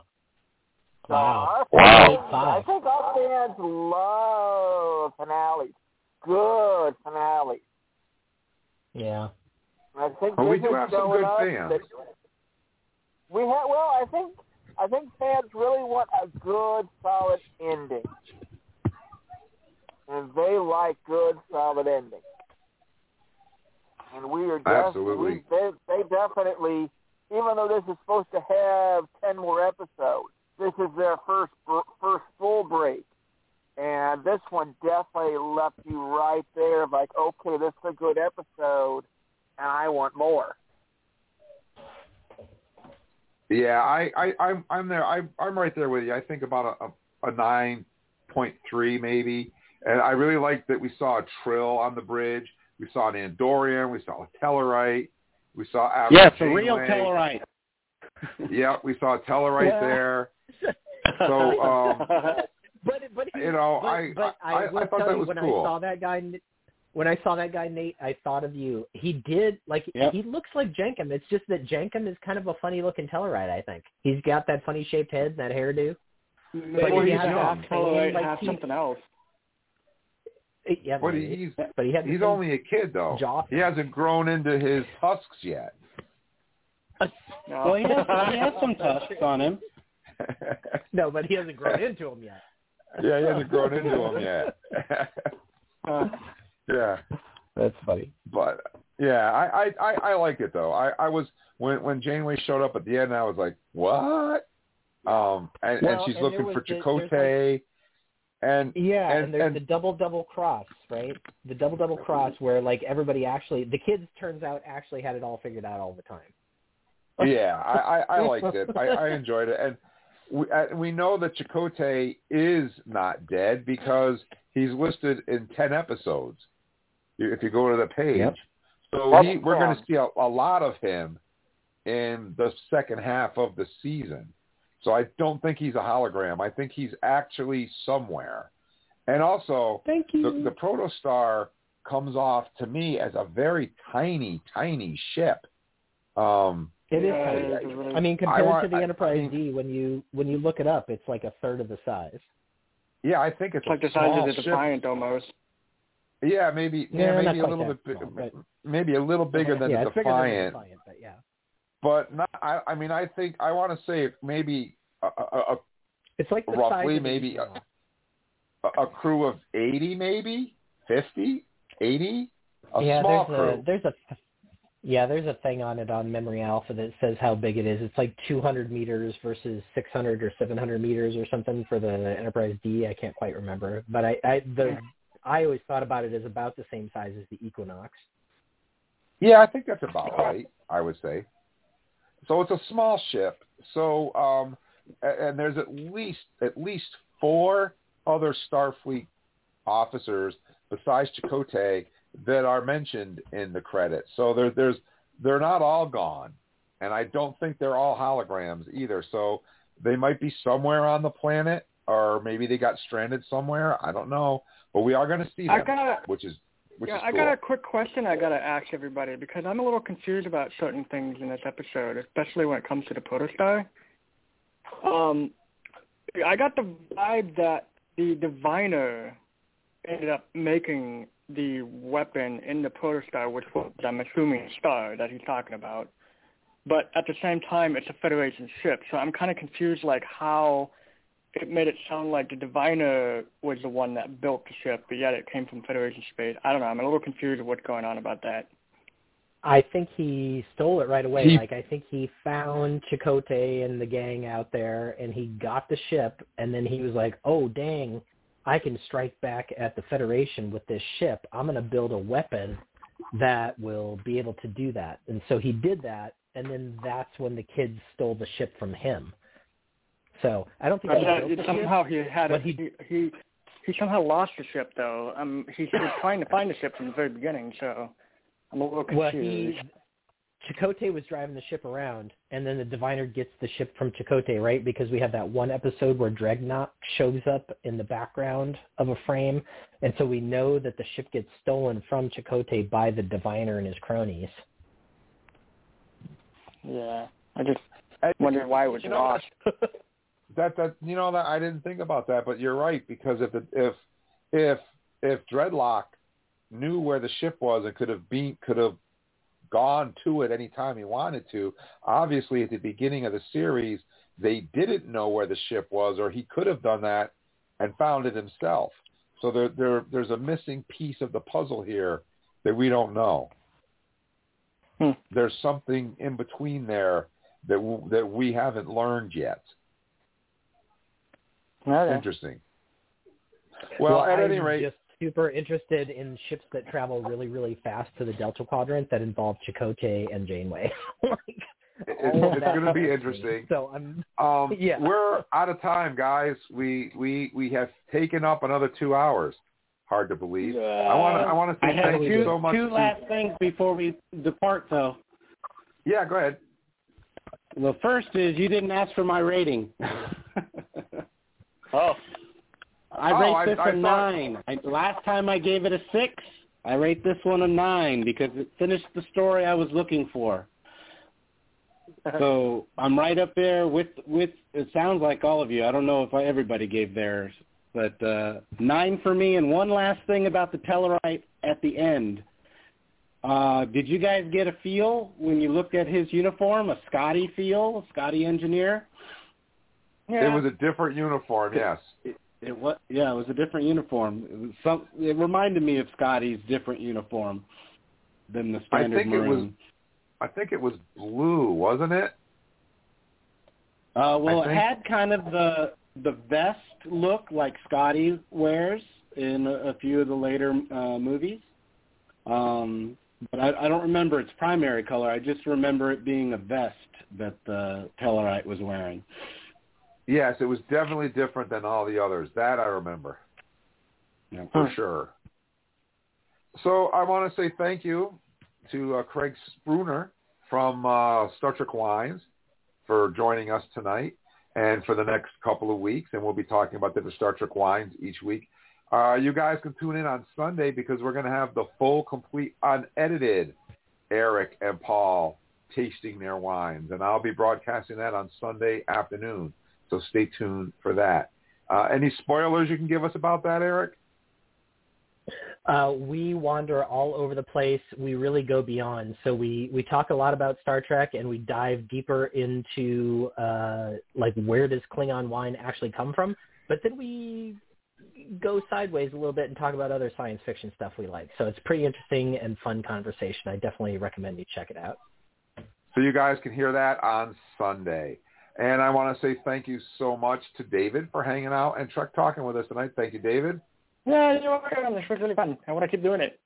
F: So
E: Wow.
F: fans, I think our fans love finales. Good finales.
E: Yeah.
F: I think
D: Well, we do have some good fans.
F: We have well, I think I think fans really want a good, solid ending, and they like good, solid endings. And we are we, they, they definitely, even though this is supposed to have ten more episodes, this is their first first full break, and this one definitely left you right there, like, okay, this is a good episode, and I want more.
D: Yeah, I, I, I'm, I'm there. I, I'm right there with you. I think about a, a, a nine point three maybe, and I really like that we saw a Trill on the bridge. We saw an Andorian. We saw a Tellarite. We saw Admiral
P: Yes, a real
D: Janeway.
P: Tellarite.
D: Yeah, we saw a Tellarite
E: Yeah.
D: there. So, um,
E: but but he,
D: you know,
E: but,
D: I
E: but
D: I,
E: I,
D: I,
E: will
D: I thought that was
E: when
D: cool.
E: I saw that guy, when I saw that guy Nate, I thought of you. He did like
P: Yep.
E: he looks like Jankom. It's just that Jankom is kind of a funny looking Tellarite. I think he's got that funny shaped head, and that hairdo.
T: Maybe
D: Well,
T: he's
D: he's
T: half
D: young.
T: Tellarite,
E: Like
T: half
E: he-
T: something else.
E: Yeah,
D: But he's
E: but he
D: he's only a kid though.
E: jaw.
D: He hasn't grown into his tusks yet.
T: No.
P: Well, he has, he has some tusks on him.
E: No, but he hasn't grown into them yet.
D: yeah, he hasn't grown into them yet.
T: Uh,
D: yeah,
E: That's funny.
D: but yeah, I, I I I like it though. I I was when when Janeway showed up at the end, I was like, what? Um, and, and she's
E: and
D: looking
E: was
D: for
E: the- there's
D: Chakotay, and
E: Yeah, and,
D: And-
E: there's
D: and-
E: the double double cross, right? The double double cross where like everybody actually the kids turns out actually had it all figured out all the time.
D: yeah, I, I, I liked it. I, I enjoyed it, and we uh, we know that Chakotay is not dead because he's listed in ten episodes. If you go to the page,
E: Yep.
D: so he, we're going to see a, a lot of him in the second half of the season. So I don't think he's a hologram. I think he's actually somewhere. And also,
P: Thank you.
D: the, the protostar comes off to me as a very tiny, tiny ship. Um,
E: It is
T: Yeah,
E: tiny.
T: really-
E: I mean,
D: I
E: compared
D: want-
E: to the Enterprise
D: I mean-
E: D, when you when you look it up, it's like a third of the size.
D: yeah, I think it's,
T: it's like
D: a
T: the size
D: small
T: of the
D: ship.
T: Defiant almost.
D: Yeah, maybe
E: Yeah,
D: yeah, maybe a little bit big-
E: but-
D: maybe a little bigger than
E: yeah,
D: the
E: bigger than
D: Defiant.
E: Defiant, but yeah.
D: But not, I, I mean, I think I want to say maybe a, a, a,
E: It's like the
D: roughly maybe a, a crew of 80 maybe 50 80 a
E: yeah,
D: small
E: there's
D: crew
E: a there's a yeah there's a thing on it on Memory Alpha that says how big it is. It's like 200 meters versus 600 or 700 meters or something for the Enterprise D. I can't quite remember, but I I the I always thought about it as about the same size as the Equinox.
D: yeah i think that's about right i would say. So it's a small ship. So um and there's at least at least four other starfleet officers besides Chakotay that are mentioned in the credits. So there there's they're not all gone and i don't think they're all holograms either. So they might be somewhere on the planet or maybe they got stranded somewhere i don't know but we are going to see
T: I
D: them
T: got
D: which is which
T: yeah,
D: is
T: I got a quick question I got to ask everybody because I'm a little confused about certain things in this episode, especially when it comes to the protostar. Um, I got the vibe that the diviner ended up making the weapon in the protostar, which was, I'm assuming, a star that he's talking about. But at the same time, it's a Federation ship, so I'm kind of confused, like how it made it sound like the diviner was the one that built the ship, but yet it came from Federation space. I don't know. I'm a little confused of what's going on about that.
E: I think he stole it right away.
D: He-
E: like I think he found Chakotay and the gang out there, and he got the ship, and then he was like, "Oh dang, I can strike back at the Federation with this ship. I'm going to build a weapon that will be able to do that." And so he did that, and then that's when the kids stole the ship from him. So I don't think he
T: somehow
E: ship.
T: he had it.
E: he-
T: He, he somehow lost the ship though. Um, he was trying to find the ship from the very beginning. So I'm a little
E: Well,
T: confused.
E: he Chakotay was driving the ship around, and then the diviner gets the ship from Chakotay, right? Because we have that one episode where Drednok shows up in the background of a frame, and so we know that the ship gets stolen from Chakotay by the diviner and his cronies.
T: Yeah, I just
D: I-
T: wondered why it was lost.
D: that that you know that I didn't think about that, but you're right because if it, if if if Drednok knew where the ship was and could have been could have gone to it any time he wanted to, obviously at the beginning of the series they didn't know where the ship was, or he could have done that and found it himself. So there there there's a missing piece of the puzzle here that we don't know.
T: Hmm.
D: There's something in between there that w- that we haven't learned yet.
T: Okay.
D: Interesting. Well, at
E: I'm
D: any rate,
E: just super interested in ships that travel really, really fast to the Delta Quadrant that involve Chakotay and Janeway. like,
D: it's, it's going to be interesting.
E: So I'm
D: Um,
E: Yeah.
D: We're out of time, guys. We we we have taken up another two hours. Hard to believe. I want to I want to say thank
P: two,
D: you so much.
P: two
D: to-
P: last things before we depart, though.
D: Yeah, go ahead.
P: the first is you didn't ask for my rating.
K: oh.
P: I
D: Oh,
P: rate
D: I-
P: this
D: I
P: a
D: thought-
P: nine. I, last time I gave it a six. I rate this one a nine because it finished the story I was looking for. So I'm right up there with with. It sounds like all of you. I don't know if I, everybody gave theirs, but uh, nine for me. And one last thing about the Tellarite at the end. Uh, did you guys get a feel when you looked at his uniform, a Scotty feel, a Scotty engineer?
D: It was a different uniform, yes.
P: It was yeah, it was a different uniform. It was some. It reminded me of Scotty's different uniform than the standard I
D: think it was I think it was blue, wasn't it?
P: Uh, well, it had kind of the the vest look like Scotty wears in a, a few of the later uh, movies. Um, but I, I don't remember its primary color. I just remember it being a vest that the Tellarite was wearing.
D: Yes, it was definitely different than all the others. That I remember.
P: Yeah.
D: For sure. So I want to say thank you to uh, Craig Spurrier from uh, Star Trek Wines for joining us tonight and for the next couple of weeks. And we'll be talking about different Star Trek wines each week. Uh, you guys can tune in on Sunday because we're going to have the full, complete, unedited Erik and Paul tasting their wines. And I'll be broadcasting that on Sunday afternoon. So stay tuned for that. Uh, any spoilers you can give us about that, Erik?
E: Uh, we wander all over the place. We really go beyond. So we we talk a lot about Star Trek, and we dive deeper into uh, like where does Klingon wine actually come from. But then we go sideways a little bit and talk about other science fiction stuff we like. So it's pretty interesting and fun conversation. I definitely recommend you check it out.
D: So you guys can hear that on Sunday. And I want to say thank you so much to David for hanging out and Trek talking with us tonight. Thank you, David.
T: Yeah, you're welcome. This was really fun. I want to keep doing it.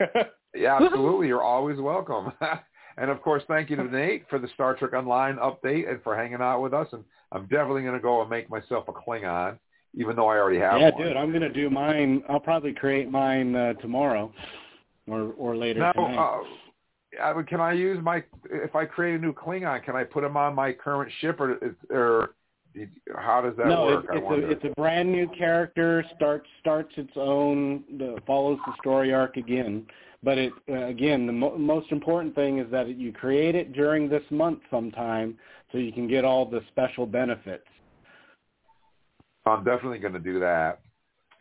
D: Yeah, absolutely. You're always welcome. and of course, thank you to Nate for the Star Trek Online update and for hanging out with us. And I'm definitely going to go and make myself a Klingon, even though I already have one.
P: yeah,
D: one.
P: dude, I'm gonna do mine. I'll probably create mine uh, tomorrow, or or later
D: Now,
P: tonight.
D: uh, I would- can I use my if I create a new Klingon? Can I put him on my current ship, or or how does that
P: no,
D: work?
P: it's, it's
D: wonder.
P: a it's a brand new character. starts starts its own the, follows the story arc again. But it uh, again, the mo- most important thing is that you create it during this month sometime, so you can get all the special benefits.
D: I'm definitely going to do that.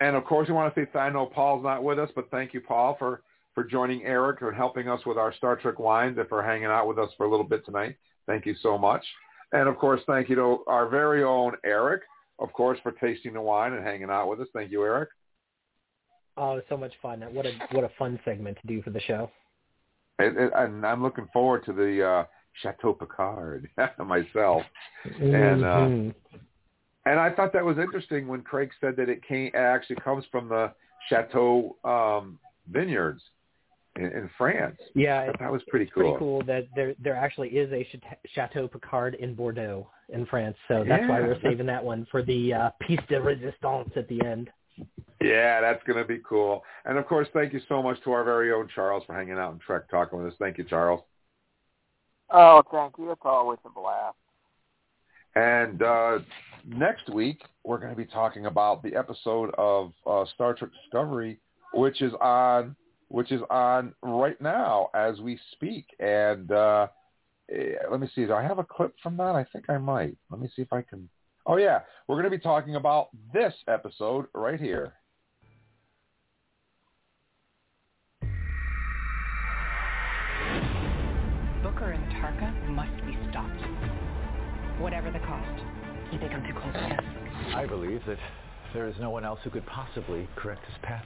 D: And of course, we want to say I know Paul's not with us, but thank you, Paul, for for joining Erik and helping us with our Star Trek wines and for hanging out with us for a little bit tonight. Thank you so much. And of course, thank you to our very own Erik, of course, for tasting the wine and hanging out with us. Thank you, Erik.
E: Oh, it was so much fun! What a what a fun segment to do for the show.
D: It, and I'm looking forward to the uh, Chateau Picard myself. And uh,
E: Mhm.
D: and I thought that was interesting when Craig said that it came it actually comes from the Chateau um, vineyards in, in France.
E: Yeah,
D: I that was pretty
E: it's
D: cool.
E: pretty cool that there there actually is a Chateau Picard in Bordeaux in France. So that's why we're saving that one for the uh, piece de resistance at the end.
D: Yeah, that's going to be cool. And of course, thank you so much to our very own Charles for hanging out and Trek talking with us. Thank you, Charles.
F: Oh, thank you. It's always a blast.
D: And uh, next week, we're going to be talking about the episode of uh, Star Trek Discovery, which is on which is on right now as we speak. And uh, eh, let me see. Do I have a clip from that? I think I might. Let me see if I can. Oh yeah, we're going to be talking about this episode right here.
O: Booker and Tarka must be stopped. Whatever the cost. You think I'm too close to this?
V: I believe that there is no one else who could possibly correct his path.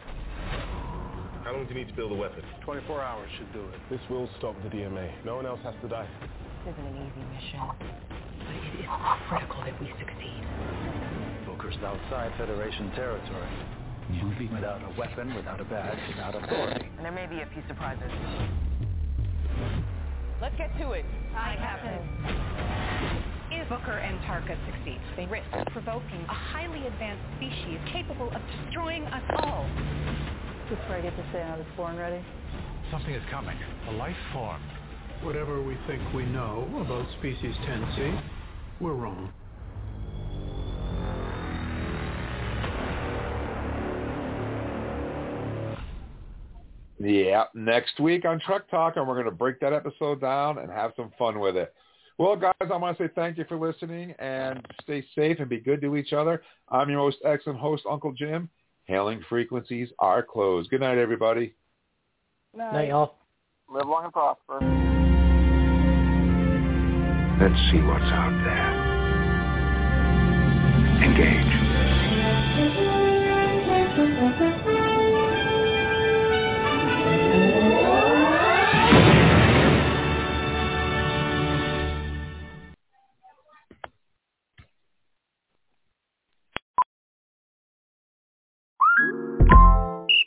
W: How long do you need to build a weapon? 24 hours should do it. This will stop the DMA. No one else has to die.
O: This isn't an easy mission, but it is critical that we succeed.
V: Booker's outside Federation territory. Moving without a weapon, without a badge, without authority.
O: And there may be a few surprises. Let's get to it. Hi, Captain.
X: If Booker and Tarka succeed, they risk provoking a highly advanced species capable of destroying us all.
Y: Just where I get to say I was born ready.
S: Something is coming. A life form.
Z: whatever we think we know about species 10C, we're wrong.
D: Yeah, next week on Trek Talk, and we're going to break that episode down and have some fun with it. Well, guys, I want to say thank you for listening and stay safe and be good to each other. I'm your most excellent host, Uncle Jim. Hailing frequencies are closed. Good night, everybody.
F: Night.
E: Night, y'all.
F: Live long and prosper.
S: Let's see what's out there. Engage.